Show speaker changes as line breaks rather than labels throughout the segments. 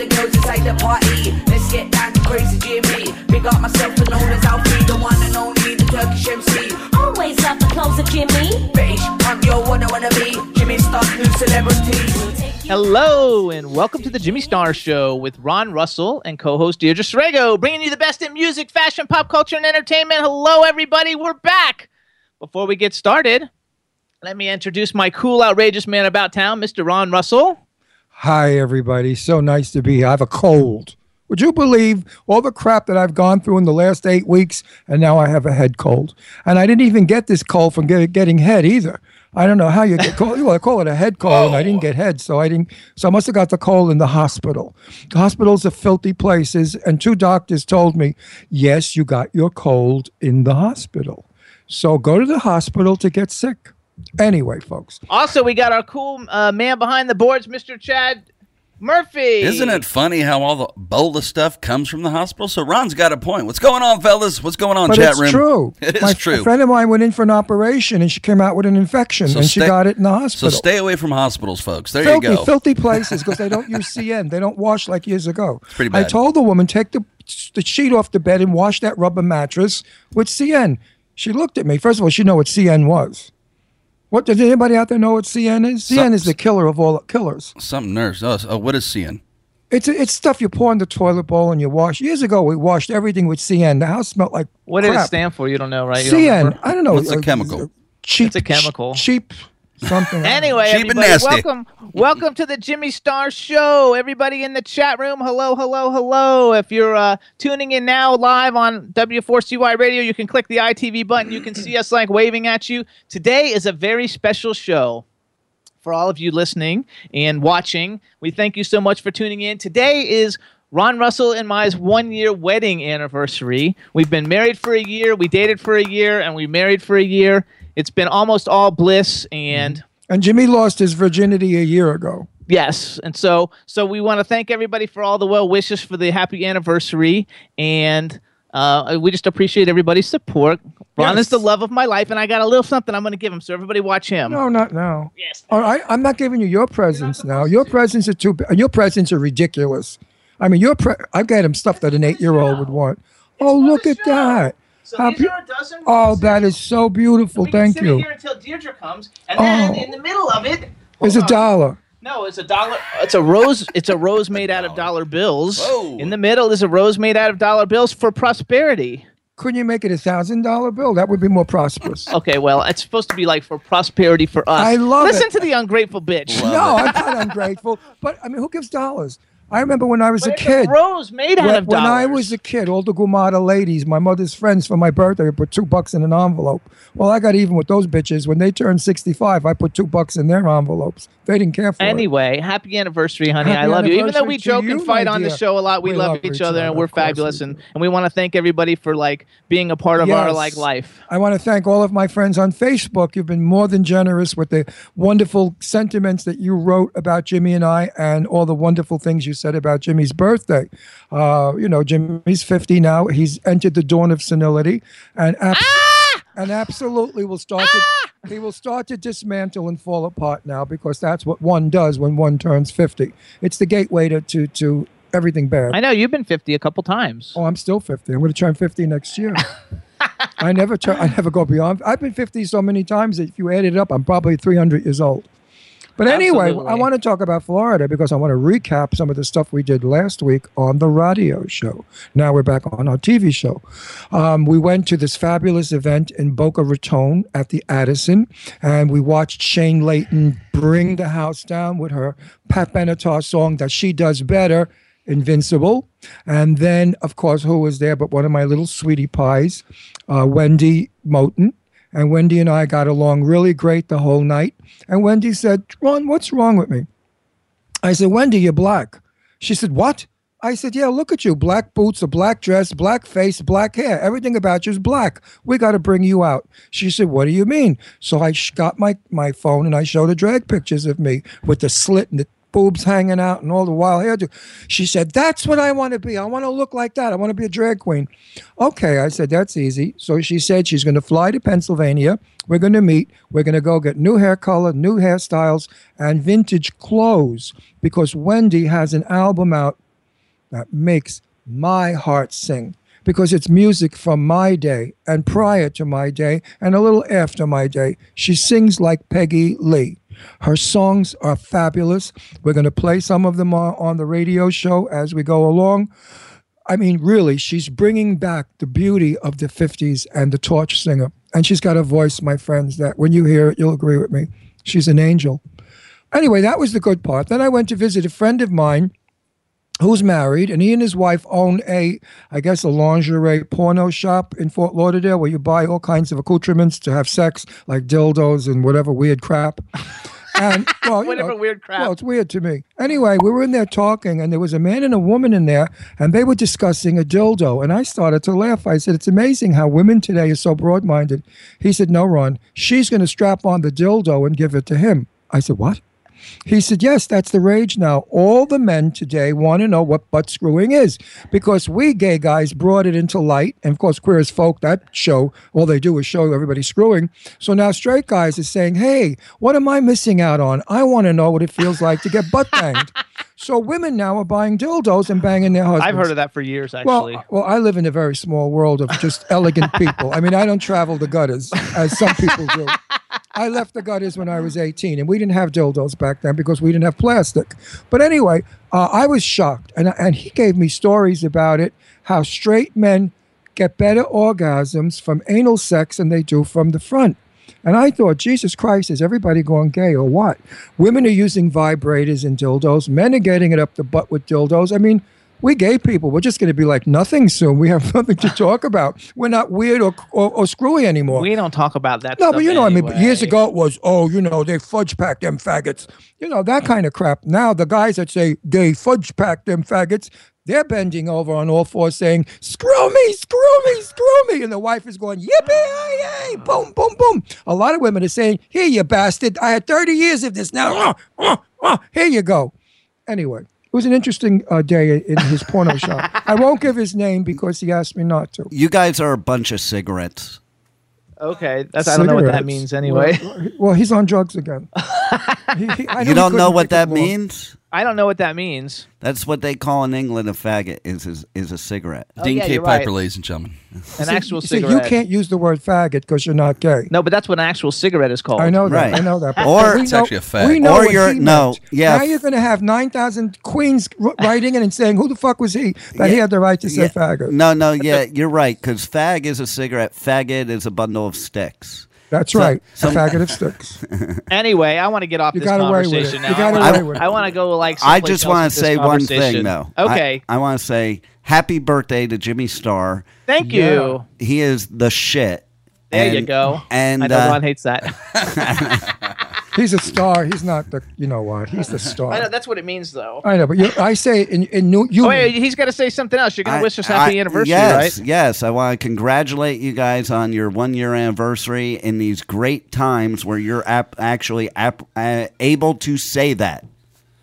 The girls inside the party. Let's get down to crazy Jimmy. Big up myself and known as Alfie, the one and only, the Turkish MC.
Always love the clothes of Jimmy.
British, I'm your one I wanna be. Jimmy Star, new celebrity.
Hello and welcome to the Jimmy Star Show with Ron Russell and co-host Deirdre Srego, bringing you the best in music, fashion, pop culture, and entertainment. Hello, everybody, we're back. Before we get started, let me introduce my cool, outrageous man about town, Mr. Ron Russell.
Hi, everybody. So nice to be here. I have a cold. Would you believe all the crap that I've gone through in the last eight weeks, and now I have a head cold? And I didn't even get this cold from get, getting head either. I don't know how you get cold. Well, I call it a head cold, and I didn't get head, so I didn't. So I must have got the cold in the hospital. Hospitals are filthy places, and two doctors told me, "Yes, you got your cold in the hospital. So go to the hospital to get sick." Anyway, folks,
Also, we got our cool uh, man behind the boards, Mr. Chad Murphy.
Isn't it funny how all the Ebola stuff comes from the hospital? So Ron's got a point. What's going on, fellas? What's going on,
but
chat
it's
room?
true.
It is
My,
true.
A friend of mine went in for an operation, and she came out with an infection,
So
and she got it in the hospital.
So stay away from hospitals, folks. There
filthy,
you go.
filthy places because they don't use CN. They don't wash like years ago.
pretty bad.
I told the woman take the the sheet off the bed and wash that rubber mattress with CN. She looked at me. First of all, she know what CN was. What does anybody out there know what CN is? CN
Some-
is the killer of all killers.
Something nurse. Oh, oh, what is CN?
It's it's stuff you pour in the toilet bowl and you wash. Years ago, we washed everything with CN. The house smelled like
What did it stand for? You don't know, right? You don't
CN. I don't know.
What's the
uh,
chemical?
Cheap.
It's a chemical.
Cheap. Something.
Anyway,
Cheap and
everybody,
nasty.
welcome, welcome to the Jimmy Star Show. Everybody in the chat room, hello, hello, hello. If you're uh, tuning in now live on W4CY Radio, you can click the ITV button. You can see us like waving at you. Today is a very special show for all of you listening and watching. We thank you so much for tuning in. Today is Ron Russell and my one year wedding anniversary. We've been married for a year, we dated for a year, and we married for a year. It's been almost all bliss and.
and Jimmy lost his virginity a year ago.
Yes, and so so we want to thank everybody for all the well wishes for the happy anniversary, and uh, we just appreciate everybody's support. Ron
Yes.
is the love of my life, and I got a little something I'm going to give him, so everybody watch him.
No, not now.
Yes.
All right, I'm not giving you your presents now. Your presents are too. Your presents are ridiculous. I mean, your pre- I've got him stuff that an eight-year-old would want. Oh, look at that!
So
How
these are a dozen.
Oh,
roses.
that is so beautiful.
We can
Thank
sit
you.
Here until Deirdre comes, and then
Oh.
in the middle of it,
It's a dollar.
No, it's a dollar. It's a rose. It's a rose made out of dollar bills.
Whoa.
In the middle is a rose made out of dollar bills for prosperity.
Couldn't you make it a thousand-dollar bill? That would be more prosperous.
Okay, well, it's supposed to be like for prosperity for us.
I love
Listen
it.
to the ungrateful bitch.
no, I'm not ungrateful. But I mean, who gives dollars? I remember when I was a kid.
rose made out
When,
of
when
dollars.
I was a kid, all the Gumata ladies, my mother's friends for my birthday, put two bucks in an envelope. Well, I got even with those bitches. When they turned 65, I put two bucks in their envelopes. They didn't care for it.
Anyway, happy anniversary, honey.
Happy
I love you. Even though we joke and fight on the show a lot, we,
We
love,
love
each other and we're
course we
fabulous. And, and we want to thank everybody for like being a part of our like life.
I want to thank all of my friends on Facebook. You've been more than generous with the wonderful sentiments that you wrote about Jimmy and I, and all the wonderful things you said about Jimmy's birthday. Uh, you know, Jimmy's 50 now. He's entered the dawn of senility, and ab- and absolutely will start to he will start to dismantle and fall apart now because that's what one does when one turns 50. It's the gateway to to, to everything bad.
I know you've been 50 a couple times.
Oh, I'm still 50. I'm going to turn 50 next year. I never turn, I never go beyond. I've been 50 so many times that if you add it up, I'm probably 300 years old. But anyway,
Absolutely.
I want to talk about Florida because I want to recap some of the stuff we did last week on the radio show. Now we're back on our TV show. Um, we went to this fabulous event in Boca Raton at the Addison, and we watched Shane Layton bring the house down with her Pat Benatar song that she does better. Invincible. And then, of course, who was there but one of my little sweetie pies, uh, Wendy Moten. And Wendy and I got along really great the whole night. And Wendy said, Ron, what's wrong with me? I said, Wendy, you're black. She said, What? I said, Yeah, look at you. Black boots, a black dress, black face, black hair. Everything about you is black. We got to bring you out. She said, What do you mean? So I got my, my phone and I showed her drag pictures of me with the slit and the boobs hanging out and all the wild hair. She said, That's what I want to be. I want to look like that. I want to be a drag queen. Okay, I said, That's easy. So she said she's going to fly to Pennsylvania. We're going to meet. We're going to go get new hair color, new hairstyles, and vintage clothes because Wendy has an album out that makes my heart sing because it's music from my day and prior to my day and a little after my day. She sings like Peggy Lee. Her songs are fabulous. We're going to play some of them on, on the radio show as we go along. I mean, really, she's bringing back the beauty of the 50s and the torch singer. And she's got a voice, my friends, that when you hear it, you'll agree with me. She's an angel. Anyway, that was the good part. Then I went to visit a friend of mine who's married, and he and his wife own a, I guess, a lingerie porno shop in Fort Lauderdale where you buy all kinds of accoutrements to have sex, like dildos and whatever weird crap. And well,
Whatever
know,
weird crap.
Well, it's weird to me. Anyway, we were in there talking, and there was a man and a woman in there, and they were discussing a dildo. And I started to laugh. I said, "It's amazing how women today are so broad-minded." He said, "No, Ron, she's going to strap on the dildo and give it to him." I said, "What?" He said, Yes, that's the rage now. All the men today want to know what butt screwing is because we gay guys brought it into light. And of course, Queer as Folk, that show, all they do is show everybody screwing. So now straight guys are saying, Hey, what am I missing out on? I want to know what it feels like to get butt banged. so women now are buying dildos and banging their husbands.
I've heard of that for years, actually.
Well,
actually.
well, I live in a very small world of just elegant people. I mean, I don't travel the gutters as some people do. I left the gutters when I was 18, and we didn't have dildos back then because we didn't have plastic. But anyway, uh, I was shocked, and and he gave me stories about it. How straight men get better orgasms from anal sex than they do from the front. And I thought, Jesus Christ, is everybody going gay or what? Women are using vibrators and dildos. Men are getting it up the butt with dildos. I mean, we gay people, we're just going to be like nothing soon. We have nothing to talk about. We're not weird or, or, or screwy anymore.
we don't talk about that
No, but you know, what I mean, years ago it was, oh, you know, they fudge pack them faggots. You know, that kind of crap. Now the guys that say they fudge pack them faggots, they're bending over on all fours saying, screw me, screw me, screw me. And the wife is going, yippee, yay, boom, boom, boom. A lot of women are saying, here, you bastard. I had 30 years of this now. Uh, uh, uh, here you go. Anyway, it was an interesting uh, day in his porno shop. I won't give his name because he asked me not to.
You guys are a bunch of cigarettes.
Okay, that's I don't know what that means anyway.
Well, well, he's on drugs again. He- he- I
You don't know what that
more.
means?
I don't know what that means.
That's what they call in England a faggot is is, is a cigarette.
Oh,
Dean
yeah,
K. Piper,
right.
ladies and gentlemen.
An
See-
actual
see,
cigarette.
You can't use the word faggot because you're not gay.
No, but that's what an actual cigarette is called.
I know that.
Right.
I know that. But
Or-
we
It's
know-
actually a fag.
We know
Or
what
you're-
he
no,
meant.
yeah,
Now you're going to have nine thousand queens writing in and saying, "Who the fuck was he that he had the right to say
Yeah.
faggot?"
No, no, yeah, you're right. Because fag is a cigarette. Faggot is a bundle of sticks.
That's
So-
right.
so-
a faggot of sticks.
Anyway, I want to get off
You
this
got away with it.
conversation
You got
I,
away
with it.
I want to go like.
I just want to say one thing, though.
Okay,
I, want to say happy birthday to Jimmy Star.
thank you.
He is the shit.
There you go.
And
I know
uh,
Ron hates that.
He's a star. He's not the. You know what? He's the star.
I know that's what it means, though.
I know, but you, I say in in New. You,
Oh, wait, he's got to say something else. You're going
I-
to wish us happy
I-
anniversary,
yes,
right?
Yes, I want to congratulate you guys on your one year anniversary in these great times where you're ap- actually ap- uh, able to say that.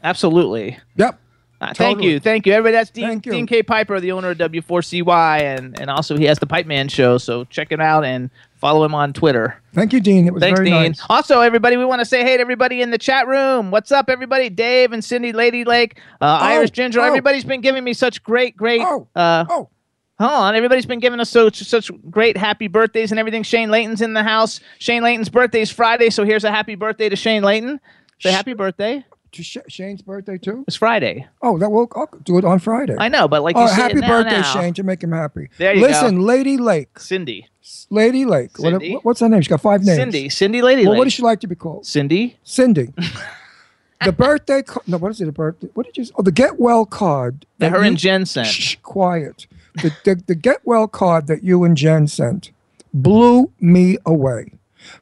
Absolutely.
Yep.
Uh, Thank you, thank you, everybody. That's Dean, Dean K. Piper, the owner of W4CY, and and also he has the Pipe Man Show. So check him out and follow him on Twitter.
Thank you, Dean. It was
Thanks,
very
Dean.
nice.
Also, everybody, we want to say hey to everybody in the chat room. What's up, everybody? Dave and Cindy, Lady Lake, uh, Irish Ginger.
oh.
Everybody's been giving me such great, great.
Oh,
uh,
oh.
Hold on, everybody's been giving us such such great happy birthdays and everything. Shane Layton's in the house. Shane Layton's birthday is Friday, so here's a happy birthday to Shane Layton. Say happy birthday.
Sh- Shane's birthday too.
It's Friday.
Oh, that will I'll do it on Friday.
I know, but like
oh,
you say it
happy birthday,
now.
Shane, to make him happy.
There you go.
Listen,
go.
Lady Lake.
Cindy.
Lady Lake. What-
Cindy?
what's her name? She's got five names.
Cindy. Cindy Lady
Well,
Lake.
what does she like to be called?
Cindy.
Cindy. the birthday. No, what is it? A birthday? What did you? Oh, the get well card.
That her
you-
and Jen sent.
Shh, quiet. The, the the get well card that you and Jen sent blew me away.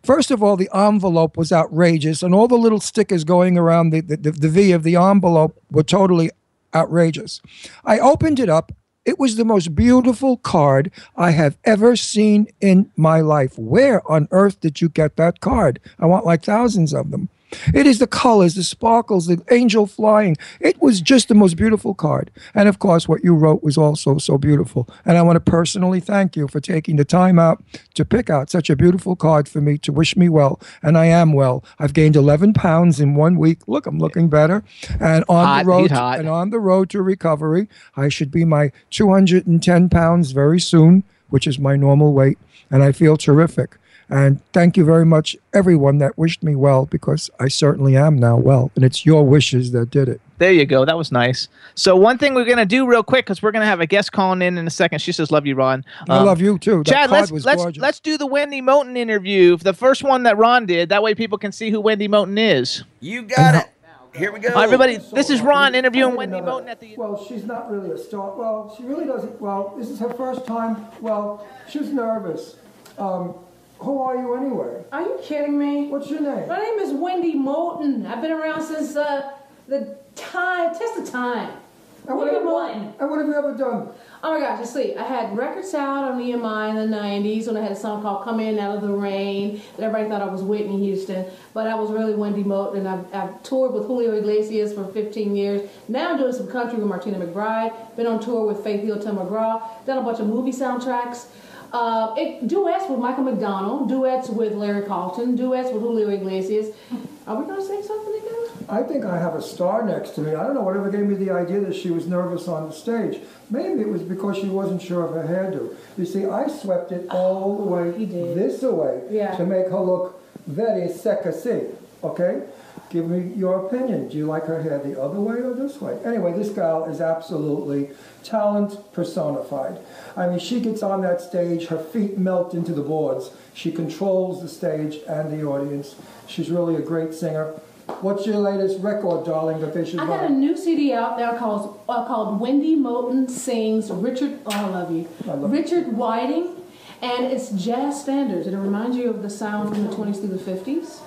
First of all, the envelope was outrageous, and all the little stickers going around the, the, the, V of the envelope were totally outrageous. I opened it up. It was the most beautiful card I have ever seen in my life. Where on earth did you get that card? I want like thousands of them. It is the colors, the sparkles, the angel flying. It was just the most beautiful card. And of course, what you wrote was also so beautiful. And I want to personally thank you for taking the time out to pick out such a beautiful card for me to wish me well. And I am well. I've gained 11 pounds in one week. Look, I'm looking better. And on
Hot,
the road,
hot.
and on the road to recovery, I should be my 210 pounds very soon, which is my normal weight. And I feel terrific. And thank you very much, everyone that wished me well, because I certainly am now well. And it's your wishes that did it.
There you go. That was nice. So one thing we're gonna do real quick because we're gonna have a guest calling in in a second. She says, "Love you, Ron."
I
Um,
love you too. That
Chad,
card
let's
was
let's
gorgeous.
let's do the Wendy Moten interview, the first one that Ron did. That way, people can see who Wendy Moten is.
You got it. Here we go.
All right, everybody, this is Ron interviewing Wendy Moten at the.
Well, she's not really a star. Well, she really doesn't. Well, this is her first time. Well, she was nervous. Um, who are you anyway?
Are you kidding me?
What's your name?
My name is Wendy Moten. I've been around since uh, the time, test of time.
And what,
Wendy
have,
Moten.
and what have you ever done?
Oh my gosh, you see, I had records out on EMI in the 90s when I had a song called Come In Out of the Rain. that Everybody thought I was Whitney Houston, but I was really Wendy Moten. I've, I've toured with Julio Iglesias for 15 years. Now I'm doing some country with Martina McBride. Been on tour with Faith Hill, Tim McGraw. Done a bunch of movie soundtracks. Uh, it, duets with Michael McDonald, duets with Larry Carlton, duets with Julio Iglesias. Are we going to sing something together?
I think I have a star next to me. I don't know whatever gave me the idea that she was nervous on the stage. Maybe it was because she wasn't sure of her hairdo. You see, I swept it all the way this way
Yeah.
to make her look very sexy. Okay? Give me your opinion. Do you like her hair the other way or this way? Anyway, this gal is absolutely talent personified. I mean, she gets on that stage, her feet melt into the boards. She controls the stage and the audience. She's really a great singer. What's your latest record, darling, that they should
I
buy?
got a new CD out there called uh, called Wendy Moten sings Richard. Oh, I love you,
I love
Richard Whiting, and it's jazz standards. It reminds you of the sound from the 20s through the 50s,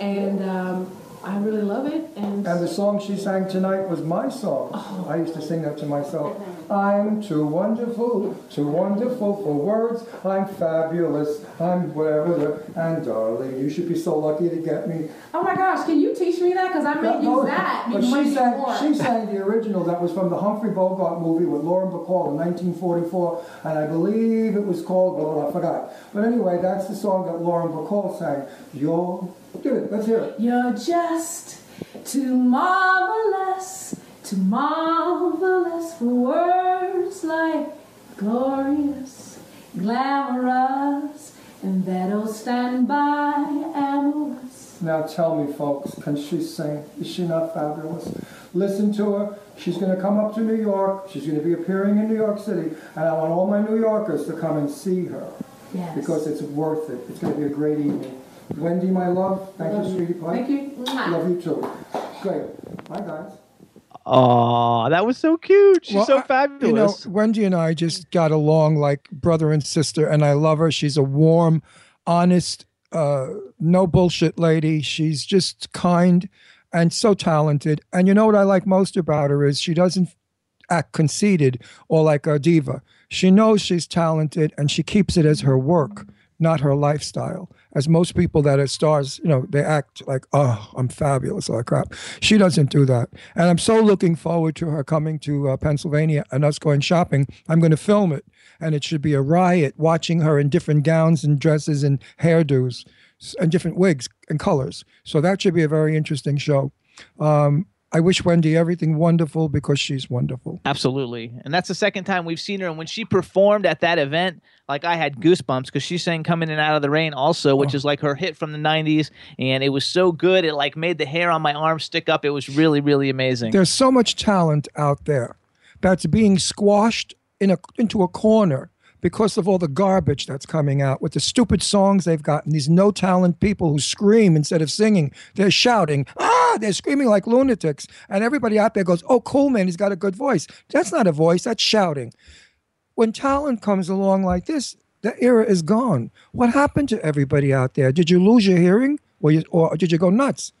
and um, I really love it. And,
And the song she sang tonight was my song. I used to sing that to myself. I'm too wonderful, too wonderful for words. I'm fabulous. I'm whatever. And darling, you should be so lucky to get me.
oh my gosh, can you teach me that? Because I may
No,
use that.
But she sang, she sang the original that was from the Humphrey Bogart movie with Lauren Bacall in 1944, and I believe it was called, blah, I forgot. But anyway, that's the song that Lauren Bacall sang. You're, give it, let's hear it.
You're just too marvelous, too marvelous for words like glorious, glamorous, and that'll stand by amorous.
Now tell me, folks, can she sing? Is she not fabulous? Listen to her. She's going to come up to New York. She's going to be appearing in New York City, and I want all my New Yorkers to come and see her
Yes.
because it's worth it. It's going to be a great evening. Wendy, my love, thank
Love
you,
you.
sweetie pie.
Thank you. Mwah.
Love you too. Great. Bye, guys.
Oh, that was so cute. She's
Well,
so
I-
fabulous.
You know, Wendy and I just got along like brother and sister, and I love her. She's a warm, honest, uh, no bullshit lady. She's just kind and so talented. And you know what I like most about her is she doesn't act conceited or like a diva. She knows she's talented and she keeps it as her work, not her lifestyle. As most people that are stars, you know, they act like, oh, I'm fabulous, all that crap. She doesn't do that. And I'm so looking forward to her coming to uh, Pennsylvania and us going shopping. I'm going to film it. And it should be a riot watching her in different gowns and dresses and hairdos and different wigs and colors. So that should be a very interesting show. Um, I wish Wendy everything wonderful because she's wonderful.
Absolutely. And that's the second time we've seen her. And when she performed at that event, like I had goosebumps because she sang Coming In Out of the Rain also, which oh. is like her hit from the 90s. And it was so good. It like made the hair on my arm stick up. It was really, really amazing.
There's so much talent out there that's being squashed in a into a corner because of all the garbage that's coming out with the stupid songs they've gotten. These no talent people who scream instead of singing. They're shouting, ah, they're screaming like lunatics. And everybody out there goes, oh, cool, man, he's got a good voice. That's not a voice, that's shouting. When talent comes along like this, the era is gone. What happened to everybody out there? Did you lose your hearing or, you, or did you go nuts?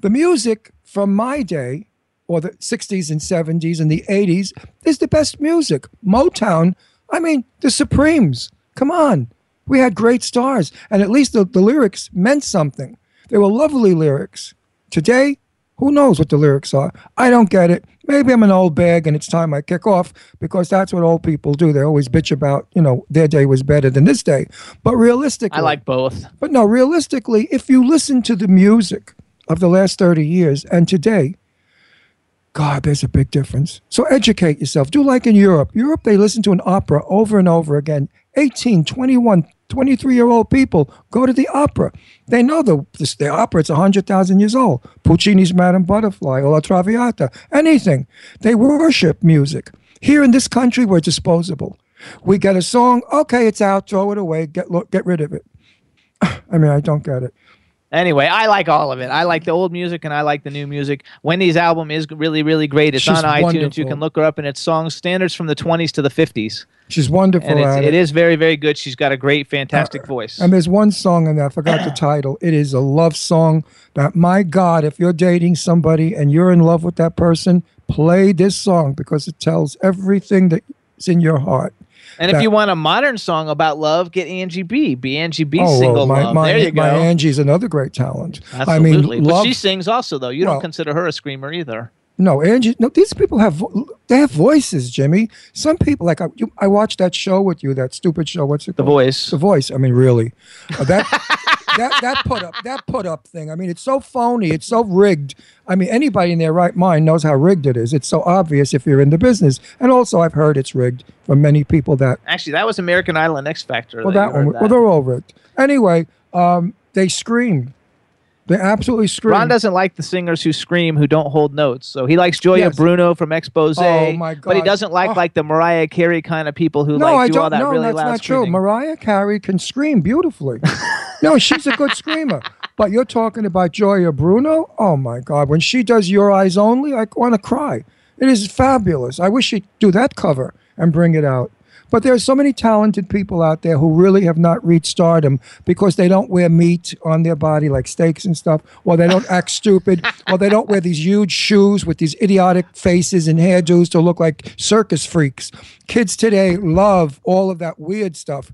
The music from my day, or the 60s and 70s and the 80s, is the best music. Motown, I mean, the Supremes. Come on. We had great stars, and at least the, the lyrics meant something. They were lovely lyrics. Today, who knows what the lyrics are? I don't get it. Maybe I'm an old bag and it's time I kick off because that's what old people do. They always bitch about, you know, their day was better than this day. But realistically,
I like both.
but no, realistically, if you listen to the music of the last 30 years and today, God, there's a big difference. So educate yourself. Do like in Europe. Europe, they listen to an opera over and over again. 18, 21, 23 year old people go to the opera. They know the, the opera, it's 100,000 years old. Puccini's Madame Butterfly or La Traviata, anything. They worship music. Here in this country, we're disposable. We get a song, okay, it's out, throw it away, get, get rid of it. I mean, I don't get it.
Anyway, I like all of it. I like the old music and I like the new music. Wendy's album is really, really great. It's
She's
on iTunes. You can look her up, and it's songs standards from the 20s to the 50s.
She's wonderful
And it's,
it.
it is very, very good. She's got a great, fantastic uh, voice.
And there's one song in there, I forgot the title. It is a love song that, my God, if you're dating somebody and you're in love with that person, play this song because it tells everything that's in your heart.
And if you want a modern song about love, get Angie B. Be Angie B.
Oh,
single
well, my,
love.
my,
there you go.
my Angie's another great talent.
Absolutely.
I mean,
but
love,
she sings also, though. You
Well-
don't consider her a screamer either.
No, Angie. No, these people have they have voices, Jimmy. Some people like I, you, I watched that show with you, that stupid show. What's it
The
called?
voice.
The voice. I mean, really, Uh, that that that put up that put up thing. I mean, it's so phony. It's so rigged. I mean, anybody in their right mind knows how rigged it is. It's so obvious if you're in the business. And also, I've heard it's rigged from many people that
Actually, that was American Idol and X Factor.
well,
that
that one. Well, they're all rigged. Anyway, um, they scream. They absolutely scream.
Ron doesn't like the singers who scream who don't hold notes. So he likes Joya
Yes.
Bruno from Expose.
Oh, my God.
But he doesn't like
Oh.
like the Mariah Carey kind of people who
No,
like
I
do
don't.
all that
no,
really
that's
loud
not true. Mariah Carey can scream beautifully. no, she's a good screamer. But you're talking about Gioia Bruno. Oh my God! When she does "Your Eyes Only," I want to cry. It is fabulous. I wish she'd do that cover and bring it out. But there are so many talented people out there who really have not reached stardom because they don't wear meat on their body like steaks and stuff, or they don't act stupid, or they don't wear these huge shoes with these idiotic faces and hairdos to look like circus freaks. Kids today love all of that weird stuff.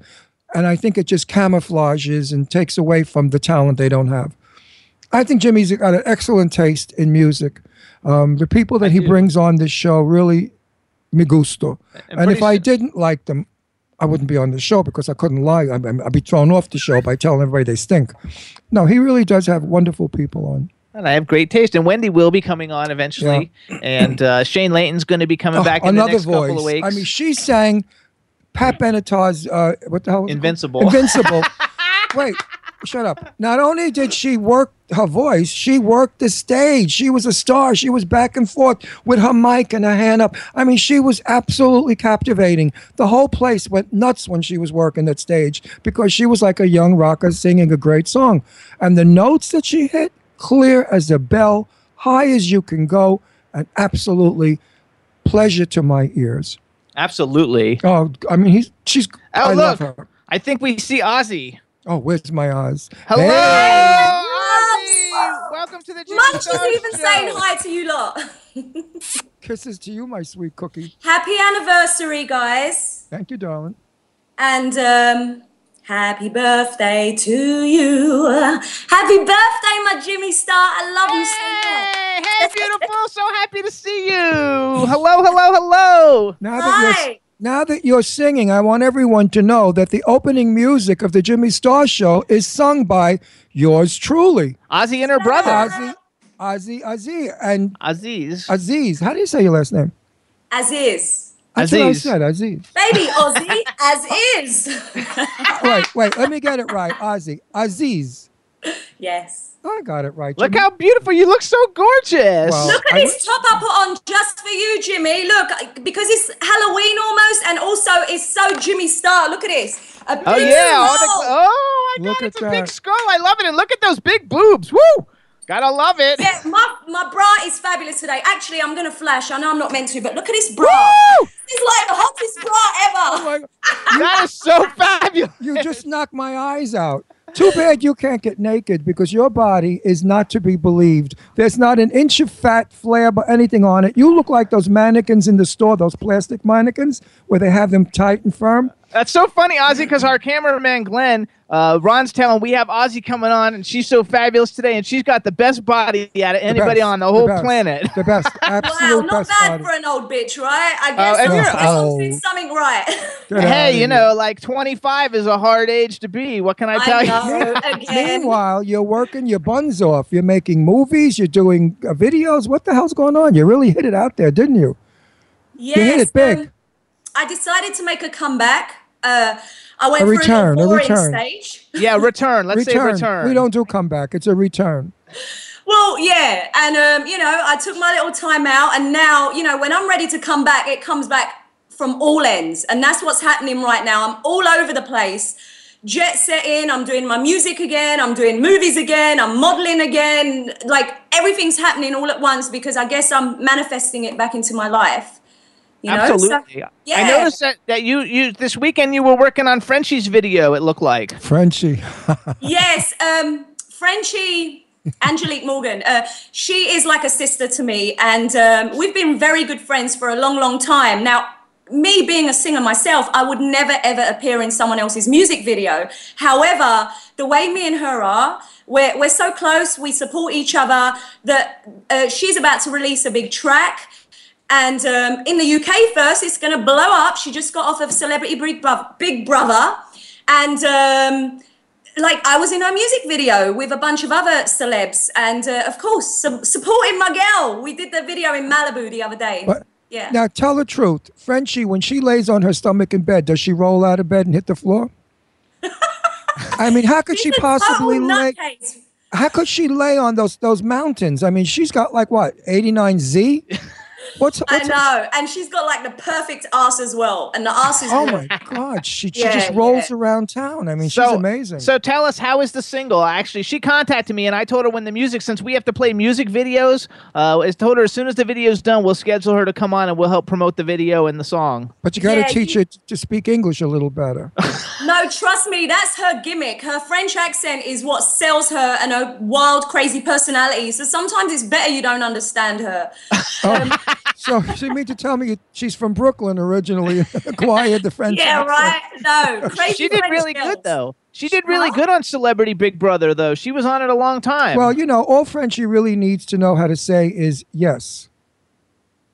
And I think it just camouflages and takes away from the talent they don't have. I think Jimmy's got an excellent taste in music. Um, the people that he brings on this show really me gusto. And, if I didn't like them, I wouldn't be on the show because I couldn't lie. I, I- I'd be thrown off the show by telling everybody they stink. No, he really does have wonderful people on.
And I have great taste. And Wendy will be coming on eventually. And uh, Shane Layton's going to be coming
Oh,
back in
another
the next
voice.
couple of weeks.
I mean, she sang Pat Benatar's uh, what the hell? was it called?
Invincible.
Invincible. Wait, shut up. Not only did she work her voice, she worked the stage. She was a star. She was back and forth with her mic and her hand up. I mean, she was absolutely captivating. The whole place went nuts when she was working that stage because she was like a young rocker singing a great song. And the notes that she hit, clear as a bell, high as you can go, and absolutely pleasure to my ears.
Absolutely.
Oh, I mean, he's she's.
Oh,
I love
look.
her.
I think we see Ozzie.
Oh, where's my Oz?
Hello,
Hey!
Ozzie. Welcome to the Jimmy
Munch is even
Show.
saying hi to you lot.
Kisses to you, my sweet cookie.
Happy anniversary, guys.
Thank you, darling.
And um, happy birthday to you. Happy birthday, my Jimmy Star. I love you so much.
Hey, hey, beautiful! so happy to see you. Hello, hello, hello.
Now that you're
Hi.
now that you're singing, I want everyone to know that the opening music of the Jimmy Star Show is sung by yours truly,
Ozzie and her brother.
Ozzie. Ozzie, Ozzie, and
Aziz.
Aziz. How do you say your last name?
As is.
That's what I
Aziz.
said, Aziz.
Baby Ozzie, as is.
wait, wait, let me get it right. Ozzie, Aziz.
yes.
I got it right.
Look
Jimmy.
how beautiful you look. So gorgeous.
Well,
Look at
I
this top I put on just for you, Jimmy. Look, because it's Halloween almost, and also it's so Jimmy Star. Look at this. A
oh
big
yeah. Oh, the, oh my
Look
God!
at
It's a big skull. I love it. And look at those big boobs. Woo! Gotta love it.
Yeah, my, my bra is fabulous today. Actually, I'm gonna flash. I know I'm not meant to, but look at this bra.
Woo!
It's like the hottest bra ever.
Oh like,
That is so fabulous.
you just knocked my eyes out. Too bad you can't get naked because your body is not to be believed. There's not an inch of fat, flab, or anything on it. You look like those mannequins in the store, those plastic mannequins where they have them tight and firm.
That's so funny, Ozzie, because our cameraman Glenn, uh, Ron's telling we have Ozzy coming on, and she's so fabulous today, and she's got the best body out of
The
anybody
best,
on the whole
best,
planet.
The best,
Wow,
absolute
not
best
bad
body.
for an old bitch, right? I guess
and
I'm,
you're-
I guess I'm
Oh.
doing something right.
Hey, you know, like 25 is a hard age to be. What can I tell
I
you?
know, again.
Meanwhile, you're working your buns off. You're making movies. You're doing uh, videos. What the hell's going on? You really hit it out there, didn't you?
Yes,
You hit it big.
um, I decided to make a comeback. Uh, I went
A return, a
the
return.
stage.
Yeah, return. Let's say return.
We don't do comeback. It's a return.
Well, yeah, and um, you know, I took my little time out, and now, you know, when I'm ready to come back, it comes back from all ends, and that's what's happening right now. I'm all over the place, jet setting. I'm doing my music again. I'm doing movies again. I'm modeling again. Like everything's happening all at once because I guess I'm manifesting it back into my life. You know? So-
Absolutely. I noticed that, that you, you this weekend you were working on Frenchie's video, it looked like.
Frenchie.
yes, um, Frenchie, Angelique Morgan. Uh, she is like a sister to me, and um, we've been very good friends for a long, long time. Now, me being a singer myself, I would never ever appear in someone else's music video. However, the way me and her are, we're, we're so close, we support each other that uh, she's about to release a big track. And um, in the UK first, it's going to blow up. She just got off of Celebrity Big Brother, and um, like I was in her music video with a bunch of other celebs, and uh, of course su- supporting my girl. We did the video in Malibu the other day.
But
yeah.
now tell the truth. Frenchie, when she lays on her stomach in bed, does she roll out of bed and hit the floor? I mean, how could she
She's a
possibly
total
lay?
nutcase.
How could she lay on those those mountains? I mean, she's got like what, 89Z? What's,
I
what's
know, and she's got like the perfect ass as well, and the ass is.
Oh my God, she, she
Yeah,
just rolls
yeah.
around town. I mean, she's amazing.
So tell us, how is the single? Actually, she contacted me, and I told her when the music, since we have to play music videos, uh, I told her as soon as the video's done, we'll schedule her to come on and we'll help promote the video and the song.
but you got to
Yeah,
teach
you-
her to speak English a little better.
No, trust me, that's her gimmick. Her French accent is what sells her and her wild, crazy personality. So sometimes it's better you don't understand her.
Oh, so she meant to tell me she's from Brooklyn originally, acquired the French
yeah,
accent?
right? No, crazy.
She did
French
really
girls.
good, though. She did really good on Celebrity Big Brother, though. She was on it a long time.
Well, you know, all Frenchie really needs to know how to say is yes.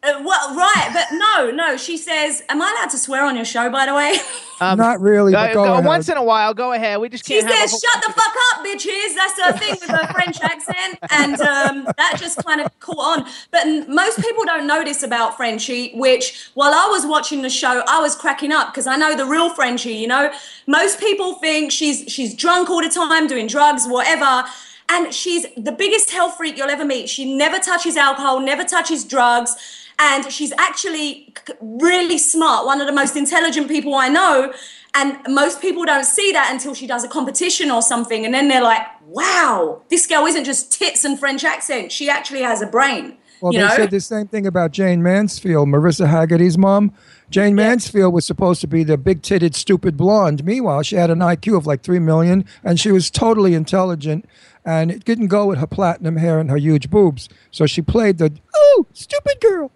Uh, well, right, but no, no. She says, "Am I allowed to swear on your show?" By the way,
Um,
Not really, but go ahead.
once in a while, go ahead. We just
she
can't have a
says, "Shut the fuck up, bitches." That's her thing with her French accent, and um, that just kind of caught on. But n- most people don't notice about Frenchie. Which, while I was watching the show, I was cracking up because I know the real Frenchie. You know, most people think she's she's drunk all the time, doing drugs, whatever. And she's the biggest health freak you'll ever meet. She never touches alcohol, never touches drugs, and she's actually really smart. One of the most intelligent people I know. And most people don't see that until she does a competition or something, and then they're like, "Wow, this girl isn't just tits and French accent. She actually has a brain."
Well,
you
they
know?
said the same thing about Jayne Mansfield, Mariska Hargitay's mom. Jayne Mansfield was supposed to be the big titted, stupid blonde. Meanwhile, she had an IQ of like 3 million and she was totally intelligent. And it didn't go with her platinum hair and her huge boobs. So she played the, oh, stupid girl.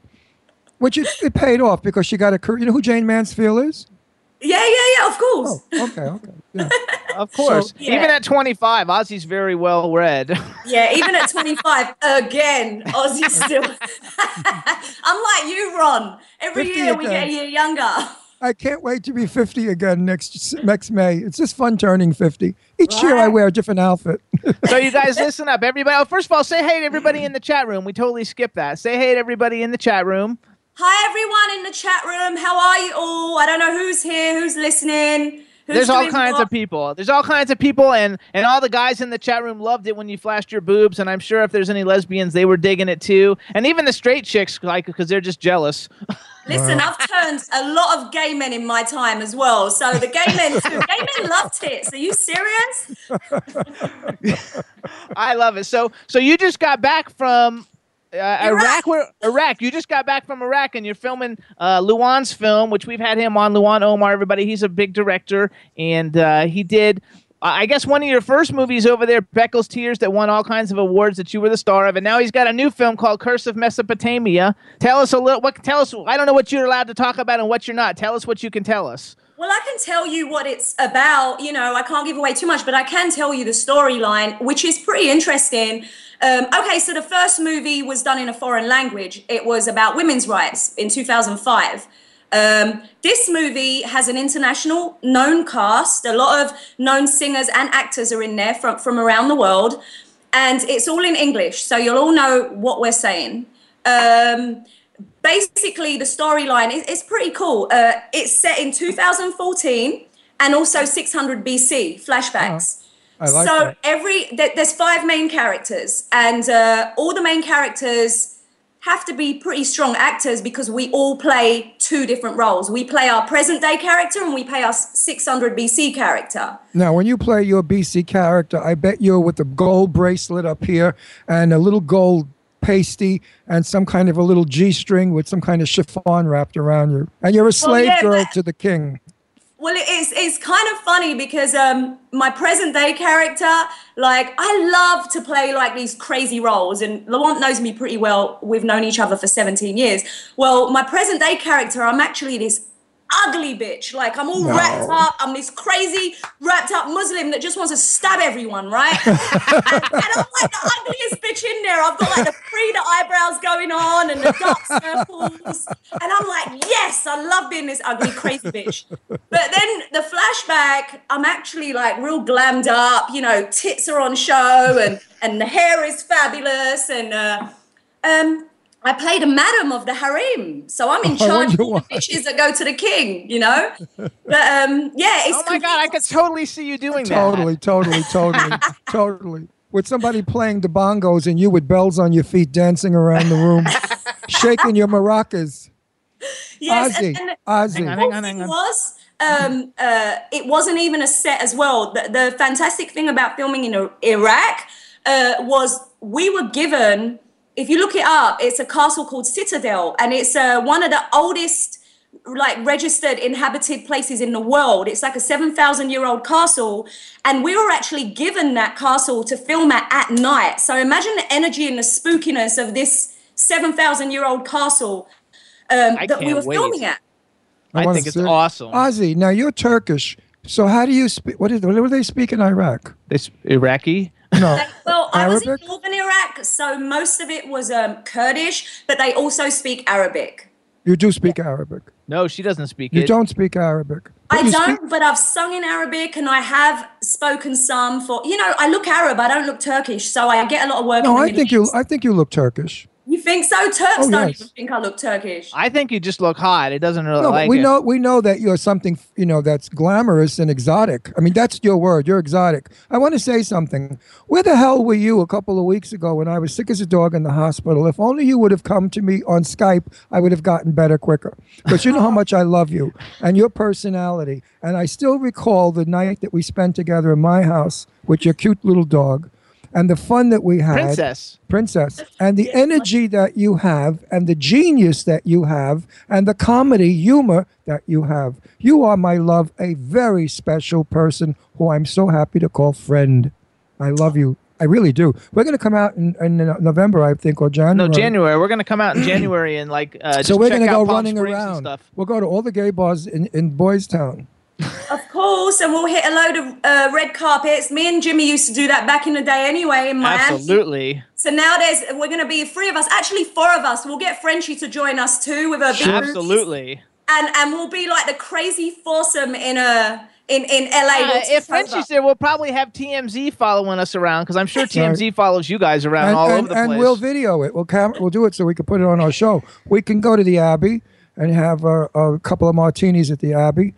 Which it, it paid off because she got a career. You know who Jayne Mansfield is?
yeah, yeah, yeah. Of course.
Oh, okay, okay. Yeah.
Of course.
Yeah.
Even at 25, Ozzie's very well read.
Yeah, even at 25, again, Ozzie's still. I'm like you, Ron. Every
50
year we get a year younger.
I can't wait to be 50 again next next May. It's just fun turning 50. Each year I wear a different outfit.
So you guys listen up, everybody. Oh, first of all, say hey to everybody in the chat room. We totally skipped that. Say hey to everybody in the chat room.
Hi, everyone in the chat room. How are you all? I don't know who's here, who's listening. Who's
There's all kinds
what.
of people. There's all kinds of people, and and all the guys in the chat room loved it when you flashed your boobs. And I'm sure if there's any lesbians, they were digging it too. And even the straight chicks, like, because they're just jealous.
Listen, I've turned a lot of gay men in my time as well. So the gay men too. gay men love tits. Are you serious?
I love it. So so you just got back from. Uh, Iraq, where Iraq. You just got back from Iraq, and you're filming uh, Luan's film, which we've had him on. Luan Omar, everybody. He's a big director, and uh, he did. I guess one of your first movies over there, Beckles Tears, that won all kinds of awards that you were the star of, and now he's got a new film called Curse of Mesopotamia. Tell us a little. What? Tell us. I don't know what you're allowed to talk about and what you're not. Tell us what you can tell us.
Well, I can tell you what it's about. You know, I can't give away too much, but I can tell you the storyline, which is pretty interesting. Um, okay, so the first movie was done in a foreign language. It was about women's rights in 2005. Um, this movie has an international known cast. A lot of known singers and actors are in there from, from around the world. And it's all in English, so you'll all know what we're saying. Um, basically, the storyline is, is pretty cool. Uh, it's set in 2014 and also 600 BC, flashbacks
I like
so
that.
every th- there's five main characters and uh, all the main characters have to be pretty strong actors because we all play two different roles we play our present day character and we play our 600 bc character
Now, when you play your BC character, I bet you're with a gold bracelet up here and a little gold pasty and some kind of a little G string with some kind of chiffon wrapped around you. And you're a slave
yeah,
girl
but-
to the king.
Well, it's it's kind of funny because um, my present day character, like I love to play like these crazy roles, and Lawant knows me pretty well. We've known each other for 17 years. Well, my present day character, I'm actually this ugly bitch. Like I'm all
No.
wrapped up. I'm this crazy wrapped up Muslim that just wants to stab everyone, right? and, I'm like the ugliest bitch in there. I've got like the Frida eyebrows going on and the dark circles, and I'm like, yes, I love being this ugly crazy bitch. But then the flashback, I'm actually like real glammed up. You know, tits are on show, and and the hair is fabulous, and uh, um. I played a madam of the harem, so I'm in charge of all the
why.
bitches that go to the king, you know. But um, yeah, it's
Oh my god, I could totally see you doing that.
Totally, totally, totally, totally. With somebody playing the bongos and you with bells on your feet dancing around the room, shaking your maracas.
Yes,
Ozzie,
and, and
Ozzie.
the
Hang on, hang
thing
on.
was, um, uh, it wasn't even a set as well. The, the fantastic thing about filming in Iraq uh, was we were given. If you look it up, it's a castle called Citadel, and it's uh, one of the oldest like registered inhabited places in the world. It's like a 7,000 year old castle. And we were actually given that castle to film at at night. So imagine the energy and the spookiness of this 7,000 year old castle um, that we were
wait.
filming at.
I
wanna
think it's
see-
awesome.
Ozzie, now you're Turkish. So how do you speak? What, is, what do they speak in Iraq?
This Iraqi.
No.
Like, well, I was in northern Iraq, so most of it was um, Kurdish, but they also speak Arabic.
You do speak Arabic.
No, she doesn't speak
You
it.
don't speak Arabic. But
I don't,
speak-
but I've sung in Arabic and I have spoken some for, you know, I look Arab, I don't look Turkish, so I get a lot of work. in
no,
the
I
Middle
think you.
East.
I think you look Turkish.
You think so? Turks
Oh,
don't
yes.
even think I look Turkish.
I think you just look hot. It doesn't really
No,
like
we
it.
know we know that you're something you know that's glamorous and exotic. I mean, that's your word. You're exotic. I want to say something. Where the hell were you a couple of weeks ago when I was sick as a dog in the hospital? If only you would have come to me on Skype, I would have gotten better quicker. Because you know how much I love you and your personality. And I still recall the night that we spent together in my house with your cute little dog, and the fun that we had.
Princess.
princess. And the energy that you have and the genius that you have and the comedy humor that you have. You are my love a very special person who i'm so happy to call friend. I love you. I really do. We're going to come out in, in november i think or january.
No, January. We're gonna come out in January and like uh, just
so we're going to go running around.
stuff.
we'll go to all the gay bars in, in boys town
Of course, and we'll hit a load of uh, red carpets. Me and Jimmy used to do that back in the day anyway in Miami.
Absolutely.
So nowadays, we're going to be three of us, actually four of us. We'll get Frenchie to join us too with her big booties.
Absolutely.
and and we'll be like the crazy foursome in a in in LA.
Uh,
We'll
if
take
Frenchie's there, we'll probably have TMZ following us around because I'm sure
Right.
TMZ follows you guys around
and,
all
and,
over the
and
place.
And we'll video it. We'll cam- we'll do it so we can put it on our show. We can go to the Abbey and have a, a couple of martinis at the Abbey.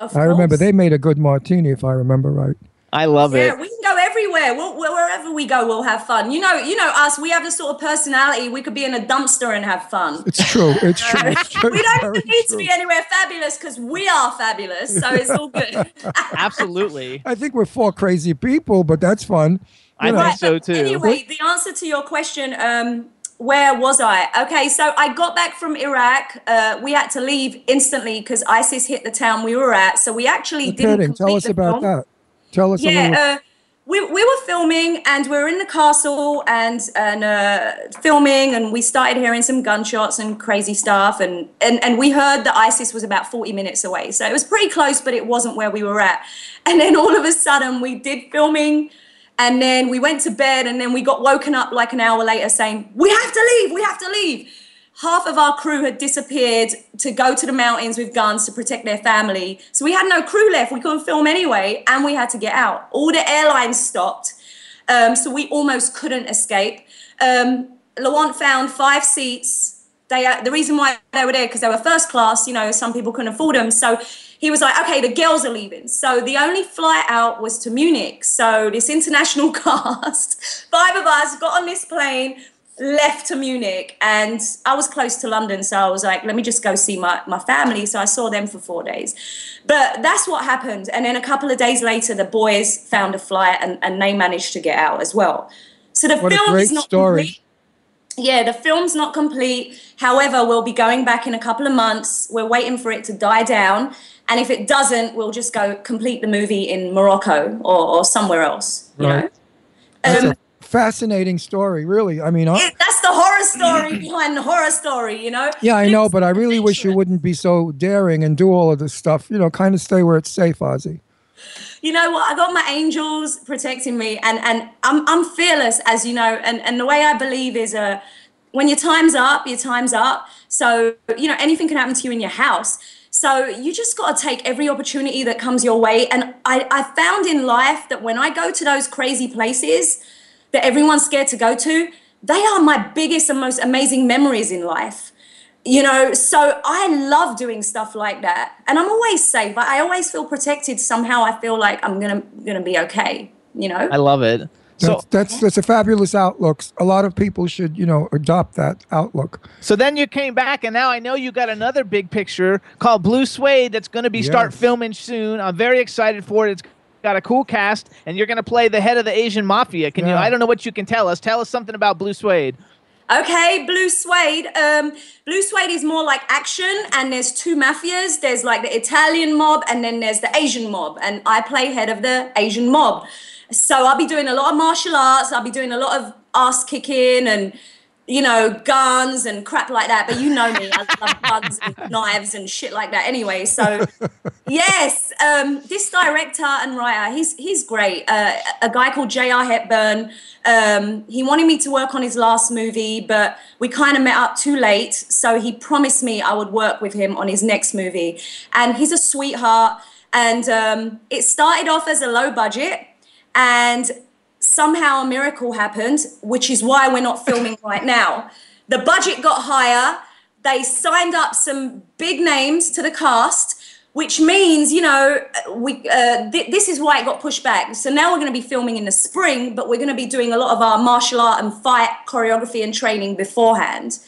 Of
I remember they made a good martini, if I remember right.
I love
Yeah,
it.
we can go everywhere. We'll, we'll- wherever we go, we'll have fun. You know, you know us. We have the sort of personality. We could be in a dumpster and have fun.
It's true. It's true. It's true.
we don't
Very
need to be anywhere fabulous because we are fabulous. So it's all good.
Absolutely.
I think we're four crazy people, but that's fun.
I
know,
think
Right,
so too.
Anyway, the answer to your question, um, where was I? Okay, so I got back from Iraq. Uh, we had to leave instantly because ISIS hit the town we were at. So we actually
no
didn't complete
Tell us about
film.
that. Tell us.
Yeah, uh, we, we were filming and we were in the castle and and uh, filming and we started hearing some gunshots and crazy stuff and, and and we heard that ISIS was about 40 minutes away. So it was pretty close, but it wasn't where we were at. And then all of a sudden we did filming and then we went to bed and then we got woken up like an hour later saying, We have to leave, we have to leave. Half of our crew had disappeared to go to the mountains with guns to protect their family. So we had no crew left. We couldn't film anyway, and we had to get out. All the airlines stopped. Um, so we almost couldn't escape. Um, Lawant found five seats. They, uh, the reason why they were there because they were first class. You know, some people couldn't afford them. So he was like, "Okay, the girls are leaving." So the only flight out was to Munich. So this international cast, five of us, got on this plane, left to Munich, and I was close to London, so I was like, "Let me just go see my my family." So I saw them for four days. But that's what happened. And then a couple of days later, the boys found a flight, and, and they managed to get out as well. So the
What a
film
great
is not
story.
complete. Yeah, the film's not complete. However, we'll be going back in a couple of months. We're waiting for it to die down. And if it doesn't, we'll just go complete the movie in Morocco or, or somewhere else. You
Right.
know?
That's
Um,
a fascinating story, really. I mean, I,
it- that's the horror story behind the horror story, you know?
yeah, I know, but I really wish you wouldn't be so daring and do all of this stuff. You know, kind of stay where it's safe, Ozzie.
You know what? I got my angels protecting me, and and I'm I'm fearless, as you know. And and the way I believe is, uh, when your time's up, your time's up. So you know anything can happen to you in your house. So you just got to take every opportunity that comes your way. And I I found in life that when I go to those crazy places that everyone's scared to go to, they are my biggest and most amazing memories in life you know so i love doing stuff like that and i'm always safe i I always feel protected somehow i feel like i'm gonna gonna be okay you know
I love it. So
That's, that's that's a fabulous outlook. A lot of people should, you know, adopt that outlook.
so then you came back, and now I know you got another big picture called Blue Suede that's going to be start filming soon. I'm very excited for it. It's got a cool cast, and you're going to play the head of the Asian mafia. Can you? I don't know what you can tell us. Tell us something about Blue Suede.
Okay blue suede um blue suede is more like action and there's two mafias. There's like the italian mob and then there's the asian mob and i play head of the asian mob. So i'll be doing a lot of martial arts i'll be doing a lot of ass kicking and you know, guns and crap like that. But you know me, I love guns and knives and shit like that anyway. So, yes, um, this director and writer, he's, he's great. Uh, a guy called J.R. Hepburn. Um, he wanted me to work on his last movie, but we kind of met up too late. So he promised me I would work with him on his next movie. And he's a sweetheart. And um, it started off as a low budget. And somehow a miracle happened, which is why we're not filming right now. The budget got higher. They signed up some big names to the cast, which means, you know, we uh, th- this is why it got pushed back. So now we're going to be filming in the spring, but we're going to be doing a lot of our martial art and fight choreography and training beforehand.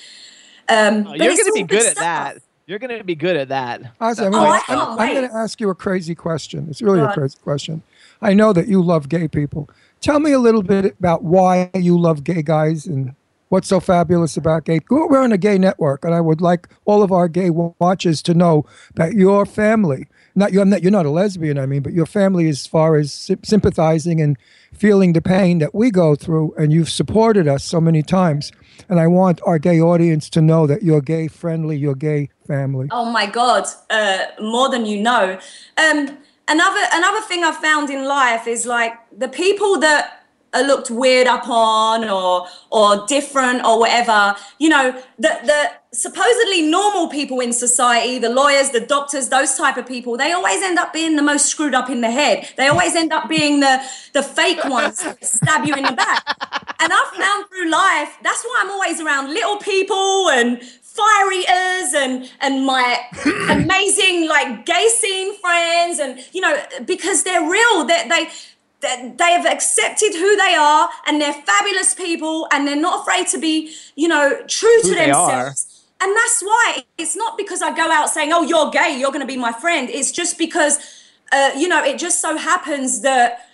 Um, but
You're going to be
all
good at that. You're going to be good at that.
Ozzie, I'm
Oh,
gonna-
I can't
I'm, I'm going to ask you a crazy question. It's really
Go
a
on.
crazy question. I know that you love gay people. Tell me a little bit about why you love gay guys and what's so fabulous about gay. We're on a gay network, and I would like all of our gay watchers to know that your family, not you're not, you're not a lesbian, I mean, but your family, as far as sy- sympathizing and feeling the pain that we go through, and you've supported us so many times. And I want our gay audience to know that you're gay friendly, you're gay family.
Oh my God, uh, more than you know. Um, another another thing I've found in life is like the people that are looked weird upon or or different or whatever you know the the supposedly normal people in society the lawyers the doctors those type of people they always end up being the most screwed up in the head. They always end up being the the fake ones stab you in the back. And i've found through life that's why i'm always around little people and fire eaters and and my amazing like gay scene friends and you know because they're real they they they they have accepted who they are and they're fabulous people and they're not afraid to be you know true to
Who they
themselves. And that's why it's not because i go out saying oh you're gay you're going to be my friend. It's just because uh, you know it just so happens that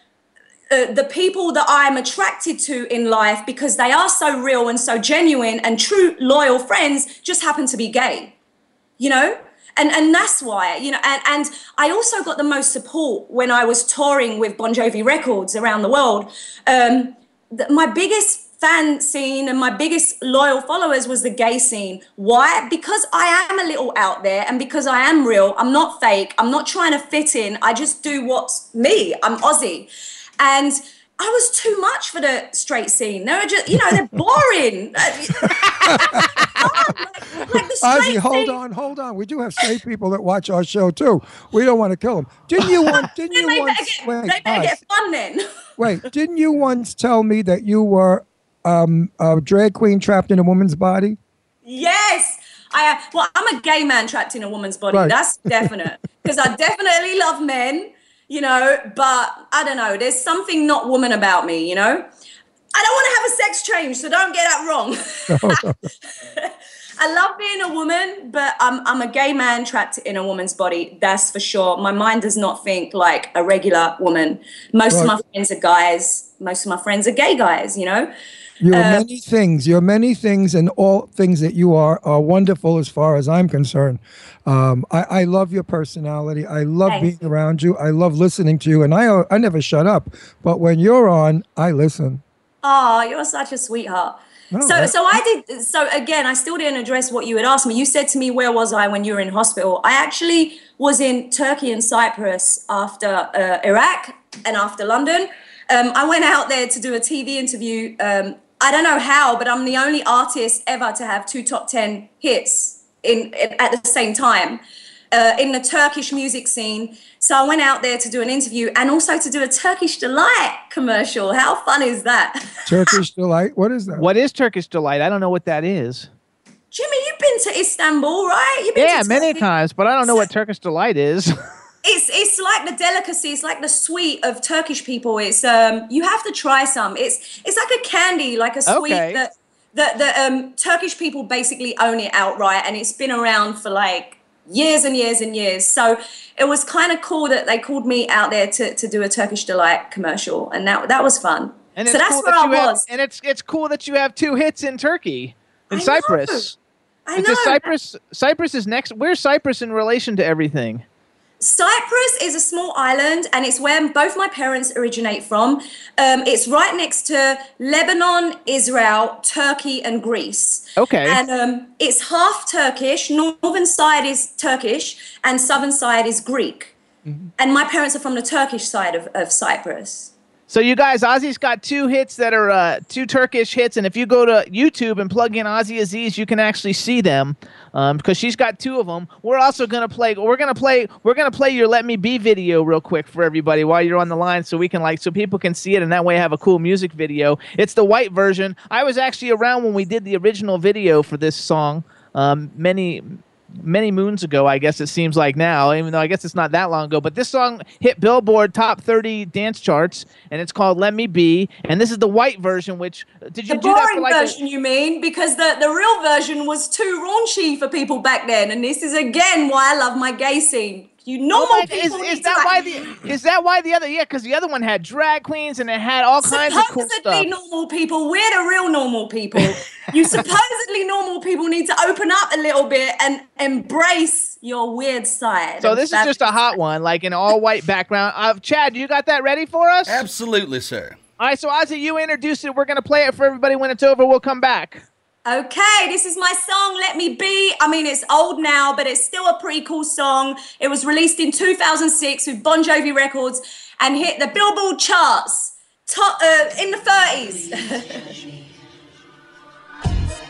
uh, the people that I'm attracted to in life because they are so real and so genuine and true loyal friends just happen to be gay you know? And and that's why you know and and I also got the most support when I was touring with Bon Jovi Records around the world. Um, my biggest fan scene and my biggest loyal followers was the gay scene. Why? Because I am a little out there and because I am real I'm not fake I'm not trying to fit in I just do what's me I'm Ozzie. And I was too much for the straight scene. They were just, you know, they're boring. like, like the Ozzie,
hold on, hold on. We do have straight people that watch our show too. We don't want to kill them. Didn't you want? Didn't you once?
get,
Wait,
they better get fun then.
wait. Didn't you once tell me that you were um, a drag queen trapped in a woman's body?
yes. I, well, I'm a gay man trapped in a woman's body.
Right.
That's definite. Because I definitely love men, you know, but I don't know. There's something not woman about me, you know? I don't want to have a sex change, so don't get that wrong. I love being a woman, but I'm, I'm a gay man trapped in a woman's body. That's for sure. My mind does not think like a regular woman. Most of my friends are guys. Most of my friends are gay guys, you know?
You're
Uh,
many things. You're many things, and all things that you are are wonderful as far as I'm concerned. Um, I, I love your personality. I love
Thanks.
being around you. I love listening to you, and I I never shut up. But when you're on, I listen.
Oh, you're such a sweetheart.
No,
so,
I-
so I did. So again, I still didn't address what you had asked me. You said to me, "Where was I when you were in hospital?" I actually was in Turkey and Cyprus after uh, Iraq and after London. Um, I went out there to do a TV interview. Um, I don't know how, but I'm the only artist ever to have two top ten hits in, in at the same time uh, in the Turkish music scene. So I went out there to do an interview and also to do a Turkish delight commercial. How fun is that?
Turkish delight. What is that?
What is Turkish delight? I don't know what that is.
Jimmy, you've been to Istanbul, right? You've been
Yeah,
to
many times, but I don't know what Turkish delight is.
It's it's like the delicacy. It's like the sweet of Turkish people. It's um you have to try some. It's it's like a candy, like a sweet
Okay.
that that the um Turkish people basically own it outright, and it's been around for like years and years and years. So it was kind of cool that they called me out there to, to do a Turkish delight commercial, and that that was fun.
And
so
it's
that's
cool
where
that
I
you have-
was.
and it's it's cool that you have two hits in Turkey, in
I know.
Cyprus.
I know.
Cyprus. Cyprus is next. Where's Cyprus in relation to everything?
Cyprus is a small island, and it's where both my parents originate from. Um, it's right next to Lebanon, Israel, Turkey, and Greece.
Okay.
And um, it's half Turkish. Northern side is Turkish, and southern side is Greek.
Mm-hmm.
And my parents are from the Turkish side of, of Cyprus.
So you guys, Ozzie's got two hits that are uh, two Turkish hits, and if you go to YouTube and plug in Ozzie Aziz, you can actually see them um, because she's got two of them. We're also gonna play. We're gonna play. We're gonna play your "Let Me Be" video real quick for everybody while you're on the line, so we can like so people can see it, and that way have a cool music video. It's the white version. I was actually around when we did the original video for this song um, many many moons ago, I guess it seems like now, even though I guess it's not that long ago. But this song hit Billboard top 30 dance charts, and it's called Let Me Be. And this is the white version, which uh, did you
The
do that for
boring
like a-
version, you mean? Because the, the real version was too raunchy for people back then. And this is again why I love my gay scene. You
Oh
normal
my, is,
people
is
need to,
that
like,
why the is that why the other yeah because the other one had drag queens and it had all kinds of cool
supposedly
stuff.
normal people. We're the real normal people. you supposedly normal people need to open up a little bit and embrace your weird side.
So this is just a hot one, like an all white background. Uh, Chad, you got that ready for us?
Absolutely, sir.
All right, so Ozzie, you introduce it. We're gonna play it for everybody. When it's over, we'll come back.
Okay, this is my song, Let Me Be. I mean, it's old now, but it's still a pretty cool song. It was released in 2006 with Bon Jovi Records and hit the Billboard charts
top, uh, in the 30s.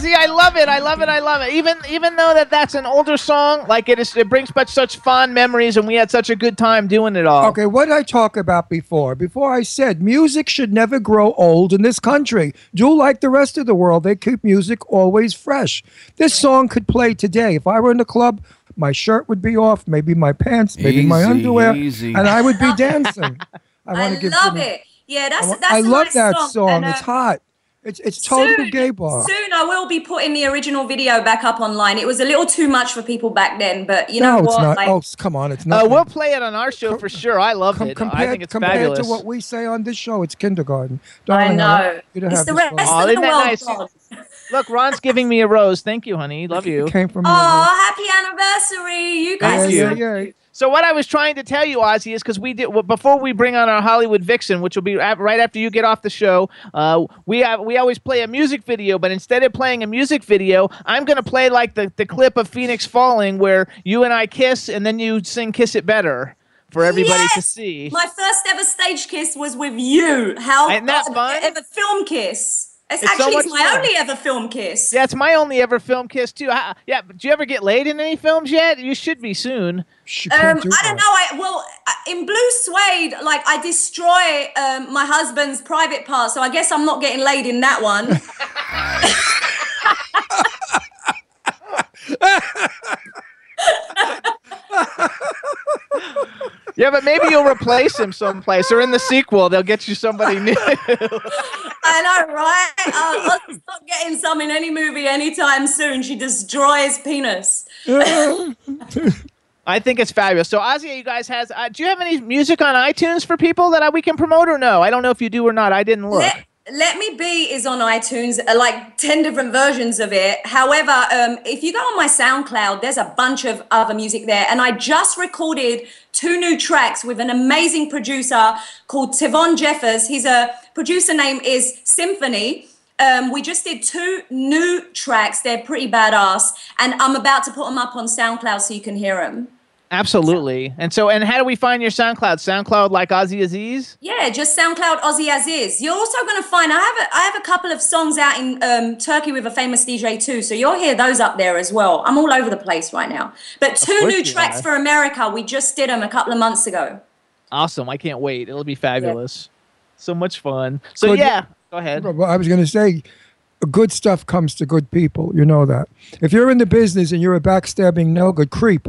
Ozzie. Ozzie, I
love it. I love it. I love it. Even even though that that's an older song, like it is, it brings back such fond memories, and we had such a good time doing it all.
Okay, what did I talk about before? Before I said music should never grow old in this country. Do like the rest of the world, they keep music always fresh. This song could play today. If I were in the club, my shirt would be off, maybe my pants, maybe my underwear,
easy.
and I would be dancing. I
I
want to give.
love it. Yeah, that's
I, wa-
that's
I
a
love
nice
that
song.
song.
and,
it's
uh,
hot. It's it's total
soon,
gay bar.
Soon I will be putting the original video back up online. It was a little too much for people back then, but you know
no,
what?
not.
Like,
oh, come on, it's
Uh,
not.
we'll play it on our show for sure. I love
Com-
it. I
compared
think it's
compared
fabulous.
to what we say on this show, it's kindergarten.
I
Darling,
know.
want you to
It's
have
the rest
song.
Oh,
of
isn't
the world.
nice?
Gone.
Look, Ron's giving me a rose. Thank you, honey. Love you.
Came from
Oh, happy anniversary! You guys
Thank
are
you.
so.
So what I was trying to tell you, Ozzie, is because we did well, before we bring on our Hollywood Vixen, which will be a- right after you get off the show. Uh, we have we always play a music video, but instead of playing a music video, I'm gonna play like the the clip of Phoenix Falling where you and I kiss, and then you sing "Kiss It Better" for everybody to
Yes!
see.
My first ever stage kiss was with you. How
Isn't that fun?
ever film kiss? It's,
It's so
actually
much
it's my
fun.
only ever film kiss.
Yeah, it's my only ever film kiss too. Ha- Yeah, but do you ever get laid in any films yet? You should be soon.
Um,
do
I don't know. I well, uh, in Blue Suede, like I destroy um, my husband's private parts, so I guess I'm not getting laid in that one.
Yeah, but maybe you'll replace him someplace, or in the sequel they'll get you somebody new.
I know, right? I'll, I'll stop getting some in any movie anytime soon. She destroys penis.
I think it's fabulous. So, Ozzie, you guys has. Uh, do you have any music on iTunes for people that uh, we can promote or no? I don't know if you do or not. I didn't look.
Let, Let Me Be is on iTunes, uh, like 10 different versions of it. However, um, if you go on my SoundCloud, there's a bunch of other music there. And I just recorded two new tracks with an amazing producer called Tivon Jeffers. His a producer name is Symphony. Um, we just did two new tracks. They're pretty badass. And I'm about to put them up on SoundCloud so you can hear them.
Absolutely. And so, and how do we find your SoundCloud? SoundCloud like Ozzie Aziz?
Yeah, just SoundCloud Ozzie Aziz. You're also going to find I have a, I have a couple of songs out in um, Turkey with a famous DJ too, so you'll hear those up there as well. I'm all over the place right now. But two new tracks
are.
for America. We just did them a couple of months ago.
Awesome. I can't wait. It'll be fabulous. So much fun. So,
Good.
yeah, go ahead.
I was going to say, good stuff comes to good people. You know that. If you're in the business and you're a backstabbing, no good creep,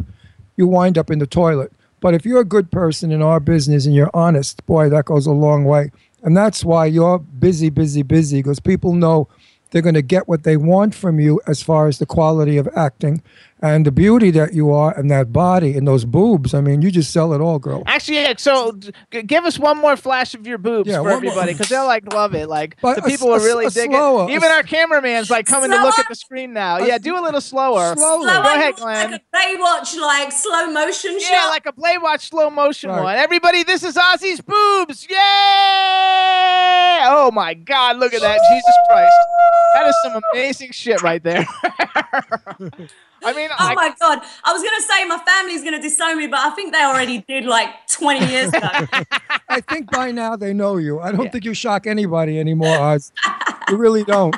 you wind up in the toilet. But if you're a good person in our business and you're honest, boy, that goes a long way. And that's why you're busy, busy, busy, because people know they're going to get what they want from you as far as the quality of acting and the beauty that you are and that body and those boobs. I mean, you just sell it all, girl.
Actually, yeah, so g- give us one more flash of your boobs
Yeah,
for everybody because they'll like love it. Like
But
the people
s-
will really
a
dig
slower,
it. Even our cameraman's like coming to look at the screen now. Yeah, do a little slower.
Slowly.
So
Go ahead,
do like
Glenn.
a Baywatch like slow motion
Yeah,
shot.
like a Baywatch slow motion
Right.
one. Everybody, this is Ozzie's boobs. Yay! Oh my God, look at that. Jesus Christ. That is some amazing shit right there. I mean,
Oh
I-
my god! I was gonna say my family's gonna disown me, but I think they already did like 20 years ago.
I think by now they know you. I don't think you shock anybody anymore, Oz. you really don't.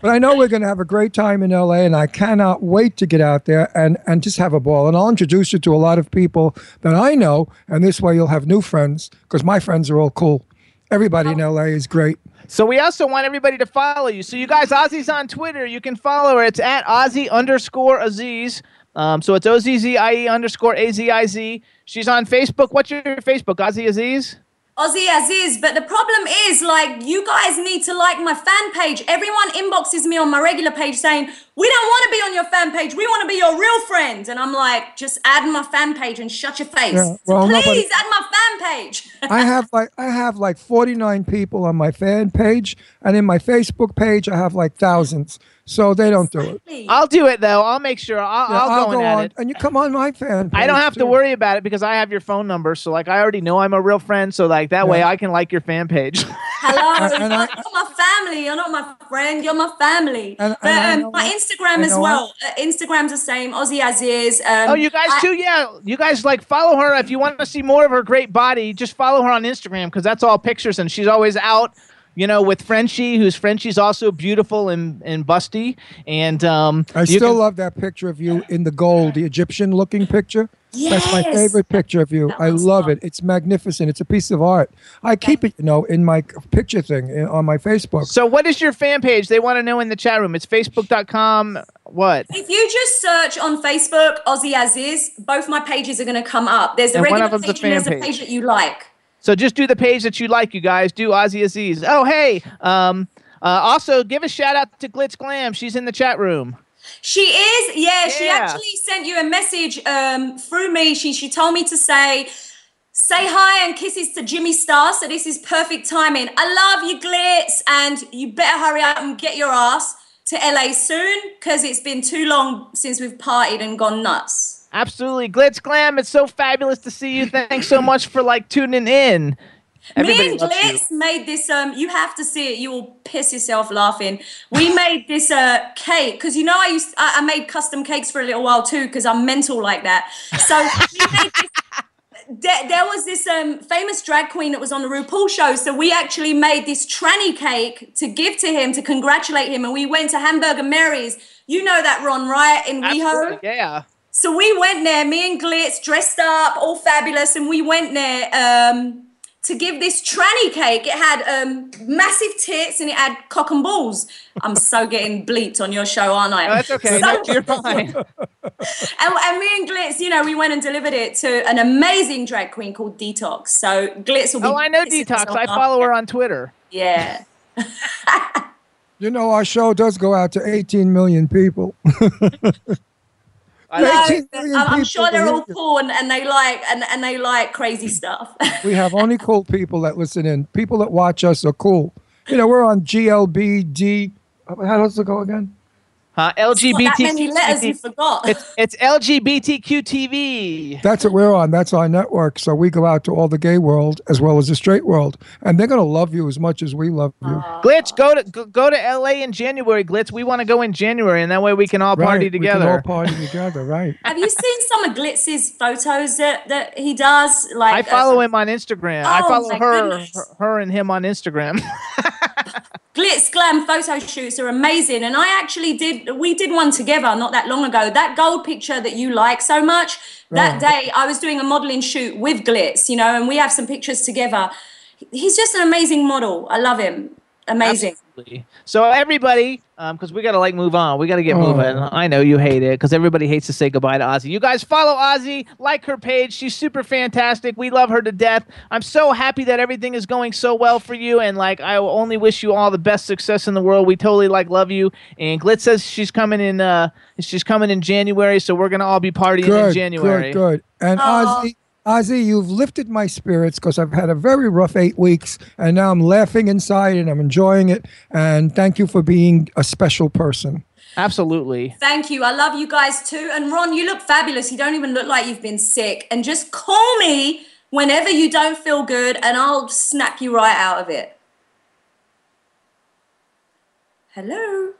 But I know we're going to have a great time in LA, and I cannot wait to get out there and, and just have a ball. And I'll introduce you to a lot of people that I know, and this way you'll have new friends because my friends are all cool. Everybody in oh. LA is great.
So we also want everybody to follow you. So you guys, Ozzie's on Twitter. You can follow her. It's at Ozzie underscore Aziz. Um, so it's O Z Z I E underscore A Z I Z. She's on Facebook. What's your Facebook? Ozzie Aziz.
Ozzie Aziz, but the problem is, like, you guys need to like my fan page. Everyone inboxes me on my regular page saying, We don't want to be on your fan page. We want to be your real friends. And I'm like, Just add my fan page and shut your face.
Yeah, well,
please
nobody-
add my fan page.
I have like I have like 49 people on my fan page, and in my Facebook page I have like thousands. So they don't do it.
I'll do it though. I'll make sure. I'll,
Yeah,
I'll, go, in at
on,
it.
and you come on my fan.
I don't
page,
have to worry about it because I have your phone number. So like I already know I'm a real friend. So like that way I can like your fan page.
Hello,
And- and I-
you're my family. You're not my friend. You're my family.
And-
but
and
um,
know
my Instagram as well. Uh, Instagram's the same. Ozzie Aziz. Um,
oh, you guys
I-
too? Yeah, you guys like follow her if you want to see more of her great body. Just follow her on Instagram because that's all pictures and she's always out. You know, with Frenchie, who's Frenchie's also beautiful and, and busty, and um,
I still
can-
love that picture of you in the gold, the Egyptian looking picture. Yes! That's my favorite picture of you.
That
I love
fun.
it. It's magnificent. It's a piece of art. I keep it, you know, in my picture thing in- on my Facebook.
So, what is your fan page? They want to know in the chat room. It's facebook.com. What?
If you just search on Facebook, Ozzie Aziz, both my pages are going to come up. There's a
And one
regular
of them's the
page and there's a
page.
page that you like.
So just do the page that you like, you guys. Do Ozzie Aziz. Oh, hey. Um, uh, also, give a shout out to Glitz Glam. She's in the chat room.
She is, yeah, She actually sent you a message um, through me. She she told me to say, say hi and kisses to Jimmy Star. So this is perfect timing. I love you, Glitz, and you better hurry up and get your ass to LA soon because it's been too long since we've partied and gone nuts.
Absolutely, Glitz Glam. It's so fabulous to see you. Thanks so much for like tuning in. Everybody
Me and
loves you.
Glitz made this. Um, you have to see it. You will piss yourself laughing. We made this uh cake because you know I used I, I made custom cakes for a little while too because I'm mental like that. So we made this. There, there was this um, famous drag queen that was on the RuPaul show, so we actually made this tranny cake to give to him to congratulate him, and we went to Hamburger Mary's. You know that Ron, right? In
Absolutely,
WeHo.
yeah.
So we went there, me and Glitz, dressed up, all fabulous, and we went there um, to give this tranny cake. It had um, massive tits and it had cock and balls. I'm so getting bleeped on your show, aren't I?
No, that's okay.
So-
No, you're fine.
and, and me and Glitz, you know, we went and delivered it to an amazing drag queen called Detox. So Glitz will be.
Oh, I know Detox. I follow her on Twitter.
Yeah.
You know, our show does go out to 18 million people.
I
No,
like-
18 million
I'm, I'm sure they're all
believe it.
cool and, and they like and, and they like crazy stuff.
We have only cool people that listen in. People that watch us are cool. You know, we're on GLBD. How does it go again?
Huh?
Not that many letters you forgot.
It's, it's LGBTQ TV.
That's what we're on. That's our network. So we go out to all the gay world as well as the straight world, and they're gonna love you as much as we love you.
Glitz, go to go, go to LA in January. Glitz, we want to go in January, and that way we can all party
together. We can all party together, right?
Have you seen some of Glitz's photos that, that he does? Like
I follow
uh,
him on Instagram. I
Oh,
follow
my
her,
goodness.
her, her and him on Instagram.
Glitz glam photo shoots are amazing, and I actually did. We did one together not that long ago. That gold picture that you like so much. That day, I was doing a modeling shoot with Glitz, you know, and we have some pictures together. He's just an amazing model. I love him. Amazing.
Absolutely. So everybody, because we gotta like move on, we gotta get
Oh.
moving. I know you hate it because everybody hates to say goodbye to Ozzie. You guys follow Ozzie, like her page. She's super fantastic. We love her to death. I'm so happy that everything is going so well for you, and like I will only wish you all the best success in the world. We totally like love you. And Glitz says she's coming in. Uh, she's coming in January, so we're gonna all be partying in January.
good, good. And
Aw.
Ozzie, Ozzie, you've lifted my spirits because I've had a very rough eight weeks, and now I'm laughing inside and I'm enjoying it. And thank you for being a special person.
Absolutely.
Thank you. I love you guys too. And Ron, you look fabulous. You don't even look like you've been sick. And just call me whenever you don't feel good, and I'll snap you right out of it. Hello.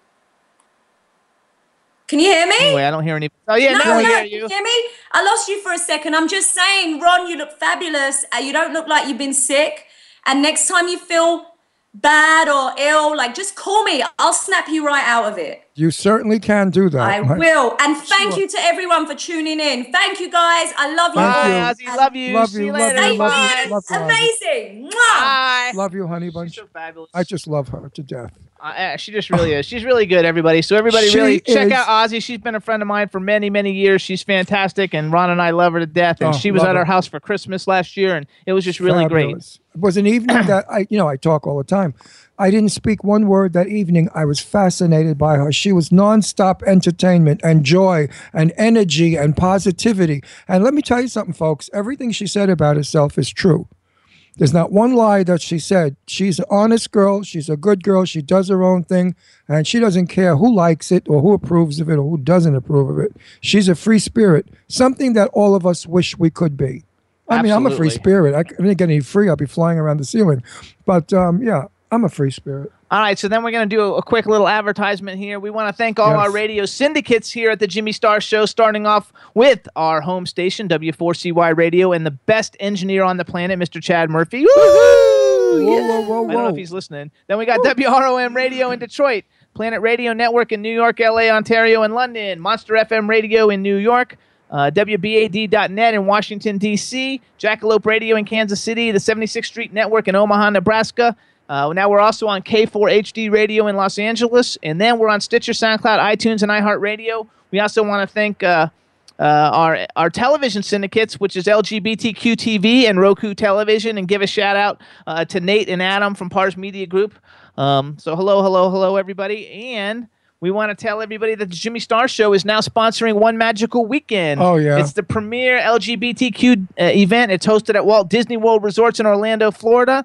Can you hear me?
Anyway, I don't hear any. Oh yeah,
no,
now
no,
I hear
can
you.
you hear me? I lost you for a second. I'm just saying, Ron, you look fabulous. Uh, you don't look like you've been sick. And next time you feel bad or ill, like just call me. I'll snap you right out of it.
You certainly can do that.
I
right?
will. And thank you to everyone for tuning in. Thank you guys. I love you.
Bye,
all.
Ozzie. Love you.
Love you,
you
love you,
Stay
love you, love you,
Amazing.
Bye.
Love you, honey bunch.
So fabulous.
I just love her to death.
Uh, she just really is. She's really good, everybody. So everybody
She
really check
is-
out Ozzie. She's been a friend of mine for many, many years. She's fantastic, and Ron and I love her to death. And
Oh,
she was at
her.
our house for Christmas last year, and it was just really great.
It was an evening that I, you know, I talk all the time. I didn't speak one word that evening. I was fascinated by her. She was nonstop entertainment and joy and energy and positivity. And let me tell you something, folks. Everything she said about herself is true. There's not one lie that she said. She's an honest girl. She's a good girl. She does her own thing, and she doesn't care who likes it or who approves of it or who doesn't approve of it. She's a free spirit, something that all of us wish we could be. I mean, I'm a free
Absolutely.
spirit. I didn't get any free. I'll be flying around the ceiling. But um, yeah, I'm a free spirit.
All right, so then we're going to do a, a quick little advertisement here. We want to thank all
Yes.
our radio syndicates here at the Jimmy Star Show, starting off with our home station, W4CY Radio, and the best engineer on the planet, Mr. Chad Murphy. Woo!
Whoa, whoa, whoa,
I don't know if he's listening. Then we got WROM Radio in Detroit, Planet Radio Network in New York, LA, Ontario, and London, Monster FM Radio in New York, uh, WBAD.net in Washington, D.C., Jackalope Radio in Kansas City, the 76th Street Network in Omaha, Nebraska. Uh, now we're also on K4HD Radio in Los Angeles, and then we're on Stitcher, SoundCloud, iTunes, and iHeartRadio. We also want to thank uh, uh, our our television syndicates, which is LGBTQ TV and Roku Television, and give a shout out uh, to Nate and Adam from Pars Media Group. Um, so hello, hello, hello, everybody, and we want to tell everybody that the Jimmy Star Show is now sponsoring One Magical Weekend.
Oh, yeah.
it's the premier LGBTQ uh, event. It's hosted at Walt Disney World Resorts in Orlando, Florida.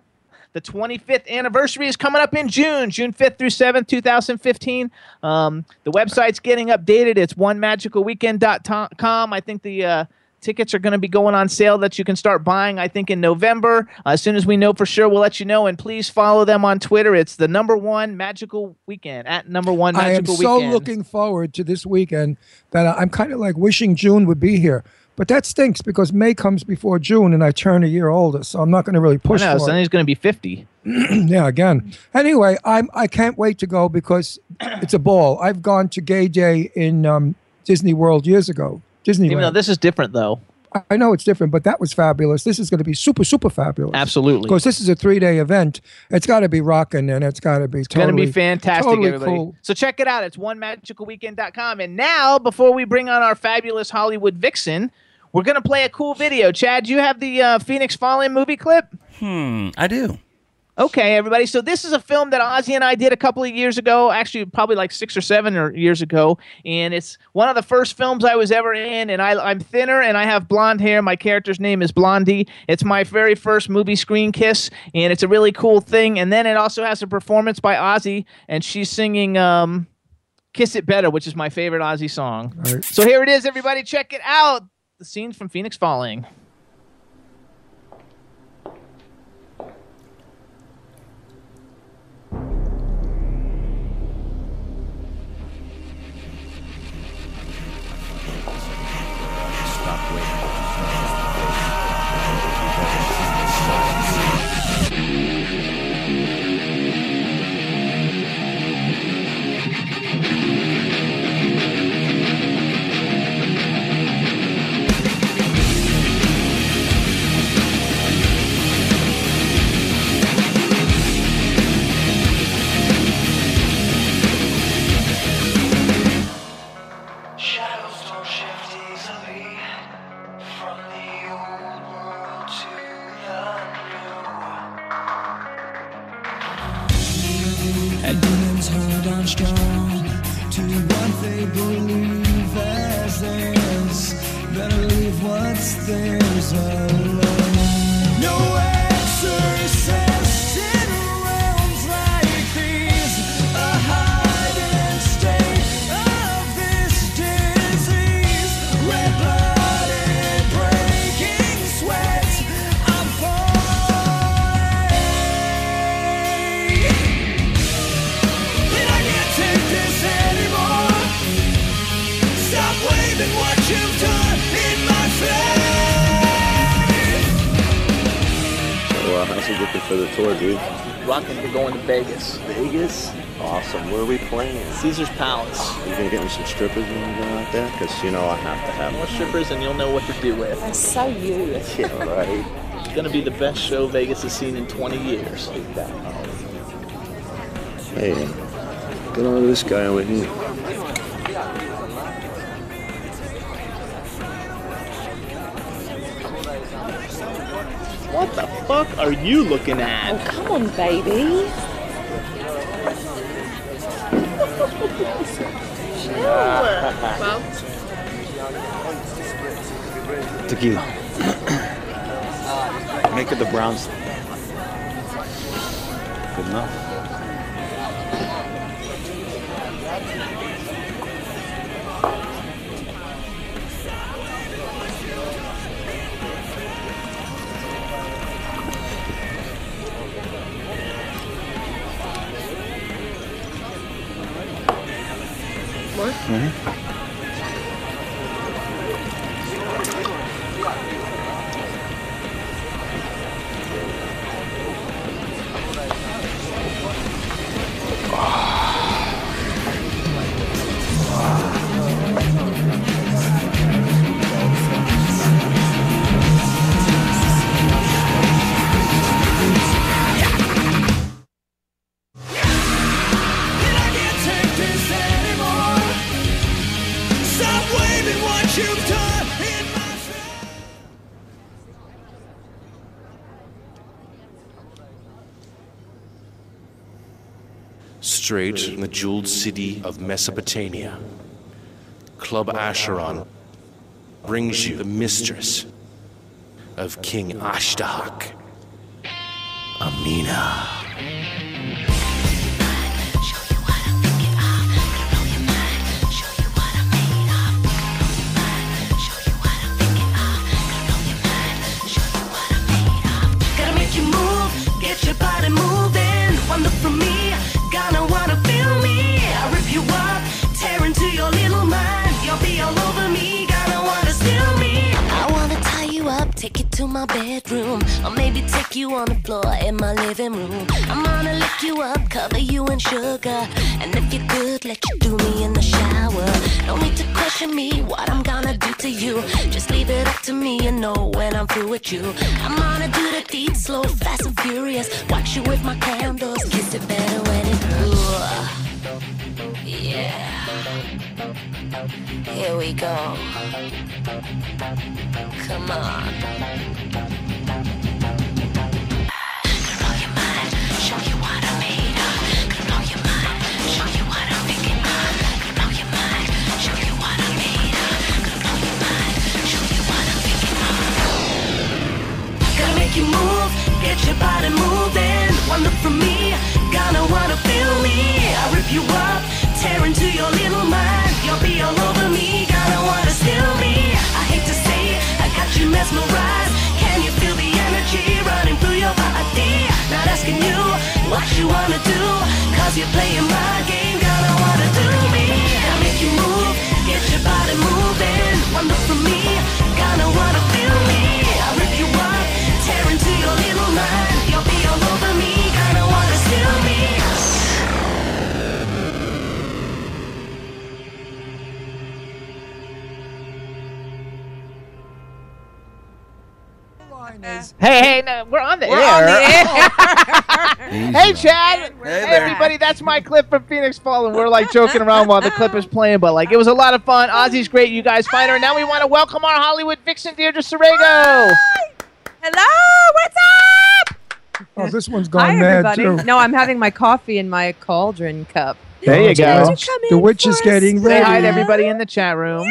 The 25th anniversary is coming up in June, June 5th through 7th, 2015. Um, the website's getting updated. It's onemagicalweekend.com. I think the uh, tickets are going to be going on sale that you can start buying, I think, in November. Uh, as soon as we know for sure, we'll let you know. And please follow them on Twitter. It's the number one magical weekend, at number one
I am
magical
so
weekend.
looking forward to this weekend that I'm kind of like wishing June would be here. But that stinks because May comes before June and I turn a year older, so I'm not going to really
I
push
know,
for
so then he's going to be 50.
yeah, again. Anyway, I'm I can't wait to go because it's a ball. I've gone to Gay Day in um, Disney World years ago. Disney.
Even though this is different, though.
I- I know it's different, but that was fabulous. This is going to be super, super fabulous.
Absolutely.
Because this is a three day event. It's got to be rocking and it's got to be
It's
totally,
going to be fantastic,
totally
everybody.
cool.
So check it out. It's onemagicalweekend.com. And now, before we bring on our fabulous Hollywood vixen, we're going to play a cool video. Chad, do you have the uh, Phoenix Falling movie clip?
Hmm, I do.
Okay, everybody. So this is a film that Ozzie and I did a couple of years ago, actually probably like six or seven or years ago, and it's one of the first films I was ever in. And I, I'm thinner and I have blonde hair. My character's name is Blondie. It's my very first movie screen kiss, and it's a really cool thing. And then it also has a performance by Ozzie, and she's singing um, "Kiss It Better," which is my favorite Ozzie song.
Right.
So here it is, everybody. Check it out. The scenes from Phoenix Falling.
Rockin', we're going to Vegas.
Vegas? Awesome. Where are we playing?
Caesar's Palace.
You gonna get me some strippers when we go out there? Because, you know, I have to have
More
them.
strippers and you'll know what to do with. That's so you.
Yeah, right.
It's gonna be the best show Vegas has seen in 20 years.
Hey, get on to this guy over here.
Are you looking at?
Oh, come on, baby.
well,
Tequila. Make it the Browns. Good enough.
Straight from the jeweled city of Mesopotamia, Club Asheron brings you the mistress of King Ashtahak, Amina.
My bedroom, or maybe take you on the floor in my living room. I'm gonna lick you up, cover you in sugar, and if you're good, let you do me in the shower. No need to question me, what I'm gonna do to you. Just leave it up to me and know when I'm through with you. I'm gonna do the deed slow, fast and furious. Watch you with my candles, kiss it better when it's blue. Yeah. Here we go. Come on.
You move, get your body moving. One look from me, gonna wanna feel me. I rip you up, tear into your little mind. You'll be all over me, gonna wanna steal me. I hate to say it, I got you mesmerized. Can you feel the energy running through your body? Not asking you what you wanna do, cause you're playing my game, gonna wanna do me. Gotta make you move, get your body moving. One look from me, gonna wanna feel me. I rip you up, tear into your little mind. You'll be all over me,
Hey, hey, no, we're on the
We're
air.
on the air.
hey, Chad. Hey,
there.
everybody. That's my clip from Phoenix Falling. We're like joking around while the clip is playing, but like it was a lot of fun. Ozzie's great. You guys find her. Now we want to welcome our Hollywood vixen, Deirdre Sorego.
Hello, what's up?
Oh, this one's gone mad
everybody.
too.
No, I'm having my coffee in my cauldron cup.
There you go.
the witch- is getting
Say
ready.
hi to everybody in the chat room.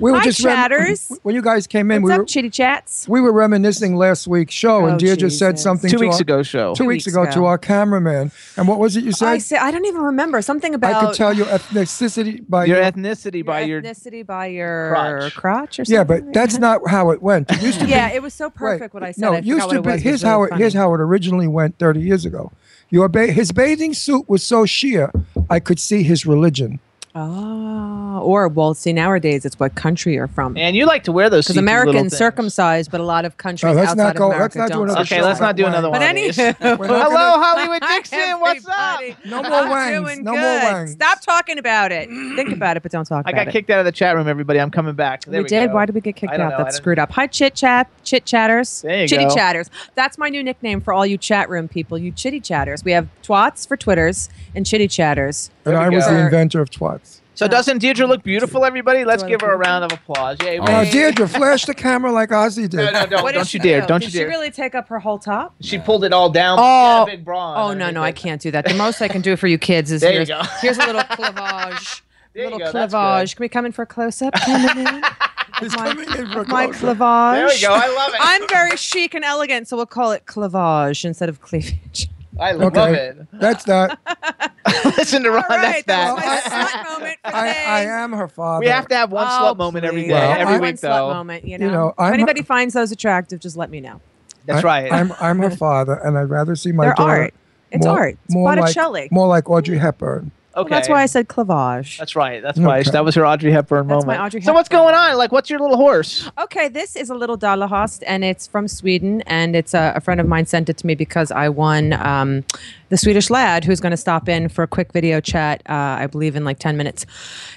We were
Hi,
just rem-
chatters.
when you guys came in.
What's
we
up,
were
chitty chats?
we were reminiscing last week's show,
Oh,
and Deirdre said something
Two
to
weeks
our-
ago show.
Two
Two
weeks
weeks
ago,
ago.
to our cameraman. And what was it you said?
I say I don't even remember something about
I could tell your ethnicity by
Your
your.
ethnicity by your.
ethnicity by your
crotch.
crotch or something.
Yeah, but that's not how it went. It used to
yeah,
be.
it was so perfect what I said.
No,
I
it used to be.
it was.
Here's
was
how
really
it. Here's how it originally went 30 years ago. Your ba- his bathing suit was so sheer, I could see his religion.
Oh, or well, see nowadays it's what country you're from.
And you like to wear those
Because
see-through
Americans circumcised, but a lot of countries
Oh, let's
outside
not go-
of
let's
America
not do
don't.
another
Okay,
show
let's not do
wine.
another one.
But
of
anywho,
Hello, Hollywood Dixon. What's up?
No more
I'm
wangs.
doing
No more
good.
wangs.
Stop talking about it. Think about it, but don't talk
I got
it.
kicked out of the chat room. Everybody, I'm coming back. There
we,
we,
did.
go.
Why did we get kicked out?
know.
That's screwed up. Hi, chit chat, chit chatters, chitty
go.
chatters. That's my new nickname for all you chat room people. You chitty chatters. We have twats for twitters and chitty chatters.
And I
we
was the inventor of twats.
So doesn't Deirdre look beautiful, everybody? Let's give her a round of applause. Yay.
Oh, Deirdre, flash the camera like Ozzie did.
No, no, don't,
What
don't
she
you dare.
do?
Don't
Did
you dare!
Did she really take up her whole top?
She pulled it all down.
Oh.
She big bra
Oh no, no, I can't do that. The most I can do for you kids is
There you
here's,
go.
here's a little clavage.
There you
little
go, that's
clavage. Can we come in for a close up? Cameraman?
He's
my-
coming in for
My clavage.
There we go. I love it.
I'm very chic and elegant, so we'll call it clavage instead of cleavage.
I love
Okay,
it.
that's that.
Listen to Ron.
All right,
that's
that was
that.
my slut moment for
I. I am her father.
We have to have one
Oh,
slut moment every
please.
day,
Well,
every
I-
One
week
slut
though.
moment, you know.
You know,
if
I'm-
anybody finds those attractive, just let me know.
That's
I-
right.
I'm I'm her father, and I'd rather see my
They're
daughter.
art. It's
more,
art. It's
more like
Botticelli.
more like Audrey Hepburn.
Well,
okay.
that's why I said clavage.
That's right. That's why
Okay.
that was her Audrey Hepburn
That's my
moment.
Audrey
so what's going on? Like, what's your little horse?
Okay, this is a little Dalahast, and it's from Sweden, and it's a, a friend of mine sent it to me because I won um, the Swedish lad who's going to stop in for a quick video chat. Uh, I believe in like ten minutes.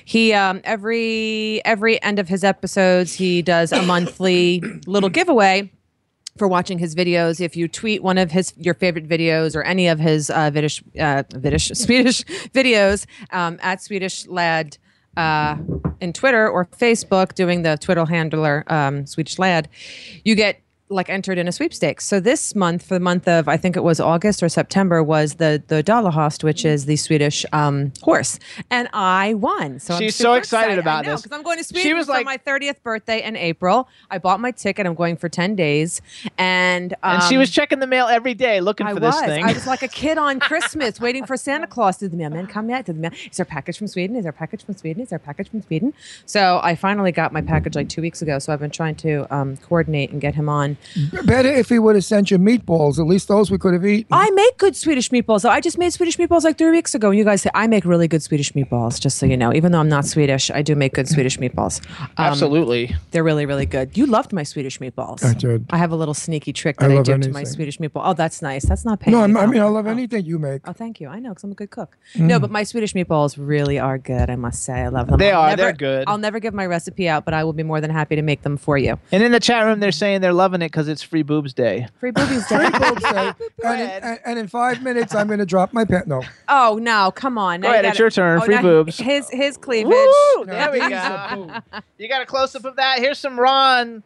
He um, every every end of his episodes he does a monthly little giveaway for watching his videos. If you tweet one of his your favorite videos or any of his uh, Viddish, uh, Viddish Swedish videos um, at Swedish Lad uh, in Twitter or Facebook, doing the Twitter handler um, Swedish Lad, you get like entered in a sweepstakes. So this month, for the month of I think it was August or September, was the the Dalahast, which is the Swedish um, horse, and I won. So
She's so
super
excited about
know,
this.
because I'm going to Sweden She
was
for
like-
my 30th birthday in April. I bought my ticket. I'm going for 10 days, and
and she
um,
was checking the mail every day looking
I
for
was.
this thing.
I was like a kid on Christmas waiting for Santa Claus. Did the mailman come yet? Did the mail? Is there a package from Sweden? Is there a package from Sweden? Is there a package from Sweden? So I finally got my package like two weeks ago. So I've been trying to um, coordinate and get him on.
Better if he would have sent you meatballs. At least those we could have eaten.
I make good Swedish meatballs. I just made Swedish meatballs like three weeks ago. And you guys say I make really good Swedish meatballs. Just so you know, even though I'm not Swedish, I do make good Swedish meatballs. Um,
Absolutely.
they're really really good. You loved my Swedish meatballs.
I did.
I have a little sneaky trick that I,
love
do to my. Swedish meatball. Oh, that's nice. That's not paying.
no, I'm. I mean I
Oh.
love anything you make.
Oh, thank you. I know because I'm a good cook. No, but my Swedish meatballs really are good. I must say, I love them.
They
I'll
are.
Never,
They're good.
I'll never give my recipe out, but I will be more than happy to make them for you.
and in the chat room, they're saying they're loving it because it's Free Boobs Day.
Free boobies day.
Boobs Day. and, in, and, and in five minutes, I'm going to drop my pen. No.
oh no, come on.
Go
Now you
ahead, it's
gotta-
your turn.
oh,
Free
now
boobs.
His his cleavage.
Woo! There we go. You got a close up of that. Here's some Ron.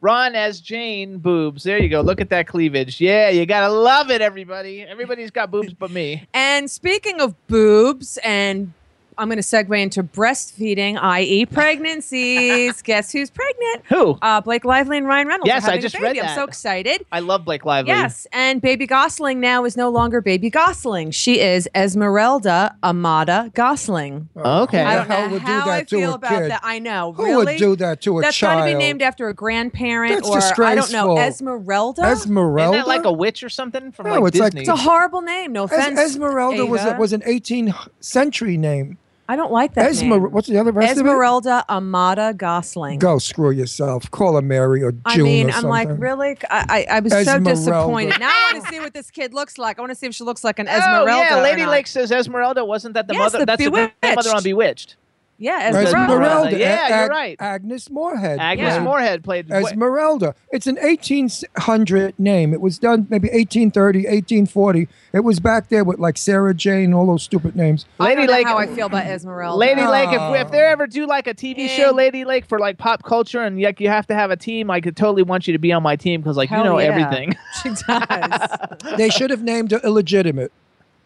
Ron as Jane boobs. There you go. Look at that cleavage. Yeah, you gotta love it, everybody. Everybody's got boobs but me.
And speaking of boobs, and I'm going to segue into breastfeeding, i.e., pregnancies. Guess who's pregnant?
Who?
Uh, Blake Lively and Ryan Reynolds.
Yes, I
having a
just
baby.
read
I'm so excited.
I love Blake Lively.
Yes, and Baby Gosling now is no longer Baby Gosling. She is Esmeralda Amada Gosling.
Okay.
I don't
Who the hell
know
would do
how
that
I
to
feel
a
about
kid?
that. I know.
Who
really?
would do that to a child?
That's
child?
got to be named after a grandparent
That's
or I don't know. Esmeralda.
Esmeralda.
Isn't that like a witch or something from
No,
like
it's like-
it's a horrible name. No
Es-
offense.
Esmeralda was a, was an 18th century name.
I don't like that
Esmer-
name.
What's the other rest
Esmeralda Amada Gosling.
Go screw yourself. Call her Mary or June
I mean,
or
I'm
something.
like, really? I, I, I was so disappointed. Now I want to see what this kid looks like. I want to see if she looks like an
Oh
Esmeralda.
yeah,
or
Lady
not.
Lake says Esmeralda. Wasn't that the
Yes,
mother?
the
that's the grandmother on
Bewitched.
Bewitched.
Yeah,
Esmeralda.
Esmeralda.
Esmeralda.
Yeah,
A-
you're right.
Agnes Moorehead.
Agnes
Yeah.
Moorehead played.
Esmeralda. It's an 1800 name. It was done maybe 1830, 1840. It was back there with like Sarah Jane, all those stupid names.
I
Lady
don't know
Lake.
how I feel about Esmeralda.
Lady Lake, if, if they ever do like a TV show. Lady Lake for like pop culture, and like you have to have a team, I could totally want you to be on my team because like you know
yeah.
everything.
She does.
They should have named her illegitimate.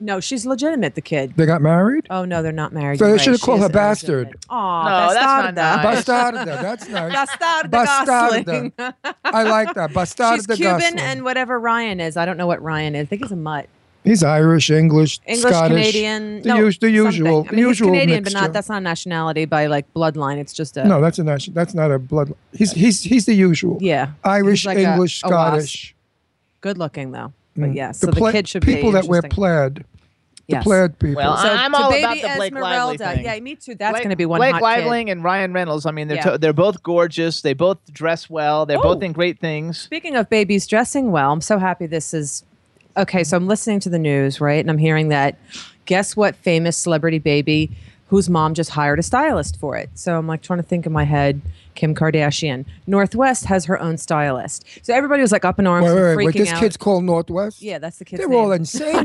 No, she's legitimate. The kid.
They got married?
Oh no, they're not married.
So
You're
they should have called her
is
bastard.
illegitimate. Aw,
No, that's not
bastarda.
nice.
Bastarda. That's nice.
Bastarda
Bastarda.
Gosling.
I like that. Bastarda
She's Cuban
Gosling.
and whatever Ryan is. I don't know what Ryan is. I think he's a mutt.
He's Irish, English,
English,
Scottish.
Canadian.
The,
no,
us- the
something.
usual.
I
the
mean,
usual
he's Canadian,
mixture.
but not that's not a nationality by like bloodline. It's just a
No, that's a nation. That's not a blood. He's he's he's the usual.
yeah.
Irish,
like
English,
a wasp.
Scottish.
Good looking though. But
Mm.
yes, so the
pla-
kid should be
people that wear
interesting.
plaid.
Yes.
The plaid people.
Well,
So
I'm all
baby
about the Blake Lively
Esmeralda.
thing.
Yeah, me too. That's going to be one
Blake
hot
Liveling and Ryan Reynolds. I mean, they're
Yeah.
to- they're both gorgeous. They both dress well. They're both
Oh.
in great things.
Speaking of babies dressing well, I'm so happy this is okay. So I'm listening to the news, right? And I'm hearing that guess what famous celebrity baby whose mom just hired a stylist for it. So I'm like trying to think in my head, Kim Kardashian. North West has her own stylist. So everybody was like up in arms
Wait, wait, wait. wait. This
out.
kid's called North West.
yeah, that's the kid.
They're
name.
all insane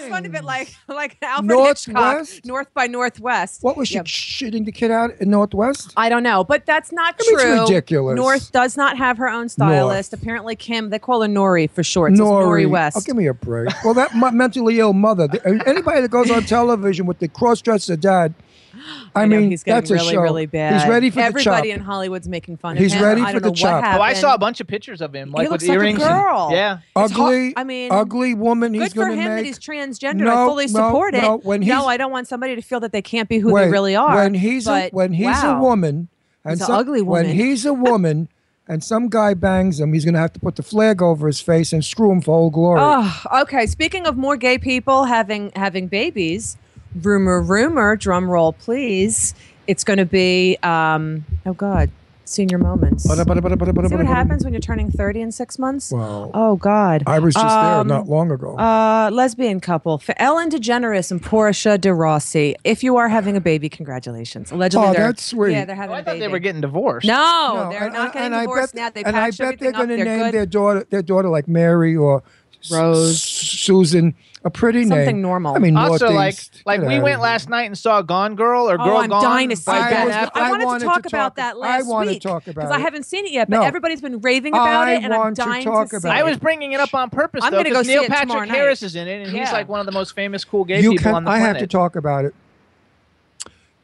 makes fun of it like like Alfred
Northwest?
Hitchcock, North by Northwest.
what was she
Yeah.
shitting the kid out in Northwest?
I don't know, but that's not
I mean, it's
true.
ridiculous.
North does not have her own stylist. Apparently, Kim, they call her Nori for short. So
Nori.
Nori oh, West.
Oh, give me a break. Well, that mentally ill mother. Anybody that goes on television with the cross-dresser dad, I,
know,
mean,
he's getting
that's a
really,
show.
really bad.
He's ready for
Everybody
the chop.
in Hollywood's making fun
He's
of him.
He's ready
I
for
don't
the
know what
chop.
happened.
Oh, I saw a bunch of pictures of him, like
looks
with
like a
earrings.
girl.
And, yeah.
It's hot-
ugly.
I mean,
ugly woman.
Good
He's
for
going to
him that he's transgender. I
No,
fully
no,
support it.
no, when he's-
I don't want somebody to feel that they can't be who
Wait,
they really are.
When he's a, when he's
wow.
a woman, and
He's an
some-
ugly
When he's a woman, and some guy bangs him, he's going to have to put the flag over his face and screw him for old glory.
Oh, okay. Speaking of more gay people having having babies, rumor, rumor, drum roll, please. It's going to be, um, oh God, senior moments. See what happens when you're turning 30 in six months?
Wow.
Oh God.
I was just
Um,
there not long ago.
Uh, lesbian couple for Ellen DeGeneres and Portia de Rossi. If you are having a baby, congratulations. Allegedly,
Oh,
they're-
that's sweet.
Yeah, they're having
Oh, I
a
thought
baby.
they were getting divorced.
no,
No,
they're
and-
not getting
and I
divorced
bet,
now. They
and I bet they're gonna name
good.
their daughter their daughter like Mary or
Rose.
Susan, a pretty name.
Something normal.
I mean,
also, like,
Northeast,
like
get
we went last night and saw Gone Girl or Girl
Oh,
Girl
I'm
Gone.
dying to see
by
that.
Was-
Affleck.
I wanted
wanted
to
to
talk
talk-
about that
I
last
wanna
week
talk about
because I haven't seen it yet, but
No.
everybody's been raving about
I
it, and I'm
dying to talk
to,
about
it.
I was bringing it up on purpose
I'm
though,
gonna go
because
see
Neil
it tomorrow
Patrick
night.
Harris is in it, and he's like one of the most famous cool gay
you
people
can.
on the
I
planet.
have to talk about it.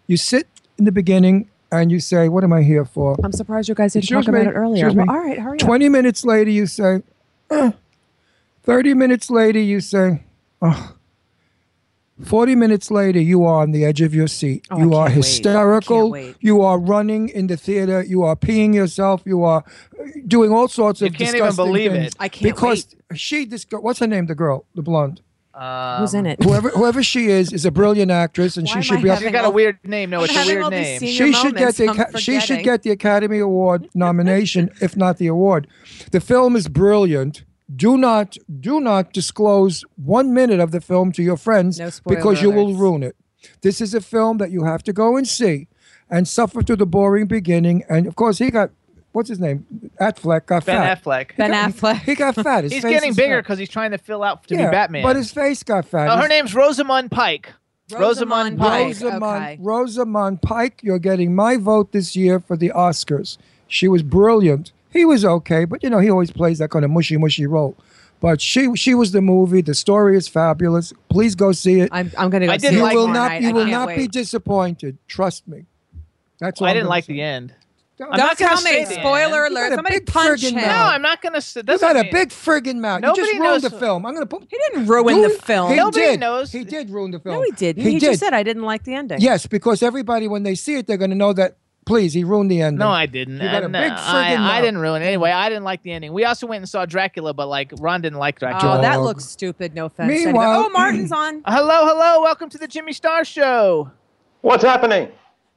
You sit in the beginning and you say, "What am I here for?"
I'm surprised you guys didn't
Excuse
talk
me,
about it earlier. Well, all right, hurry up.
Twenty minutes later, you say. "Eh." Thirty minutes later, you say. Oh. Forty minutes later, you are on the edge of your seat.
Oh,
you are
can't wait. I can't
hysterical. You are running in the theater. You are peeing yourself. You are uh, doing all sorts of things.
You
of
can't even believe
things
it.
I can't believe it.
because she. This girl. What's her name? The girl, the blonde.
Um,
Who's in it?
Whoever whoever she is is a brilliant actress, and
Why
she should
I
be up.
She's got a weird name. No,
I'm
it's a weird name.
She should get the
I'm
she should get the Academy Award nomination, if not the award. The film is brilliant. Do not do not disclose one minute of the film to your friends
No
because you will ruin it. This is a film that you have to go and see and suffer through the boring beginning. And of course, he got what's his name? Affleck got
Ben
fat.
Affleck.
Ben Affleck.
He got fat. His
He's
face
getting bigger because he's trying to fill out to
Yeah,
be Batman.
but his face got fat.
oh, her name's Rosamund Pike. Rosamund Pike.
Rosamund,
okay.
Rosamund Pike, you're getting my vote this year for the Oscars. She was brilliant. He was okay, but you know he always plays that kind of mushy mushy role. But she she was the movie. The story is fabulous. Please go see it.
I'm, I'm going to go
I
see
did
it
you
like
will
tomorrow
not
night.
you
I
will
can't wait.
be disappointed. Trust me. That's all
I didn't like
say.
the end.
Don't-
I'm
Don't
not gonna
tell
say
me. Spoiler
end.
Alert.
a
Somebody
big
punch
friggin'
him.
mouth.
No, I'm not gonna. s-
You
doesn't
a big friggin' mouth.
Nobody
you just ruined
knows-
the film. I'm gonna put.
He didn't ruin the film.
He
Nobody
did.
knows-
He did ruin the film.
no, he didn't.
He,
He,
did.
just said I didn't like the ending.
Yes, because everybody when they see it, they're gonna know that. Please, he ruined the ending.
No, I didn't.
You got a
Uh, no,
big
I,
friggin'
I
mouth.
didn't ruin it. Anyway, I didn't like the ending. We also went and saw Dracula, but like Ron didn't like Dracula.
Oh, that looks stupid. No offense. to
Meanwhile-
oh, Martin's on.
Hello, hello. Welcome to the Jimmy Star Show.
What's happening?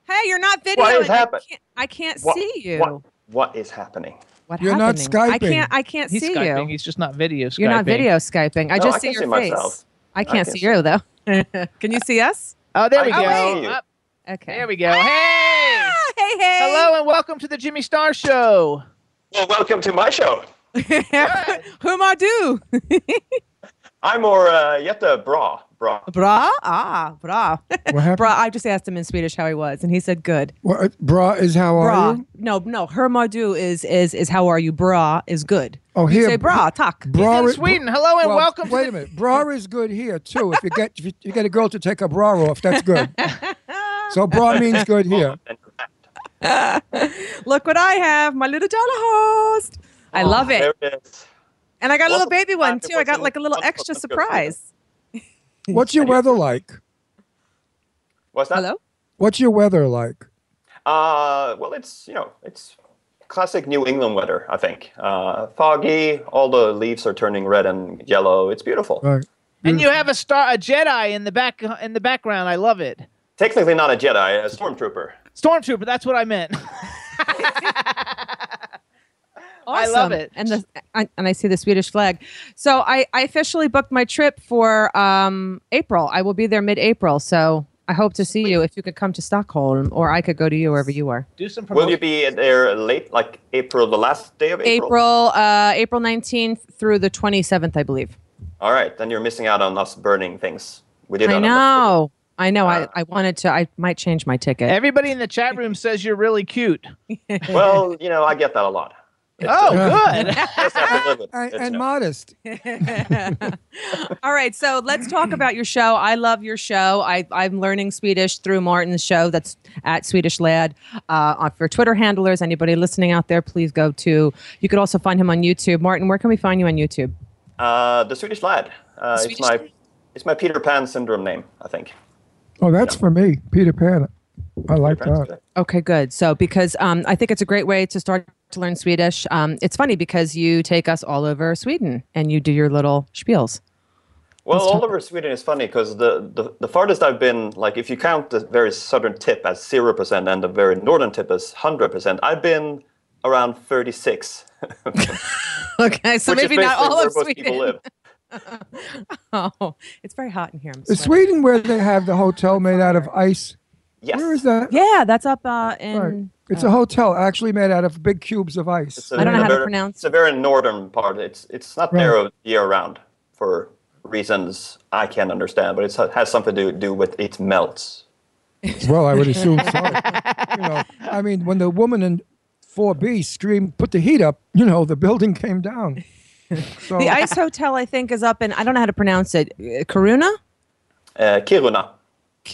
Hey, you're not videoing.
What is
I
happen-
can't, I can't
What-
see you.
What, what is happening?
What
You're not
happening? I can't. I can't
He's
see
skyping.
you.
He's just not video. Skyping.
You're not video skyping. I
No,
just
I
see
can
your
see
face.
myself.
I
I
can't
can
see
see.
you though. can you see us?
Oh, there
I
we
can
go.
see you.
Up.
Okay.
There we go. Hey.
Hey, hey.
Hello and welcome to the Jimmy Star Show.
Well, welcome to my show.
Whom I do?
I'm more uh, Jette Bra. Bra.
Bra? Ah, bra.
What happened?
bra. I just asked him in Swedish how he was, and he said good.
What, bra is how
Bra.
are you?
No, no. Hermadu is is is how are you? Bra is good.
Oh,
You
here
say bra. Tak.
Bra
in
is-
Sweden. Hello and
well,
welcome to
Wait
the-
a minute. Bra is good here too. If you get if you, you get a girl to take her bra off, that's good. so bra means good here.
Look what I have, my little Dalahast. I love it.
There it is.
And I got a little baby one too. I got like a little extra surprise.
What's your weather like?
What's that?
Hello?
What's your weather like?
Uh, well, it's you know, it's classic New England weather. I think uh, foggy. All the leaves are turning red and yellow. It's beautiful.
Right.
And you have a star, a Jedi in the back, in the background. I love it.
Technically not a Jedi, a stormtrooper.
Stormtrooper. That's what I meant. I love it.
And the I, and I see the Swedish flag. So I, I officially booked my trip for um, April. I will be there mid-April. So I hope to see you if you could come to Stockholm, or I could go to you wherever you are.
Do some
Will you be there late, like April, the last day of April?
April uh, April nineteenth through the twenty seventh, I believe.
All right, then you're missing out on us burning things. We did
I
that on
know. I know. I, I wanted to. I might change my ticket.
Everybody in the chat room says you're really cute.
Well, you know, I get that a lot.
Oh, good.
Just have to live with it.
And, and modest.
All right, so let's talk about your show. I love your show. I, I'm learning Swedish through Martin's show. That's at Swedish Lad. Uh, for Twitter handlers, anybody listening out there, please go to. You could also find him on YouTube. Martin, where can we find you on YouTube?
Uh, the Swedish lad. Uh, it's
Swedish
my
lad?
it's my Peter Pan syndrome name, I think.
Oh, that's for me, Peter Pan. I like
Peter
that.
good.
Okay, good. So, because um, I think it's a great way to start to learn Swedish. Um, it's funny because you take us all over Sweden and you do your little spiels.
Well, all over Sweden is funny because the, the, the farthest I've been, like if you count the very southern tip as 0% and the very northern tip as 100%, I've been around 36.
Okay, so
which is
maybe not all
where
of
most
Sweden.
People live.
Oh, it's very hot in here. I'm
Sweden where they have the hotel made out of ice?
Yes.
Where is that?
Yeah, that's up uh, in.
Right. It's a hotel actually made out of big cubes of ice.
It's a-
I don't know
it's a
how to
very-
pronounce
It's a very northern part. It's it's not
Right.
there year round. for reasons I can't understand, but it has something to do with it melts.
Well, I would assume so. you know, I mean, when the woman in 4B screamed, "Put the heat up!" You know, the building came down. So,
The Ice Hotel, I think, is up in, I don't know how to pronounce it, Uh, Karuna?
Uh, Kiruna.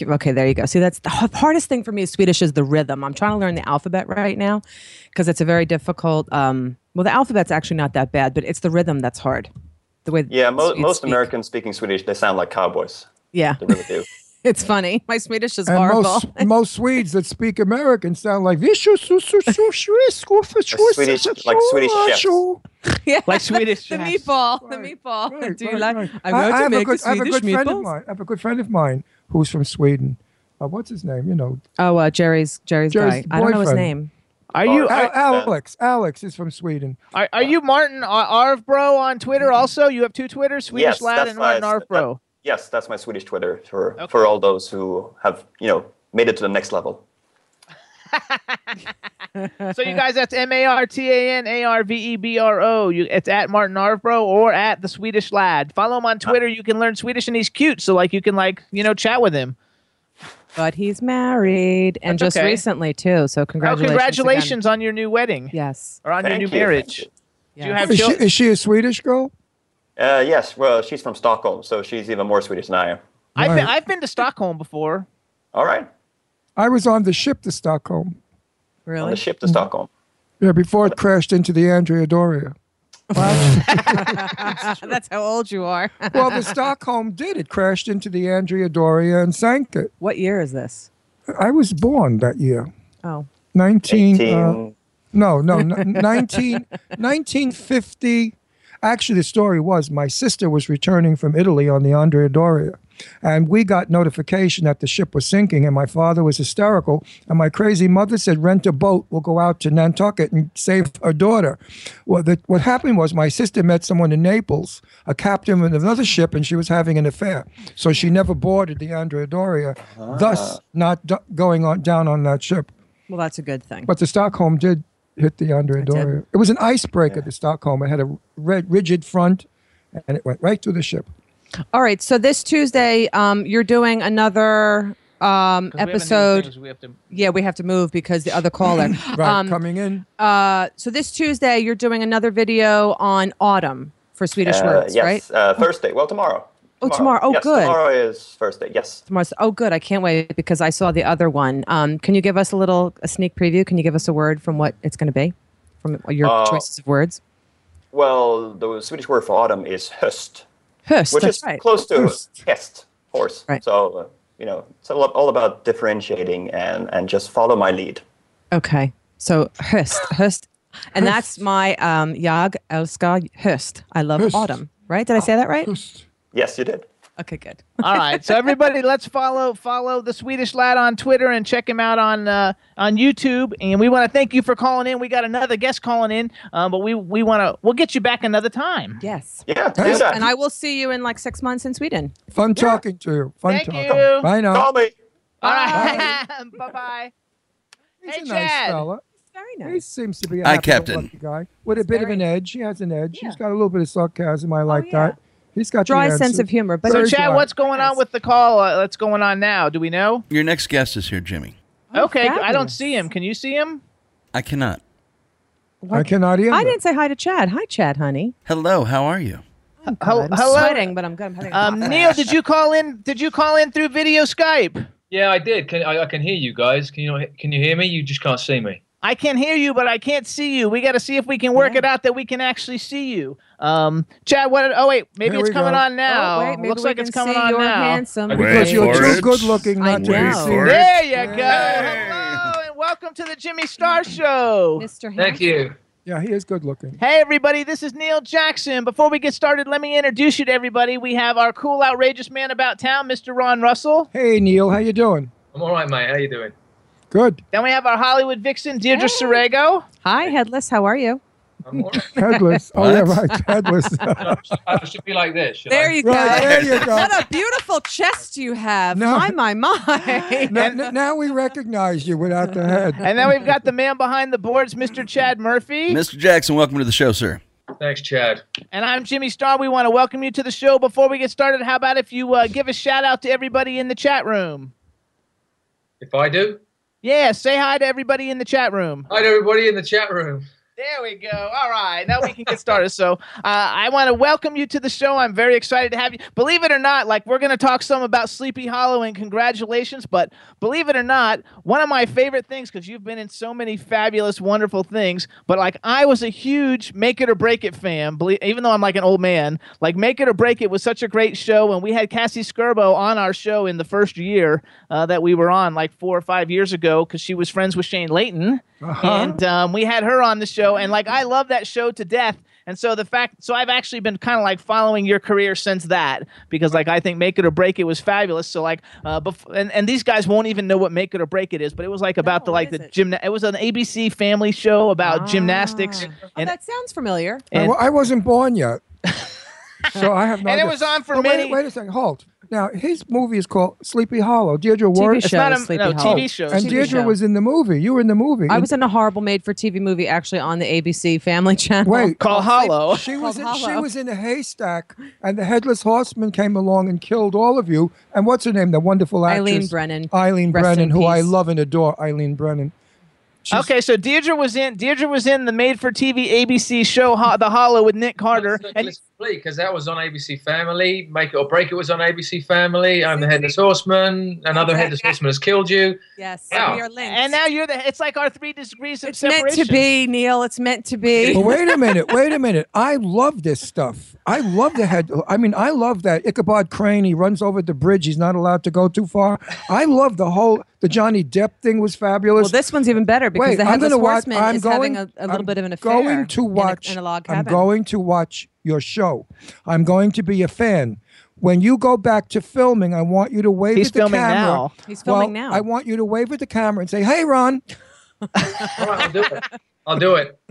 Okay, there you go. See, that's the hardest thing for me. is Swedish is the rhythm. I'm trying to learn the alphabet right now because it's a very difficult. Um, well, the alphabet's actually not that bad, but it's the rhythm that's hard. The way
Yeah, mo- most
speak.
Americans speaking Swedish, they sound like cowboys.
Yeah,
They really do.
it's funny. My Swedish is
and
horrible.
most most Swedes that speak American sound like "Vishu su su su Swiss, go for Swiss,
Swedish-
su- su-
like Swedish
su-
chefs.
yeah,
Like Swedish
the
chefs.
meatball, the meatball. Do you
Right,
like?
right.
I'm
I,
going
I have a good, I have a
Swedish
good friend of mine. I have a good friend of mine who's from Sweden. Uh, what's his name? You know,
Oh, uh, Jerry's Jerry's,
Jerry's
guy. I don't know his name.
Are you
Al-
are,
Alex. Alex is from Sweden.
are, are you Martin Ar- Arvbro on Twitter also? You have two Twitters, Swedish
yes,
Lad
that's
and Martin Arvbro.
Yes, that's my Swedish Twitter for, for all those who have, you know, made it to the next level.
So you guys, that's M A R T A N A R V E B R O. You, it's at Martin Arvbro or at the Swedish Lad. Follow him on uh, Twitter. You can learn Swedish, and he's cute. So like you can like you know chat with him.
But he's married and
That's
just
okay.
recently too. So congratulations!
Oh,
congratulations.
congratulations on your new wedding.
Yes.
Or on
Thank
your
you,
new marriage.
thank you.
Do you have
Is she,
children?
is she a Swedish girl?
Uh, yes, well, she's from Stockholm, so she's even more Swedish than I am.
I've been I've been to Stockholm before.
All right,
I was on the ship to Stockholm.
on
Really?
the ship to Stockholm.
Yeah, before it crashed into the Andrea Doria.
That's how old you are.
Well, the Stockholm did. It crashed into the Andrea Doria and sank it.
what year is this?
I was born that year.
Oh,
19.
18.
Uh, no, no, n- 19, 1950. Actually, the story was my sister was returning from Italy on the Andrea Doria. And we got notification that the ship was sinking, and my father was hysterical. And my crazy mother said, Rent a boat, we'll go out to Nantucket and save our daughter. Well, the, what happened was my sister met someone in Naples, a captain of another ship, and she was having an affair. So she never boarded the Andrea Doria, thus ah. not d- going on down on that ship.
well, that's a good thing.
But the Stockholm did hit the Andrea
It did.
Doria. It was an icebreaker, the Stockholm. It had a red, rigid front, and it went right through the ship.
All right. So this Tuesday, um, you're doing another um,
'Cause we have to
episode.
things, we have to-
Yeah, we have to move because the other caller.
Right,
um,
coming in.
uh, so this Tuesday, you're doing another video on autumn for Swedish
Uh,
words,
yes,
right?
uh, Thursday. Well, tomorrow.
Oh, tomorrow. Oh,
yes,
good.
Tomorrow is first day. Yes.
Tomorrow's. Oh, good. I can't wait because I saw the other one. Um, can you give us a little a sneak preview? Can you give us a word from what it's going to be, from your
Uh,
choices of words?
Well, the Swedish word for autumn is höst,
Höst.
which
that's
is
right.
close to
Höst.
hest, horse.
Right.
So, uh, you know, it's all, all about differentiating and, and just follow my lead.
Okay. So höst, höst, and that's my um, jag älskar höst. I love
Höst.
autumn. Right? Did I say that right?
Yes, you did.
Okay, good.
All right, so everybody, let's follow follow the Swedish lad on Twitter and check him out on uh, on YouTube. And we want to thank you for calling in. We got another guest calling in, um, but we we want to we'll get you back another time.
Yes.
Yeah, do
And I will see you in like six months in Sweden.
Fun talking to you. Fun
Thank
talking.
you.
Bye now.
Call me.
All right, bye bye.
He's
Hey,
a nice
Chad.
fella.
Very
He seems to be a
Hi,
happy
Captain.
lucky guy with a bit of an edge. He has an edge.
Yeah.
He's got a little bit of sarcasm. I like
yeah.
that. He's got the
Dry sense of humor, but
So, Chad,
dry.
what's going on with the call? Uh, that's going on now. Do we know?
Your next guest is here, Jimmy.
okay, I don't see him. Can you see him?
I cannot.
I cannot hear.
I didn't say hi to Chad. Hi, Chad, honey.
Hello, how are you?
Hel-
I'm
hello?
sweating, but I'm good. I'm having
Um. Neil, did you call in? Did you call in through video Skype?
Yeah, I did. Can I, I can hear you guys? Can you can you hear me? You just can't see me.
I can't hear you, but I can't see you. We got to see if we can work
Yeah.
it out that we can actually see you. Um, Chad, what? Oh wait, maybe
Here
it's coming
go.
on now.
Oh, wait, maybe
Looks
we
like it's coming
see
on now.
handsome
Because
face.
you're too good looking not to
know.
be seen.
for it.
There you go.
Hey.
Hello and welcome to the Jimmy Star Show.
Mr.
Thank you.
Yeah, he is good looking.
Hey everybody, this is Neil Jackson. Before we get started, let me introduce you to everybody. We have our cool, outrageous man about town, Mr. Ron Russell.
Hey Neil, how you doing?
I'm all right, mate. How you doing?
Good.
Then we have our Hollywood vixen, Deirdre Sorego.
Hi, Headless. How are you?
I'm all right.
Headless. oh yeah, right. Headless.
I should be like this. should
There
I?
you go.
right, there you go.
What a beautiful chest you have.
No.
My, my, my.
now, now we recognize you without the head.
And then we've got the man behind the boards, Mr. Chad Murphy.
Mr. Jackson, welcome to the show, sir.
Thanks, Chad.
And I'm Jimmy Star. We want to welcome you to the show. Before we get started, how about if you uh, give a shout out to everybody in the chat room?
If I do,
Yeah, say hi to everybody in the chat room.
hi to everybody in the chat room.
There we go. All right, now we can get started. So, uh, I want to welcome you to the show. I'm very excited to have you. Believe it or not, like we're going to talk some about Sleepy Hollow and congratulations. But believe it or not, one of my favorite things because you've been in so many fabulous, wonderful things. But like I was a huge Make It or Break It fan. Believe, even though I'm like an old man, like Make It or Break It was such a great show, and we had Cassie Scerbo on our show in the first year uh, that we were on, like four or five years ago, because she was friends with Shane Layton.
Uh-huh.
And um, we had her on the show, and like I love that show to death. And so the fact, so I've actually been kind of like following your career since that because like I think Make It or Break It was fabulous. So like, uh, bef- and and these guys won't even know what Make It or Break It is, but it was like about the like the gym. It was an ABC family show about gymnastics,
Oh,
and
that sounds familiar.
and-
I, I wasn't born yet, so I have no.
And it was on for
But
many-
Wait, wait a second. Halt. Now his movie is called Sleepy Hollow. Deirdre Ward.
It's not a- Sleepy no, Hollow. TV show.
And
TV
Deirdre
show.
was in the movie. You were in the movie.
I was in a horrible made-for-TV movie actually on the ABC Family Channel.
Wait, called
Hollow.
She was in,
Called
she was in a haystack, and the headless horseman came along and killed all of you. And what's her name? The wonderful actress
Eileen Brennan.
Eileen
Rest
Brennan,
in
who I love and adore. Eileen Brennan.
okay, so Deirdre was in Deirdre was in the made for TV ABC show Ho- The Hollow with Nick Carter, and
because that was on ABC Family. Make It or Break It was on ABC Family. I'm the Headless Horseman. Another Headless Horseman has killed you.
Yes,
Wow.
we are linked.
and now you're the. It's like our three degrees of separation.
it's meant to be, Neil. It's meant to be.
But wait a minute, wait a minute. I love this stuff. I love the head. I mean, I love that Ichabod Crane. He runs over the bridge. He's not allowed to go too far. I love the whole. The Johnny Depp thing was fabulous.
Well, this one's even better because
Wait,
the
I'm
headless
watch.
horseman
I'm
is
going,
having a, a little
I'm
bit of an affair.
Going to
in a-
watch.
in a, log
I'm
cabin.
going to watch your show. I'm going to be a fan. When you go back to filming, I want you to wave
He's
at the
filming
camera.
now.
He's filming
Well,
now.
I want you to wave at the camera and say, "Hey, Ron."
All right, I'll do it. I'll do it.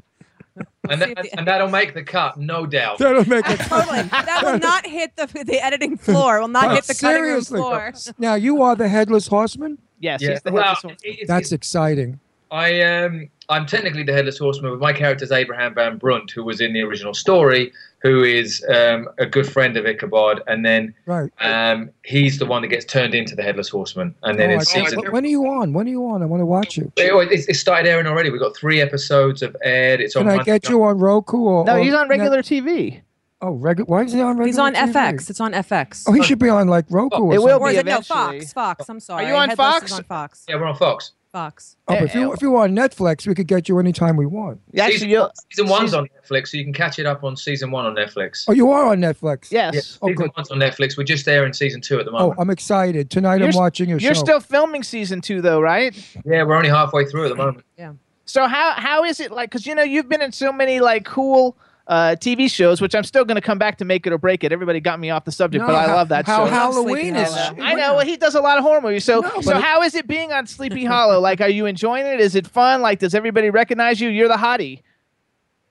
And, that, and that'll make the cut, no doubt.
That'll make it.
totally. That will not hit the the editing floor. Will not
But
hit the cutting room floor.
Now you are the headless horseman.
Yes,
Yeah.
he's the
Well,
horseman.
it- it's-
That's exciting.
I am. I'm technically the headless horseman, but my character is Abraham Van Brunt, who was in the original story, who is um, a good friend of Ichabod, and then
Right.
um, he's the one that gets turned into the headless horseman. And then
Oh,
in season,
When- when are you on? When are you on? I want to watch you.
it, it's, it started airing already. We've got three episodes of aired. It's
Can
on.
I
Monday
get you on Roku or?
No,
or
he's on
Net-
regular TV.
Oh, regular. Why is he on regular?
He's on
TV?
FX. It's on FX.
Oh, he should be on like Roku. or
It will
something.
or is
be
it no. Fox? Fox. I'm sorry.
Are you on
Headless
Fox?
On Fox.
Yeah, we're on Fox.
Fox.
Oh, but if you if you want Netflix, we could get you anytime we want.
Actually,
season,
you'll,
season one's on Netflix, so you can catch it up on season one on Netflix.
Oh, you are on Netflix.
Yeah,
yes.
Oh,
season
good.
one's on Netflix. We're just there in season two at the
oh,
moment. Oh.
I'm excited. Tonight
You're
I'm watching your
You're
show.
still filming season two, though, right?
yeah, we're only halfway through at the moment. Yeah.
So how how is it like? Because you know you've been in so many like cool uh, TV shows, which I'm still going to come back to make it or break it. Everybody got me off the subject,
No,
but I
how-
love that
how
show.
Halloween is.
I know. Well, he does a lot of horror movies. So,
No,
so
but
how is it being on Sleepy Hollow? Like, are you enjoying it? Is it fun? Like, does everybody recognize you? You're the hottie.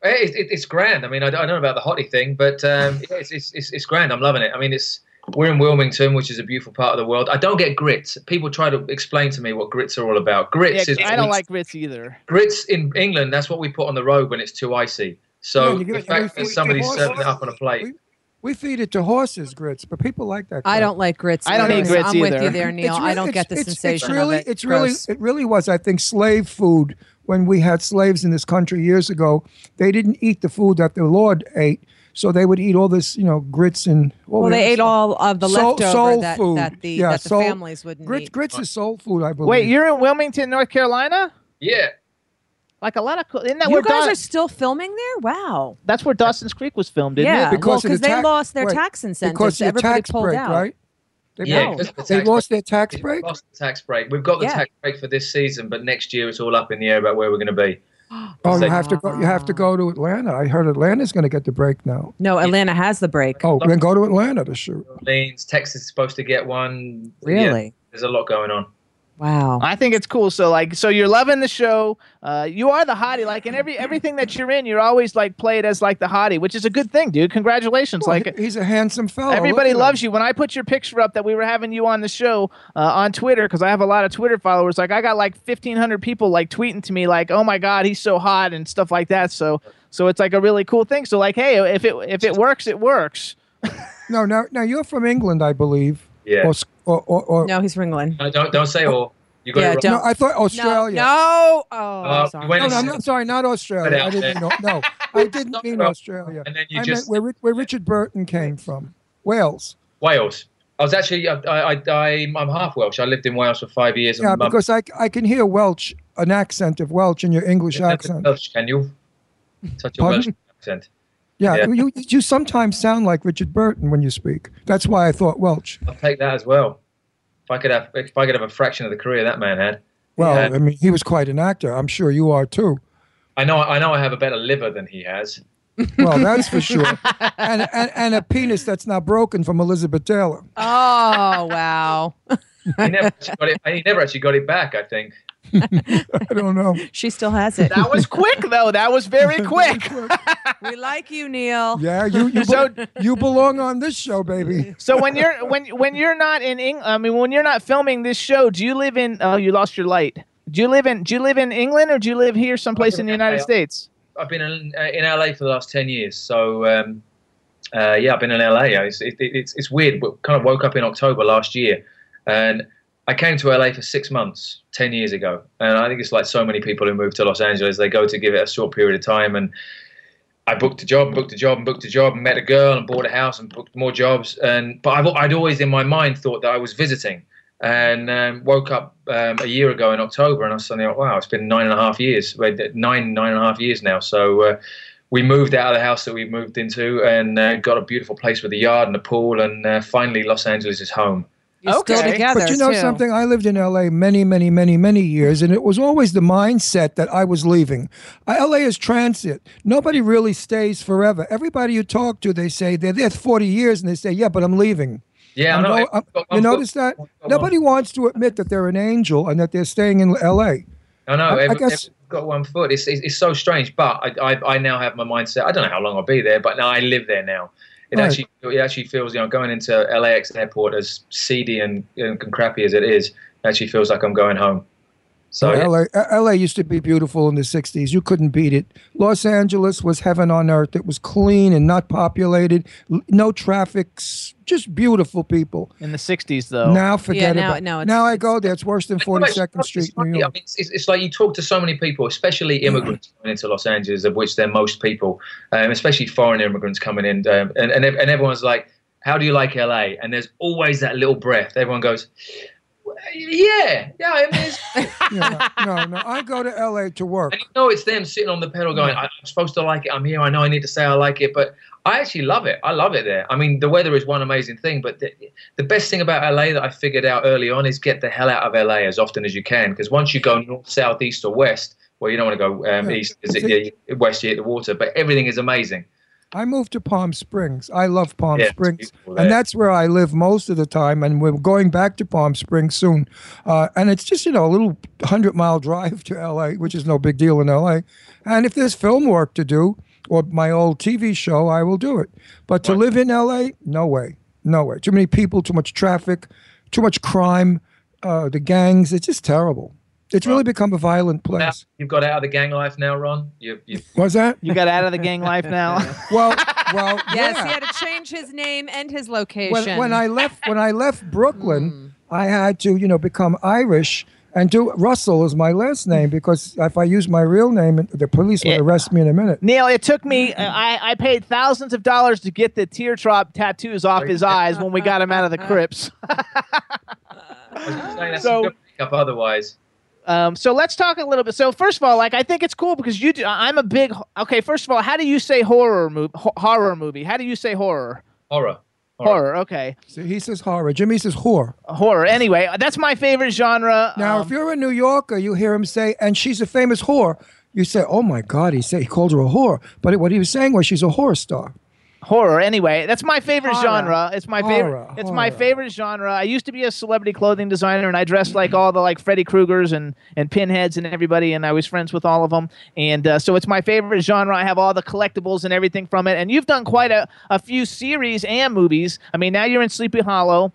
It, it, it's grand. I mean, I don't, I don't know about the hottie thing, but um, it's, it's, it's, it's grand. I'm loving it. I mean, it's we're in Wilmington, which is a beautiful part of the world. I don't get grits. People try to explain to me what grits are all about. Grits
Yeah,
is
I don't like grits either.
grits in England. That's what we put on the road when it's too icy. So
Yeah, you get-
the
you
fact that somebody's serving it up on a plate.
We feed it to horses grits, but people like that.
I don't like grits.
I don't
either.
eat grits
I'm with you there, Neil.
It's
I don't get the
it's- it's-
sensation
It's really,
of it.
it's really,
Gross.
it really was. I think slave food when we had slaves in this country years ago. They didn't eat the food that the Lord ate, so they would eat all this, you know, grits and. all
Well,
the
they ate
stuff.
all of the
Soul-
leftover
soul
that,
food.
that the
Yeah,
that the
soul-
families wouldn't
Grits,
eat.
grits is soul food, I believe.
Wait, you're in Wilmington, North Carolina?
Yeah.
Like a lot of cool. Isn't that
You
where
guys
Daw-
are still filming there? Wow.
That's where Dawson's Creek was filmed, didn't
Yeah,
it?
well,
of
because
the
they
tax-
lost their
wait,
tax incentives.
Because of the
Everybody
tax
pulled
break,
out.
right? They,
Yeah,
they-
the
they
tax
lost their tax
We've
break.
lost the tax break. We've got the
Yeah.
tax break for this season, but next year it's all up in the air about where we're going to be.
Oh,
They-
you have to go. You have to go to Atlanta. I heard Atlanta's going to get the break now.
No, Atlanta has the break.
Oh, then go to Atlanta to shoot.
Orleans, Texas is supposed to get one. Yeah,
Really?
there's a lot going on.
Wow.
I think it's cool. So like, so you're loving the show. Uh, you are the hottie. Like in every everything that you're in, you're always like played as like the hottie, which is a good thing, dude. Congratulations.
Well,
like
he's a handsome fellow.
Everybody
Look
loves
him.
you. When I put your picture up that we were having you on the show uh, on Twitter, because I have a lot of Twitter followers, like I got like fifteen hundred people like tweeting to me like, "Oh my God, he's so hot" and stuff like that. So, so it's like a really cool thing. So like, hey, if it if it works, it works.
No, now, now you're from England, I believe.
Yeah.
Or, or, or, or
No, he's from England.
No, don't don't say all. You got
Yeah,
it
don't.
No, I thought Australia.
No. Oh,
Uh,
sorry.
you went
No, no, I'm not sorry, not Australia. I didn't
there.
mean, no, I didn't mean
wrong.
Australia.
And then you
I
just-
meant where, where Richard Burton came from. Wales.
Wales. I was actually I, I, I I'm half Welsh. I lived in Wales for five years.
Yeah, because I, I can hear Welsh, an accent of Welsh in your English accent.
Welsh, can you? Such a Welsh accent.
Yeah,
Yeah.
You, you sometimes sound like Richard Burton when you speak. That's why I thought Welch.
I'll take that as well. If I could have if I could have a fraction of the career that man had.
Well,
Yeah.
I mean, he was quite an actor. I'm sure you are too.
I know I know I have a better liver than he has.
Well, that's for sure. And, and, and a penis that's not broken from Elizabeth Taylor.
Oh, wow.
He never got it. He never actually got it back. I think.
I don't know.
She still has it.
That was quick though. That was very quick.
we like you, Neil.
Yeah, you you,
So-
be- you belong on this show, baby.
So when you're when when you're not in England, I mean when you're not filming this show, do you live in? Oh, you lost your light. Do you live in? Do you live in England or do you live here, someplace in the United States?
I've been in, uh, in LA for the last ten years. So um, uh, yeah, I've been in LA. It's, it, it's it's weird. But kind of woke up in October last year, and I came to LA for six months ten years ago. And I think it's like so many people who move to Los Angeles. They go to give it a short period of time, and I booked a job, booked a job, and booked a job, and met a girl, and bought a house, and booked more jobs. And but I've, I'd always in my mind thought that I was visiting, and um, woke up um, a year ago in October, and I was suddenly like, wow, it's been nine and a half years, nine, nine and a half years now. So. Uh, we moved out of the house that we moved into and uh, got a beautiful place with a yard and a pool, and uh, finally Los Angeles is home.
You're still together,
But you know
too.
something? I lived in LA many, many, many, many years, and it was always the mindset that I was leaving. LA is transit. Nobody really stays forever. Everybody you talk to, they say they're there 40 years, and they say, yeah, but I'm leaving.
Yeah, I
I'm
know.
go- I'm-
Got
you notice that?
got one-
Nobody wants to admit that they're an angel and that they're staying in LA.
I know.
I- I guess-
got one foot. It's, it's, it's so strange, but I, I, I now have my mindset. I don't know how long I'll be there, but now I live there now. It
Right.
actually it actually feels you know going into LAX airport as seedy and, and crappy as it is actually feels like I'm going home. So yeah.
LA, LA used to be beautiful in the 60s. You couldn't beat it. Los Angeles was heaven on earth. It was clean and not populated, no traffic, just beautiful people.
In the '60s, though.
Now forget
now-
about
now
it.
it's-
Now I go there. It's worse than
Well, it's
42nd Street,
it's
New
funny. I
York.
mean, it's, it's, it's like you talk to so many people, especially immigrants coming into Los Angeles, of which they're most people, um, especially foreign immigrants coming in, um, and, and and everyone's like, "How do you like LA?" And there's always that little breath. Everyone goes, "Well, "Yeah, yeah." I mean, it's,
Yeah, no, no. I go to LA to work.
and you know, it's them sitting on the pedal going, "I'm supposed to like it. I'm here. I know I need to say I like it, but." I actually love it. I love it there. I mean, the weather is one amazing thing, but the, the best thing about LA that I figured out early on is get the hell out of LA as often as you can. Because once you go north, south, east, or west, well, you don't want to go um,
Yeah.
east, is it, yeah, west, you hit the water, but everything is amazing.
I moved to Palm Springs. I love Palm
Yeah,
Springs, and that's where I live most of the time. And we're going back to Palm Springs soon. Uh, and it's just you know a little hundred mile drive to LA, which is no big deal in LA. And if there's film work to do or my old TV show, I will do it. But to live in LA, no way, no way. Too many people, too much traffic, too much crime, uh, the gangs. It's just terrible. It's really become a violent
Now,
place.
you've got out of the gang life now, Ron. You, you,
Was that?
You got out of the gang life now.
Well, well,
Yes,
yeah.
he had to change his name and his location.
when, when I left when I left Brooklyn, I had to you know become Irish and do Russell is my last name because if I use my real name, the police would arrest me in a minute.
Neil, it took me. uh, I I paid thousands of dollars to get the teardrop tattoos off his eyes when we got him out of the crypts.
I was saying that's
So-
a good makeup otherwise.
Um, so let's talk a little bit. So first of all, like I think it's cool because you. Do, I'm a big. Okay, first of all, how do you say horror movie? Horror movie. How do you say horror?
Horror.
Horror. Okay.
So he says horror. Jimmy says whore.
Horror. Anyway, that's my favorite genre.
Now,
Um,
if you're a New Yorker, you hear him say, "And she's a famous whore." You say, "Oh my God!" He said he called her a whore, but what he was saying was she's a horror star.
Horror. Anyway, that's my favorite
Horror.
genre. It's my favorite.
Horror,
It's my favorite genre. I used to be a celebrity clothing designer, and I dressed like all the like Freddy Krueger's and and Pinheads and everybody, and I was friends with all of them. And uh, so it's my favorite genre. I have all the collectibles and everything from it. And you've done quite a, a few series and movies. I mean, now you're in Sleepy Hollow.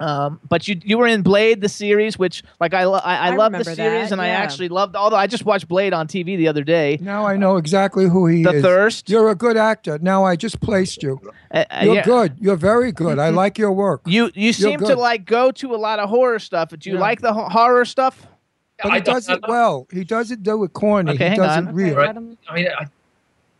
Um, but you you were in Blade the series, which like I lo- I, I,
I
love the series,
that,
and I actually loved. Although I just watched Blade on TV the other day.
Now I know exactly who he
The
is.
Thirst.
You're a good actor. Now I just placed you.
Uh,
You're
yeah.
good. You're very good. I like your work.
You you
You're
seem to like go to a lot of horror stuff. Do you
Yeah.
like the ho- horror stuff?
But he does it well. He doesn't do it corny.
Okay,
he
hang
does
on.
it real.
Right. I mean, I,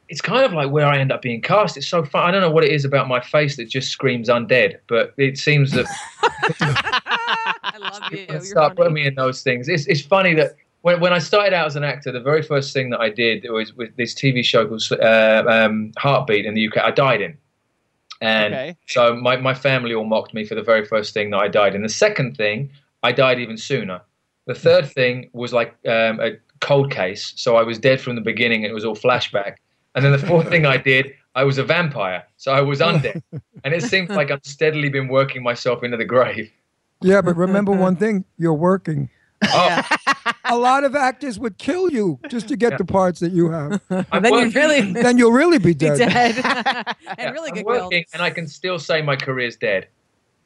it's kind of like where I end up being cast. It's so fun. I don't know what it is about my face that just screams undead, but it seems that
I love you. You're
start
funny.
putting me in those things. It's, it's funny that when, when I started out as an actor, the very first thing that I did was with this TV show called uh, um, Heartbeat in the UK. I died in. And
Okay.
so my, my family all mocked me for the very first thing that I died in. The second thing, I died even sooner. The third thing was like um, a cold case. So I was dead from the beginning. It was all flashback. And then the fourth thing I did, I was a vampire. So I was undead. And it seems like I've steadily been working myself into the grave.
Yeah, but remember one thing: you're working.
Oh,
A lot of actors would kill you just to get the parts that you have.
I'm
then you
working-
really
then you'll really be
be
dead.
dead and really
I'm
get killed.
working, and I can still say my career's dead.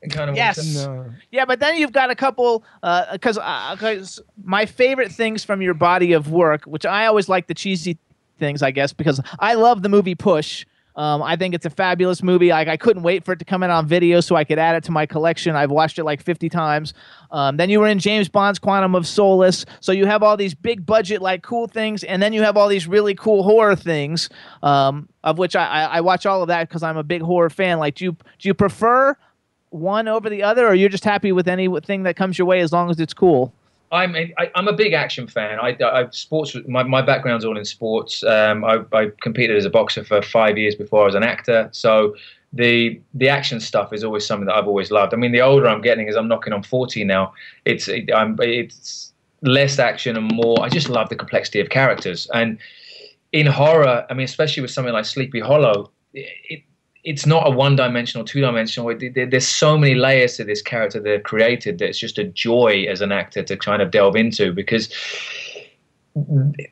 It kind of
Yes.
No.
Yeah, but then you've got a couple because uh, 'cause my favorite things from your body of work, which I always like the cheesy things, I guess, because I love the movie Push. Um, I think it's a fabulous movie. Like I couldn't wait for it to come out on video so I could add it to my collection. I've watched it like 50 times. Um, then you were in James Bond's Quantum of Solace. So you have all these big budget like cool things, and then you have all these really cool horror things. Um, of which I, I, I watch all of that because I'm a big horror fan. Like, do you do you prefer one over the other, or you're just happy with anything that comes your way as long as it's cool?
I'm a, I, I'm a big action fan. I, I sports. My, my background's all in sports. Um, I, I competed as a boxer for five years before I was an actor. So the the action stuff is always something that I've always loved. I mean, the older I'm getting, as I'm knocking on 40 now, it's it, it's less action and more. I just love the complexity of characters. And in horror, I mean, especially with something like Sleepy Hollow, it, it's not a one-dimensional, two-dimensional. There's so many layers to this character they've created that it's just a joy as an actor to kind of delve into because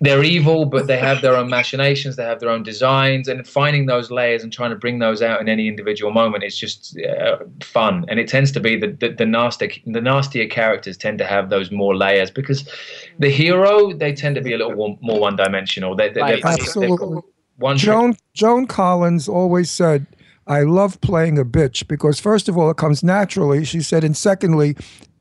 they're evil, but they have their own machinations, they have their own designs, and finding those layers and trying to bring those out in any individual moment is just uh, fun. And it tends to be the the, the nasty, the nastier characters tend to have those more layers because the hero they tend to be a little more, more one-dimensional. They, they,
Right.
they've- they've got
Absolutely.
one
Joan Joan Collins always said, "I love playing a bitch because first of all, it comes naturally." She said, and secondly,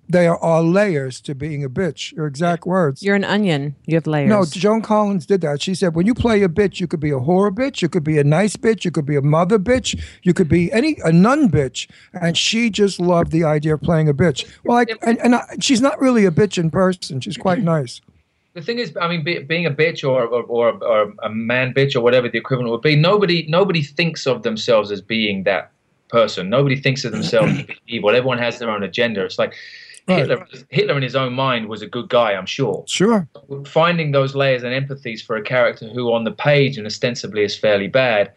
there are layers to being a bitch. Your exact words.
You're an onion. You have layers.
No, Joan Collins did that. She said, when you play a bitch, you could be a horror bitch, you could be a nice bitch, you could be a mother bitch, you could be any a nun bitch, and she just loved the idea of playing a bitch. Well, like, and, and I, she's not really a bitch in person. She's quite nice.
The thing is, I mean, be, being a bitch or, or, or, or a man bitch or whatever the equivalent would be, nobody nobody thinks of themselves as being that person. Nobody thinks of themselves as being evil. Everyone has their own agenda. It's like
Right.
Hitler. Hitler in his own mind was a good guy, I'm sure.
Sure.
Finding those layers and empathies for a character who, on the page and ostensibly is fairly bad,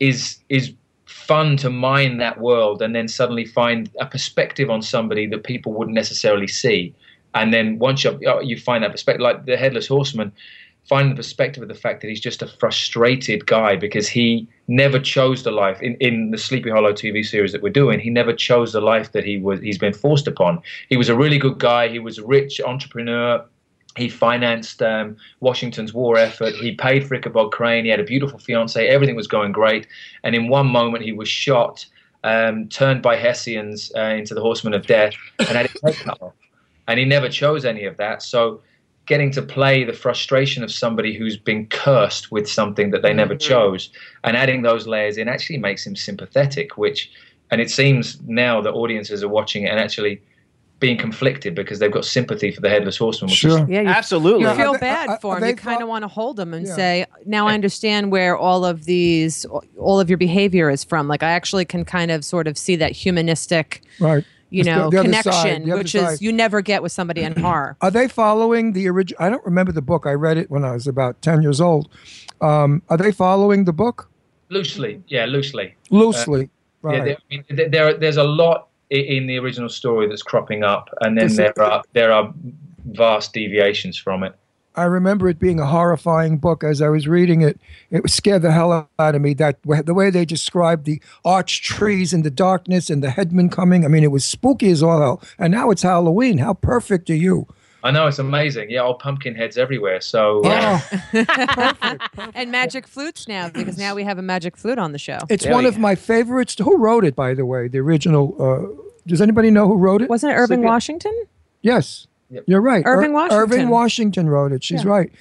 is is fun to mine that world and then suddenly find a perspective on somebody that people wouldn't necessarily see. And then once you you find that perspective, like the headless horseman, find the perspective of the fact that he's just a frustrated guy because he never chose the life in, in the Sleepy Hollow TV series that we're doing. He never chose the life that he was he's been forced upon. He was a really good guy. He was a rich entrepreneur. He financed um, Washington's war effort. He paid for Ichabod Crane. He had a beautiful fiancee. Everything was going great. And in one moment, he was shot, um, turned by Hessians uh, into the Horsemen of Death, and had off. And he never chose any of that. So, getting to play the frustration of somebody who's been cursed with something that they never mm-hmm. chose, and adding those layers in actually makes him sympathetic. Which, and it seems now that audiences are watching it and actually being conflicted because they've got sympathy for the headless horseman. Which is
Sure.
Yeah, you,
Absolutely.
you feel bad for him. You kind of want to hold him and
Yeah.
say, "Now I understand where all of these, all of your behavior is from." Like I actually can kind of sort of see that humanistic,
Right.
You
It's the-
know,
the
connection,
side,
which
side.
is you never get with somebody in horror.
Are they following the original? I don't remember the book. I read it when I was about 10 years old. Um, are they following the book?
Loosely, yeah, loosely.
Loosely,
Uh,
right.
Yeah, there, I mean, there- there, there's a lot in the original story that's cropping up, and then
This is-
there are there are vast deviations from it.
I remember it being a horrifying book as I was reading it. It scared the hell out of me that the way they described the arch trees in the darkness and the headman coming. I mean, it was spooky as all hell. And now it's Halloween. How perfect are you?
I know it's amazing. Yeah, old pumpkin heads everywhere. So uh,
and magic flutes now because now we have a magic flute on the show.
It's one of my favorites. Who wrote it, by the way? The original. Uh, does anybody know who wrote it?
Wasn't it Irving Washington?
Yes, you're right.
Irving
Ir- Irving
Washington.
Washington wrote it. She's
Yeah.
right.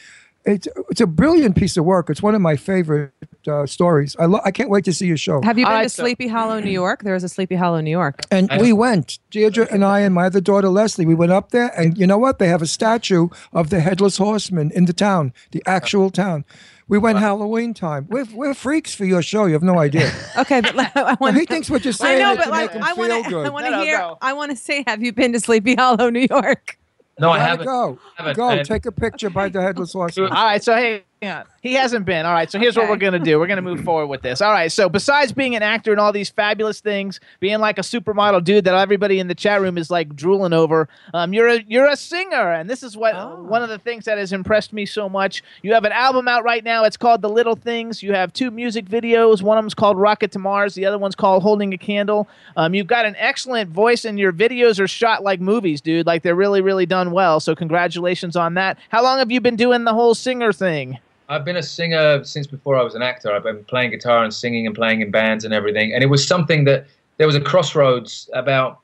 It's it's a brilliant piece of work. It's one of my favorite uh, stories. I lo- I can't wait to see your show.
Have you been to Sleepy Hollow, New York? There was a Sleepy Hollow, New York.
And we went, Deirdre and I and my other daughter Leslie. We went up there, and you know what? They have a statue of the headless horseman in the town, the actual town. We went Halloween time. We're, we're freaks for your show. You have no idea.
Okay, but I want.
he thinks we're just
I know, but
to
like, I want to.
good.
I want to
No, no,
hear. I want to say, have you been to Sleepy Hollow, New York?
No, I
Gotta
haven't.
Go,
Haven't.
go.
And-
Take a picture by the headless horseman.
All right, so hey, yeah, he hasn't been. All right, so here's what we're gonna do. We're gonna move forward with this. All right, so besides being an actor and all these fabulous things, being like a supermodel dude that everybody in the chat room is like drooling over, um, you're a you're a singer, and this is what one of the things that has impressed me so much. You have an album out right now. It's called The Little Things. You have two music videos. One of them's called Rocket to Mars. The other one's called Holding a Candle. Um, you've got an excellent voice, and your videos are shot like movies, dude. Like they're really really done well. So congratulations on that. How long have you been doing the whole singer thing?
I've been a singer since before I was an actor. I've been playing guitar and singing and playing in bands and everything. And it was something that there was a crossroads about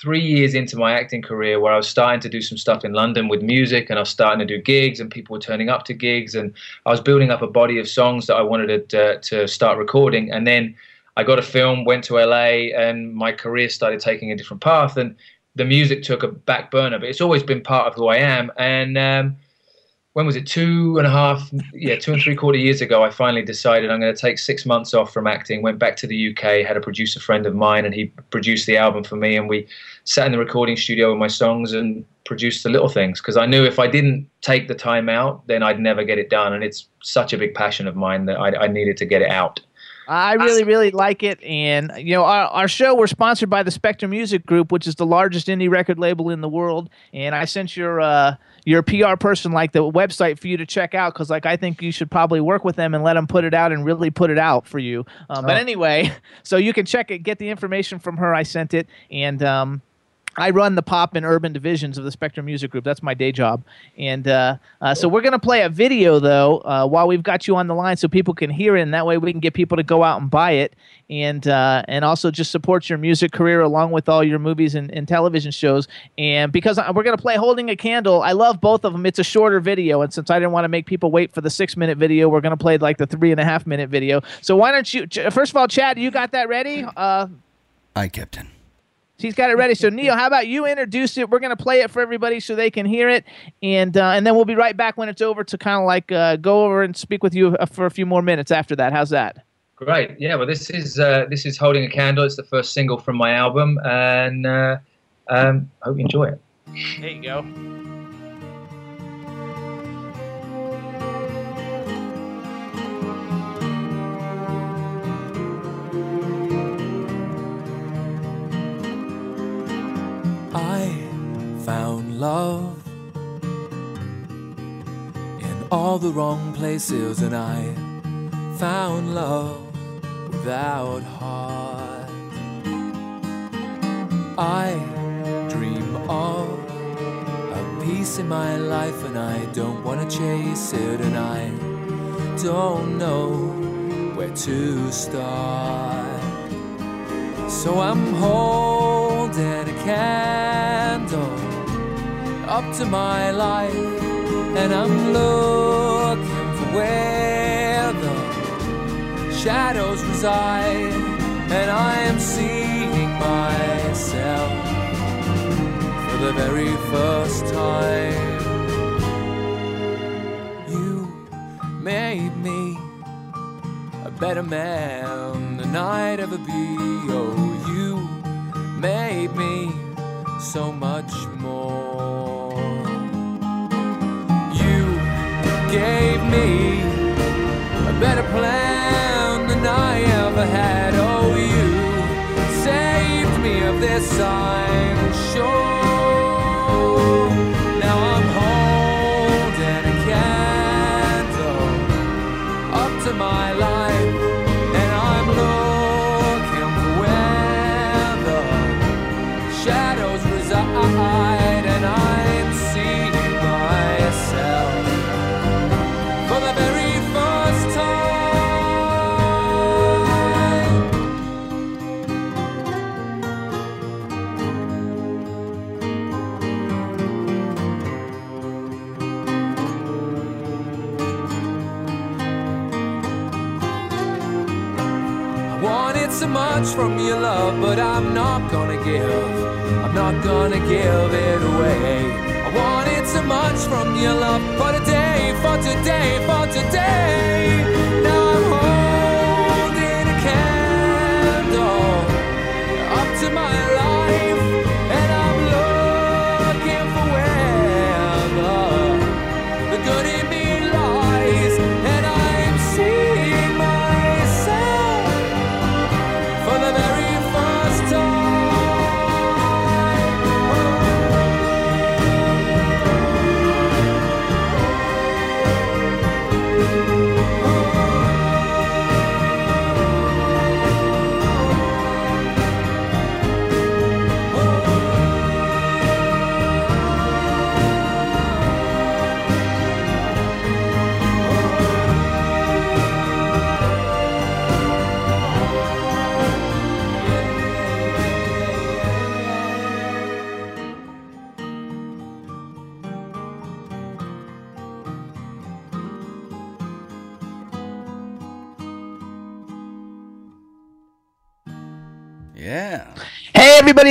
three years into my acting career where I was starting to do some stuff in London with music and I was starting to do gigs and people were turning up to gigs and I was building up a body of songs that I wanted to, uh, to start recording. And then I got a film, went to LA, and my career started taking a different path. And the music took a back burner, but it's always been part of who I am. And um, when was it two and a half yeah two and three quarter years ago i finally decided i'm going to take six months off from acting went back to the uk had a producer friend of mine and he produced the album for me and we sat in the recording studio with my songs and produced the little things because i knew if i didn't take the time out then i'd never get it done and it's such a big passion of mine that i, I needed to get it out
I really, really like it. And, you know, our, our show, we're sponsored by the Spectrum Music Group, which is the largest indie record label in the world. And I sent your uh, your PR person, like, the website for you to check out because, like, I think you should probably work with them and let them put it out and really put it out for you. Um, But
Oh.
anyway, so you can check it, get the information from her. I sent it. And, um, I run the pop and urban divisions of the Spectrum Music Group. That's my day job. And uh, uh, so we're going to play a video, though, uh, while we've got you on the line so people can hear it. And that way we can get people to go out and buy it. And, uh, and also just support your music career along with all your movies and, and television shows. And because I- we're going to play Holding a Candle, I love both of them. It's a shorter video. And since I didn't want to make people wait for the six minute video, we're going to play like the three and a half minute video. So why don't you, first of all, Chad, you got that ready? Uh,
Hi, Captain.
She's got it ready. So Neil, how about you introduce it? We're gonna play it for everybody so they can hear it, and uh, and then we'll be right back when it's over to kind of like uh, go over and speak with you uh, for a few more minutes after that. How's that?
Great. Yeah. Well, this is uh, this is holding a candle. It's the first single from my album, and uh, um, I hope you enjoy it.
There you go.
I found love in all the wrong places, and I found love without heart. I dream of a peace in my life, and I don't want to chase it, and I don't know where to start. So I'm holding a candle up to my life, and I'm looking for where the shadows reside, and I am seeing myself for the very first time. You made me a better man than I'd ever be. Oh, made me so much more. You gave me a better plan than I ever had. Oh, you saved me of this. I'm sure. Much from your love, but I'm not gonna give. I'm not gonna give it away. I wanted so much from your love for today, for today, for today.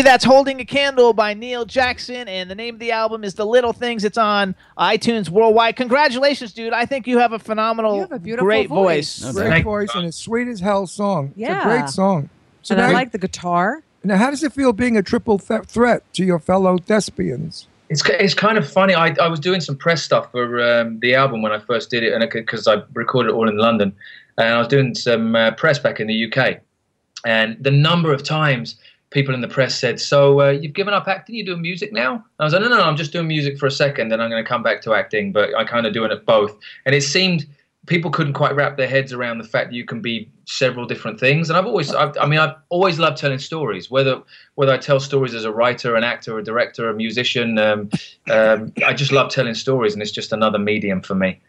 Everybody, that's Holding a Candle by Neil Jackson, and the name of the album is The Little Things. It's on iTunes worldwide. Congratulations, dude. I think you have a phenomenal, you have a
beautiful
great
voice.
voice.
Great voice and a sweet as hell song. It's
Yeah.
a great song. So
and I like the guitar.
Now, how does it feel being a triple th- threat to your fellow thespians?
It's it's kind of funny. I, I was doing some press stuff for um, the album when I first did it, and because I recorded it all in London, and I was doing some uh, press back in the UK, and the number of times people in the press said, "So uh, you've given up acting? You're doing music now?" And I was like, "No, no, no. I'm just doing music for a second, then I'm going to come back to acting." But I kind of doing it both, and it seemed people couldn't quite wrap their heads around the fact that you can be several different things. And I've always, I've, I mean, I've always loved telling stories. Whether whether I tell stories as a writer, an actor, a director, a musician, um, um, I just love telling stories, and it's just another medium for me.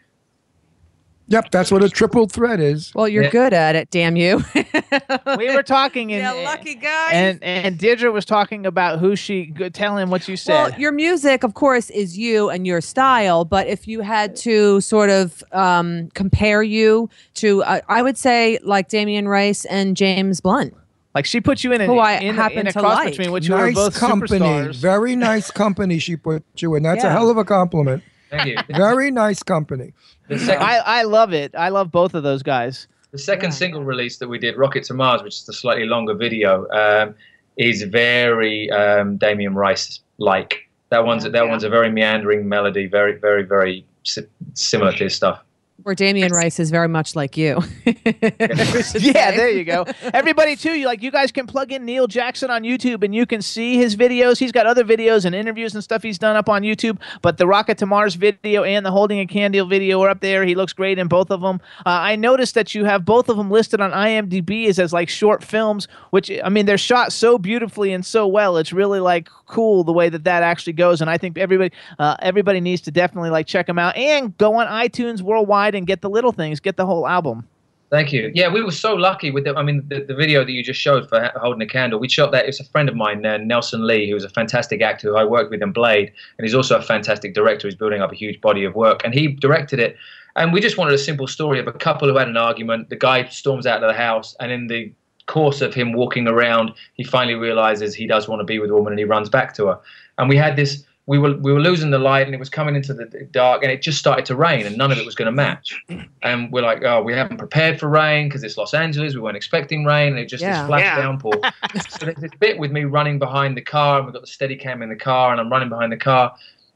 Yep, that's what a triple threat is.
Well, you're
Yeah.
good at it, damn you.
we were talking, and,
Yeah, lucky guy.
and and Deirdre was talking about who she. go- Tell him what you said.
Well, your music, of course, is you and your style. But if you had to sort of um, compare you to, uh, I would say like Damien Rice and James Blunt.
like she put you in, an,
Who I
in,
happen
in a
to
cross
like.
between which you were
nice
both
company,
superstars.
very nice company. She put you in. That's a hell of a compliment.
Thank you.
Very nice company.
The second,
I, I love it. I love both of those guys.
the second single release that we did, "Rocket to Mars," which is the slightly longer video, um, is very um, Damien Rice like. That one's that one's a very meandering melody, very very very si- similar to his stuff.
Where Damien Rice is very much like you.
yeah, there you go. Everybody too, you like you guys can plug in Neil Jackson on YouTube and you can see his videos. He's got other videos and interviews and stuff he's done up on YouTube. But the Rocket to Mars video and the Holding a Candle video are up there. He looks great in both of them. Uh, I noticed that you have both of them listed on IMDb as, as like short films, which I mean they're shot so beautifully and so well. It's really like cool the way that that actually goes. And I think everybody uh, everybody needs to definitely like check them out and go on iTunes worldwide and get the little things, get the whole album.
Thank you. Yeah, we were so lucky with the. I mean, the, the video that you just showed for holding a candle. We shot that. It's a friend of mine, uh, Nelson Lee, who's a fantastic actor who I worked with in Blade, and he's also a fantastic director. He's building up a huge body of work, and he directed it. And we just wanted a simple story of a couple who had an argument. The guy storms out of the house, and in the course of him walking around, he finally realizes he does want to be with a woman, and he runs back to her. And we had this. We were we were losing the light, and it was coming into the dark, and it just started to rain, and none of it was going to match. And we're like, oh, we haven't prepared for rain because it's Los Angeles. We weren't expecting rain, and it just
Yeah.
this flash
Yeah.
downpour. so there's this bit with me running behind the car, and we've got the steady cam in the car, and I'm running behind the car,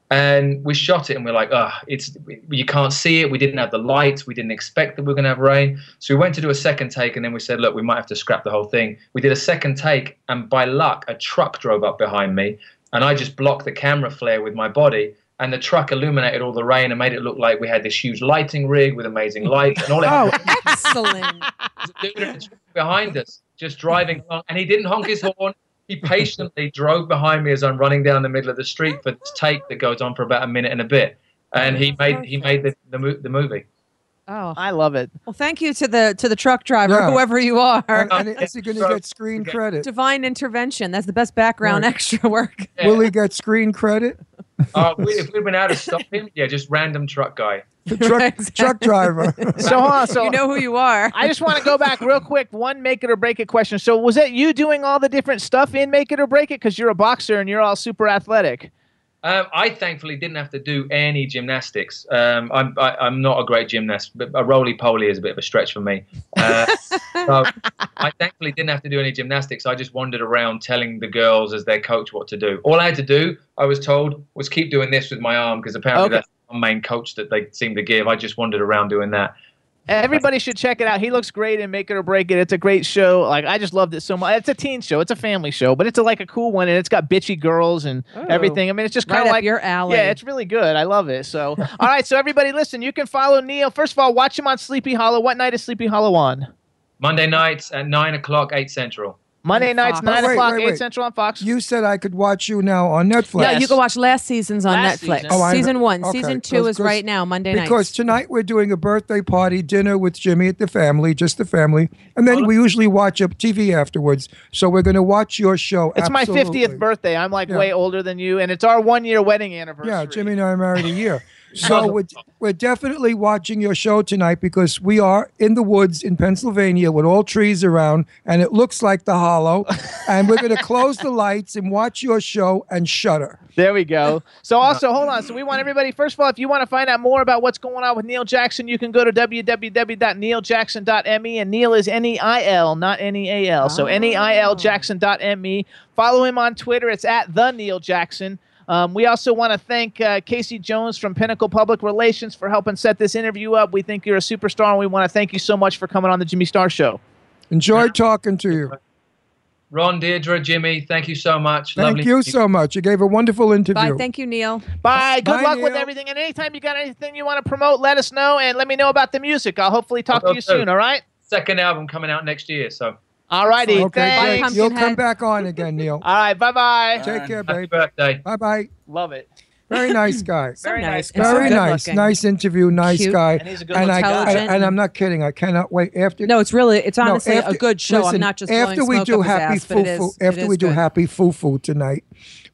And we shot it, and we're like, oh, it's you can't see it. We didn't have the lights. We didn't expect that we are going to have rain. So we went to do a second take, and then we said, look, we might have to scrap the whole thing. We did a second take, and by luck, a truck drove up behind me, and I just blocked the camera flare with my body. And the truck illuminated all the rain and made it look like we had this huge lighting rig with amazing lights and all it
Oh, excellent.
dude in a truck behind us, just driving along, and he didn't honk his horn. He patiently drove behind me as I'm running down the middle of the street for this take that goes on for about a minute and a bit. And he made he made the the, the movie.
Oh,
I love it.
Well, thank you to the to the truck driver,
Yeah.
whoever you are.
And, and is he going to get screen credit?
Divine intervention. That's the best background
Right.
extra work.
Will he get screen credit?
Uh, we, if we'd been out to stop him, yeah, just random truck guy.
The truck truck driver.
So hold. So
you know who you are.
I just want to go back real quick. One make it or break it question. So was that you doing all the different stuff in make it or break it? Because you're a boxer and you're all super athletic.
Um, I thankfully didn't have to do any gymnastics. Um, I'm I, I'm not a great gymnast, but a roly poly is a bit of a stretch for me. Uh, so I thankfully didn't have to do any gymnastics. I just wandered around telling the girls as their coach what to do. All I had to do, I was told, was keep doing this with my arm because apparently
Okay.
that's the main coach that they seem to give. I just wandered around doing that.
Everybody should check it out. He looks great in Make It or Break It. It's a great show. Like I just loved it so much. It's a teen show. It's a family show, but it's a, like a cool one, and it's got bitchy girls and oh. everything. I mean, it's just kind of
up
like
your alley.
Yeah, it's really good. I love it. So, all right. So everybody, listen. You can follow Neil. First of all, watch him on Sleepy Hollow. What night is Sleepy Hollow on?
Monday nights at nine o'clock, eight central.
Monday nights,
Fox.
nine
Wait,
o'clock,
wait,
eight central on Fox.
You said I could watch you now on Netflix.
Yeah, you can watch last season's on
Last
Netflix.
season.
Oh, I
season one.
Okay,
Season two
'cause-
is right now, Monday night.
Because
nights.
tonight we're doing a birthday party dinner with Jimmy at the family, just the family, and then we usually watch a TV afterwards. So we're going to watch your show.
It's my
absolutely.
50th birthday. I'm like
Yeah.
way older than you, and it's our one year wedding anniversary.
Yeah, Jimmy and I are married a year. So we're, we're definitely watching your show tonight because we are in the woods in Pennsylvania with all trees around, and it looks like the hollow. and we're going to close the lights and watch your show and shudder.
There we go. So also, hold on. So we want everybody. First of all, if you want to find out more about what's going on with Neil Jackson, you can go to www.neiljackson.me, and Neil is N E I L, not N E A L. So ah. N E I L Jackson.me. Follow him on Twitter. It's at the Neil Jackson. Um, we also want to thank uh, Casey Jones from Pinnacle Public Relations for helping set this interview up. We think you're a superstar, and we want to thank you so much for coming on the Jimmy Star Show.
Enjoy talking to you.
Ron, Deirdre, Jimmy, thank you so much.
Thank
Lovely
you so much. You gave a wonderful interview.
Bye. Thank you, Neil.
Bye. Good
Bye,
luck with everything. And anytime you got anything you want to promote, let us know and let me know about the music. I'll hopefully talk to
Will
you
do.
soon. All right.
Second album coming out next year, so
All righty.
Okay,
Thanks.
You'll come back on again, Neil.
All right. Bye bye.
Take care,
happy
babe.
birthday.
Bye bye.
Love it.
Very nice guy.
Very nice.
And so
Very
good
nice.
looking.
Nice interview. Nice
Cute.
guy.
And he's a good
and I,
intelligent.
I- and I'm not kidding. I cannot wait after.
No, it's really, it's
No,
honestly
after-
a good show.
listen,
I'm not just
after we do happy
ass, but it
foo
is-
foo. After we do
good.
happy foo foo tonight,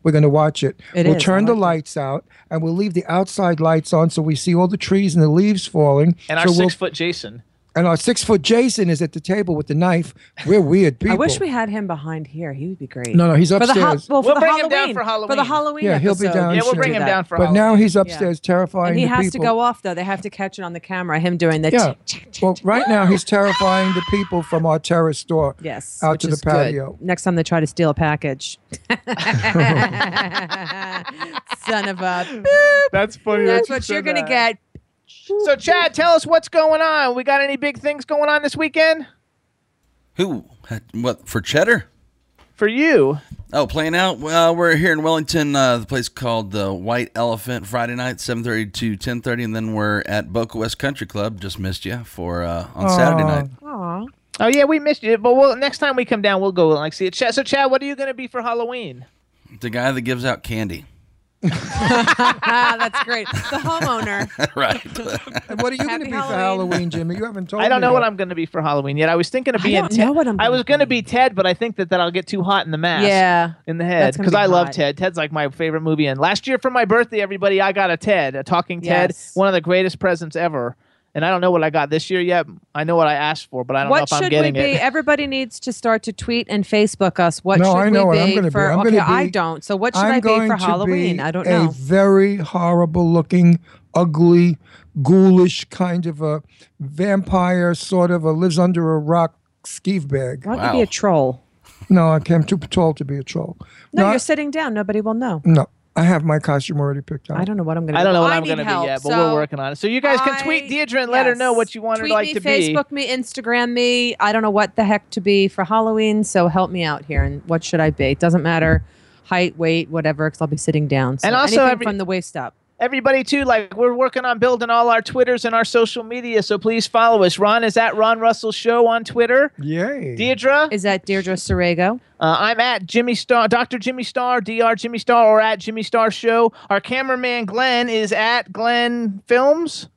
we're going to watch it.
It
we'll
is.
turn
I
the
like it.
lights out and we'll leave the outside lights on so we see all the trees and the leaves falling.
And our
so we'll-
six foot Jason.
And our six foot Jason is at the table with the knife. We're weird people.
I wish we had him behind here. He would be great.
No, no, he's
For the ho-
upstairs.
well, for
We'll
the
bring him
Halloween,
down for Halloween.
For the Halloween
Yeah, he'll be
episode,
down
Yeah, we'll
should
bring him down for
but
Halloween.
now he's upstairs terrifying
And he
the
has
people.
to go off though. They have to catch it on the camera. Him doing the
Yeah.
tick, tick,
Well, right now he's terrifying the people from our terrace store.
Yes,
Out to the
is good.
patio.
Next time they try to steal a package. Son of a. boop.
That's funny.
That's what you're gonna get.
So, Chad, tell us what's going on. We got any big things going on this weekend
Who? What for cheddar?
for you?
Oh, playing out. Well, we're here in Wellington. Uh, the place called the White Elephant. Friday night, seven thirty to ten thirty, and then we're at Boca West Country Club. Just missed you for uh, on Saturday night.
Aw.
Oh yeah, we missed you. But we'll, next time we come down, we'll go and like see it. Chad, so, Chad, what are you going to be for Halloween?
The guy that gives out candy.
That's great. The homeowner.
right.
And what are you going to be for
Halloween.
Halloween, Jimmy? You haven't told me.
I don't
me
know what. I'm going to be for Halloween yet. I was thinking of
I
being
don't
Ted.
know what I'm
I
gonna
was going to be Ted, but I think that, that I'll get too hot in the mask.
Yeah.
in the head
That's gonna
because
be
I love
hot.
Ted. Ted's like my favorite movie. And last year for my birthday, everybody, I got a Ted, a talking Ted,
Yes.
one of the greatest presents ever. And I don't know what I got this year yet. I know what I asked for, but I don't know if I'm getting it.
What should we
getting
be?
it.
Everybody needs to start to tweet and Facebook us. What
No,
should
I know
we
what I'm
be
gonna be.
for?
I'm
okay,
gonna
I don't. So what should
I'm
I be
going
for
to
Halloween?
be
I don't know.
a very horrible looking, ugly, ghoulish kind of a vampire, sort of a lives under a rock skeeve bag.
Why don't you be a troll?
No, I am too tall to be a troll.
No,
I-
you're sitting down. Nobody will know.
no. I have my costume already picked out.
I don't know what I'm going to
I don't know what
I
I'm going to be
help,
yet, but
so
we're working on it. So you guys can tweet Deirdre and let her know what you want her like
me,
to be.
Facebook me, Instagram me. I don't know what the heck to be for Halloween, so help me out here. And what should I be? It doesn't matter height, weight, whatever, because I'll be sitting down. So
And also
anything
every-
from the waist up.
Everybody too, like we're working on building all our Twitters and our social media, so please follow us. Ron is at Ron Russell Show on Twitter.
Yay.
Deirdre
is at Deirdre Sorego.
Uh, I'm at Jimmy Star, Dr. Jimmy Star, Dr. Jimmy Star, or at Jimmy Star Show. Our cameraman Glenn is at Glenn Films.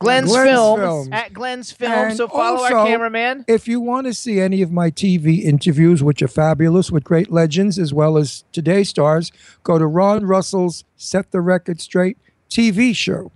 Glenn's,
Glenn's
Films,
Films.
at Glenn's Films.
And
so follow
also,
our cameraman.
If you want to see any of my TV interviews, which are fabulous with great legends as well as today's stars, go to Ron Russell's Set the Record Straight TV show.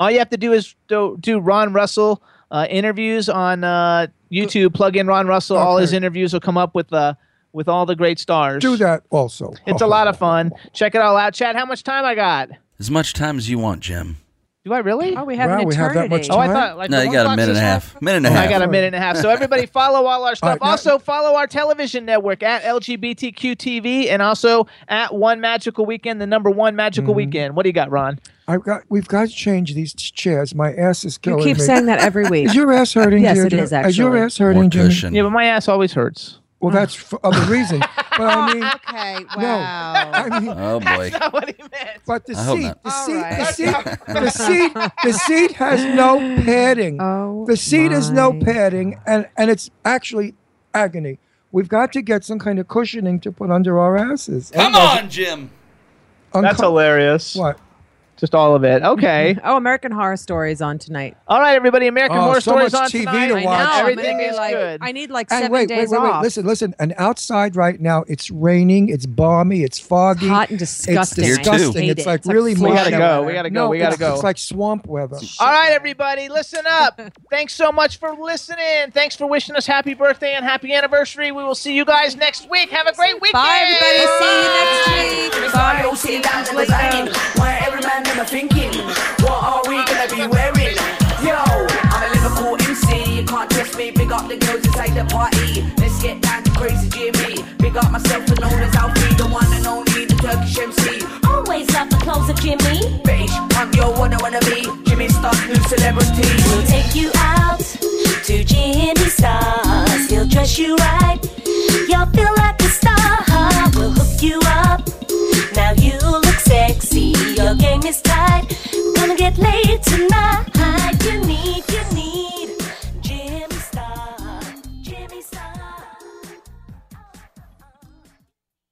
All you have to do is do, do Ron Russell uh, interviews on uh, YouTube. Plug in Ron Russell. All his interviews will come up with uh, with all the great stars.
Do that also.
It's a lot of fun. Check it all out. Chad, how much time I got?
As much time as you want, Jim.
Do I really?
Oh, we have an
Wow, we have that
eternity.
much
Oh, I
time?
thought like
no,
the
you got a
box
minute and a
half?
half. Minute and a half.
I got a minute and a half. So everybody follow all our stuff.
right, now-
also follow our television network at LGBTQ TV and also at One Magical Weekend, the number one magical
Mm-hmm.
weekend. What do you got, Ron?
I've got. We've got to change these chairs. My ass is
You
killing
keep
me.
saying that every week.
Is your ass hurting?
Yes, it
Deirdre?
is,
Is your
actually.
ass hurting, Jimmy?
cushion.
Yeah, but my ass always hurts.
Well, mm. that's for other reasons. But I mean,
okay,
no.
wow.
I mean,
Oh boy.
That's not what he meant.
but the
I
seat, the seat,
right.
the seat, the seat, the seat has no padding.
Oh,
The seat has no padding, and and it's actually agony. We've got to get some kind of cushioning to put under our asses.
Come on, Jim.
That's hilarious.
What?
Just all of it. Okay.
Oh, American Horror Story is on tonight.
all right, everybody. American
Oh,
Horror
so
Stories
much
on
TV
tonight.
to
I
watch.
know. I'm
Everything
gonna be
is
like,
good.
I need like
And
seven
wait,
days
wait, wait, wait.
off.
Listen, listen. And outside right now, it's raining. It's balmy. It's foggy.
hot and disgusting.
Here
It's disgusting.
I hate
It's
it.
like
It's like
really
we gotta
mushy.
go.
weather.
We gotta go.
No,
we gotta
it's,
go.
It's like swamp weather.
All right, everybody, listen up. Thanks so much for listening. Thanks for wishing us happy birthday and happy anniversary. We will see you guys next week. Have a great weekend.
Bye, everybody. See you next week.
Bye. sitting down and designing. Why every man never thinking, what are we gonna be wearing? Yo, I'm a Liverpool MC. You can't trust me. Big up the girls inside the party. Let's get down to crazy Jimmy. Big up myself and known as Alfie, the one and only, the Turkish MC.
Always love the clothes of Jimmy.
Bitch, I'm your one I wanna be. Jimmy Star, new celebrity.
We'll take you out to Jimmy Stars. He'll dress you right. You'll feel like a star. We'll hook you up the game is tied. Gonna get late tonight. You need.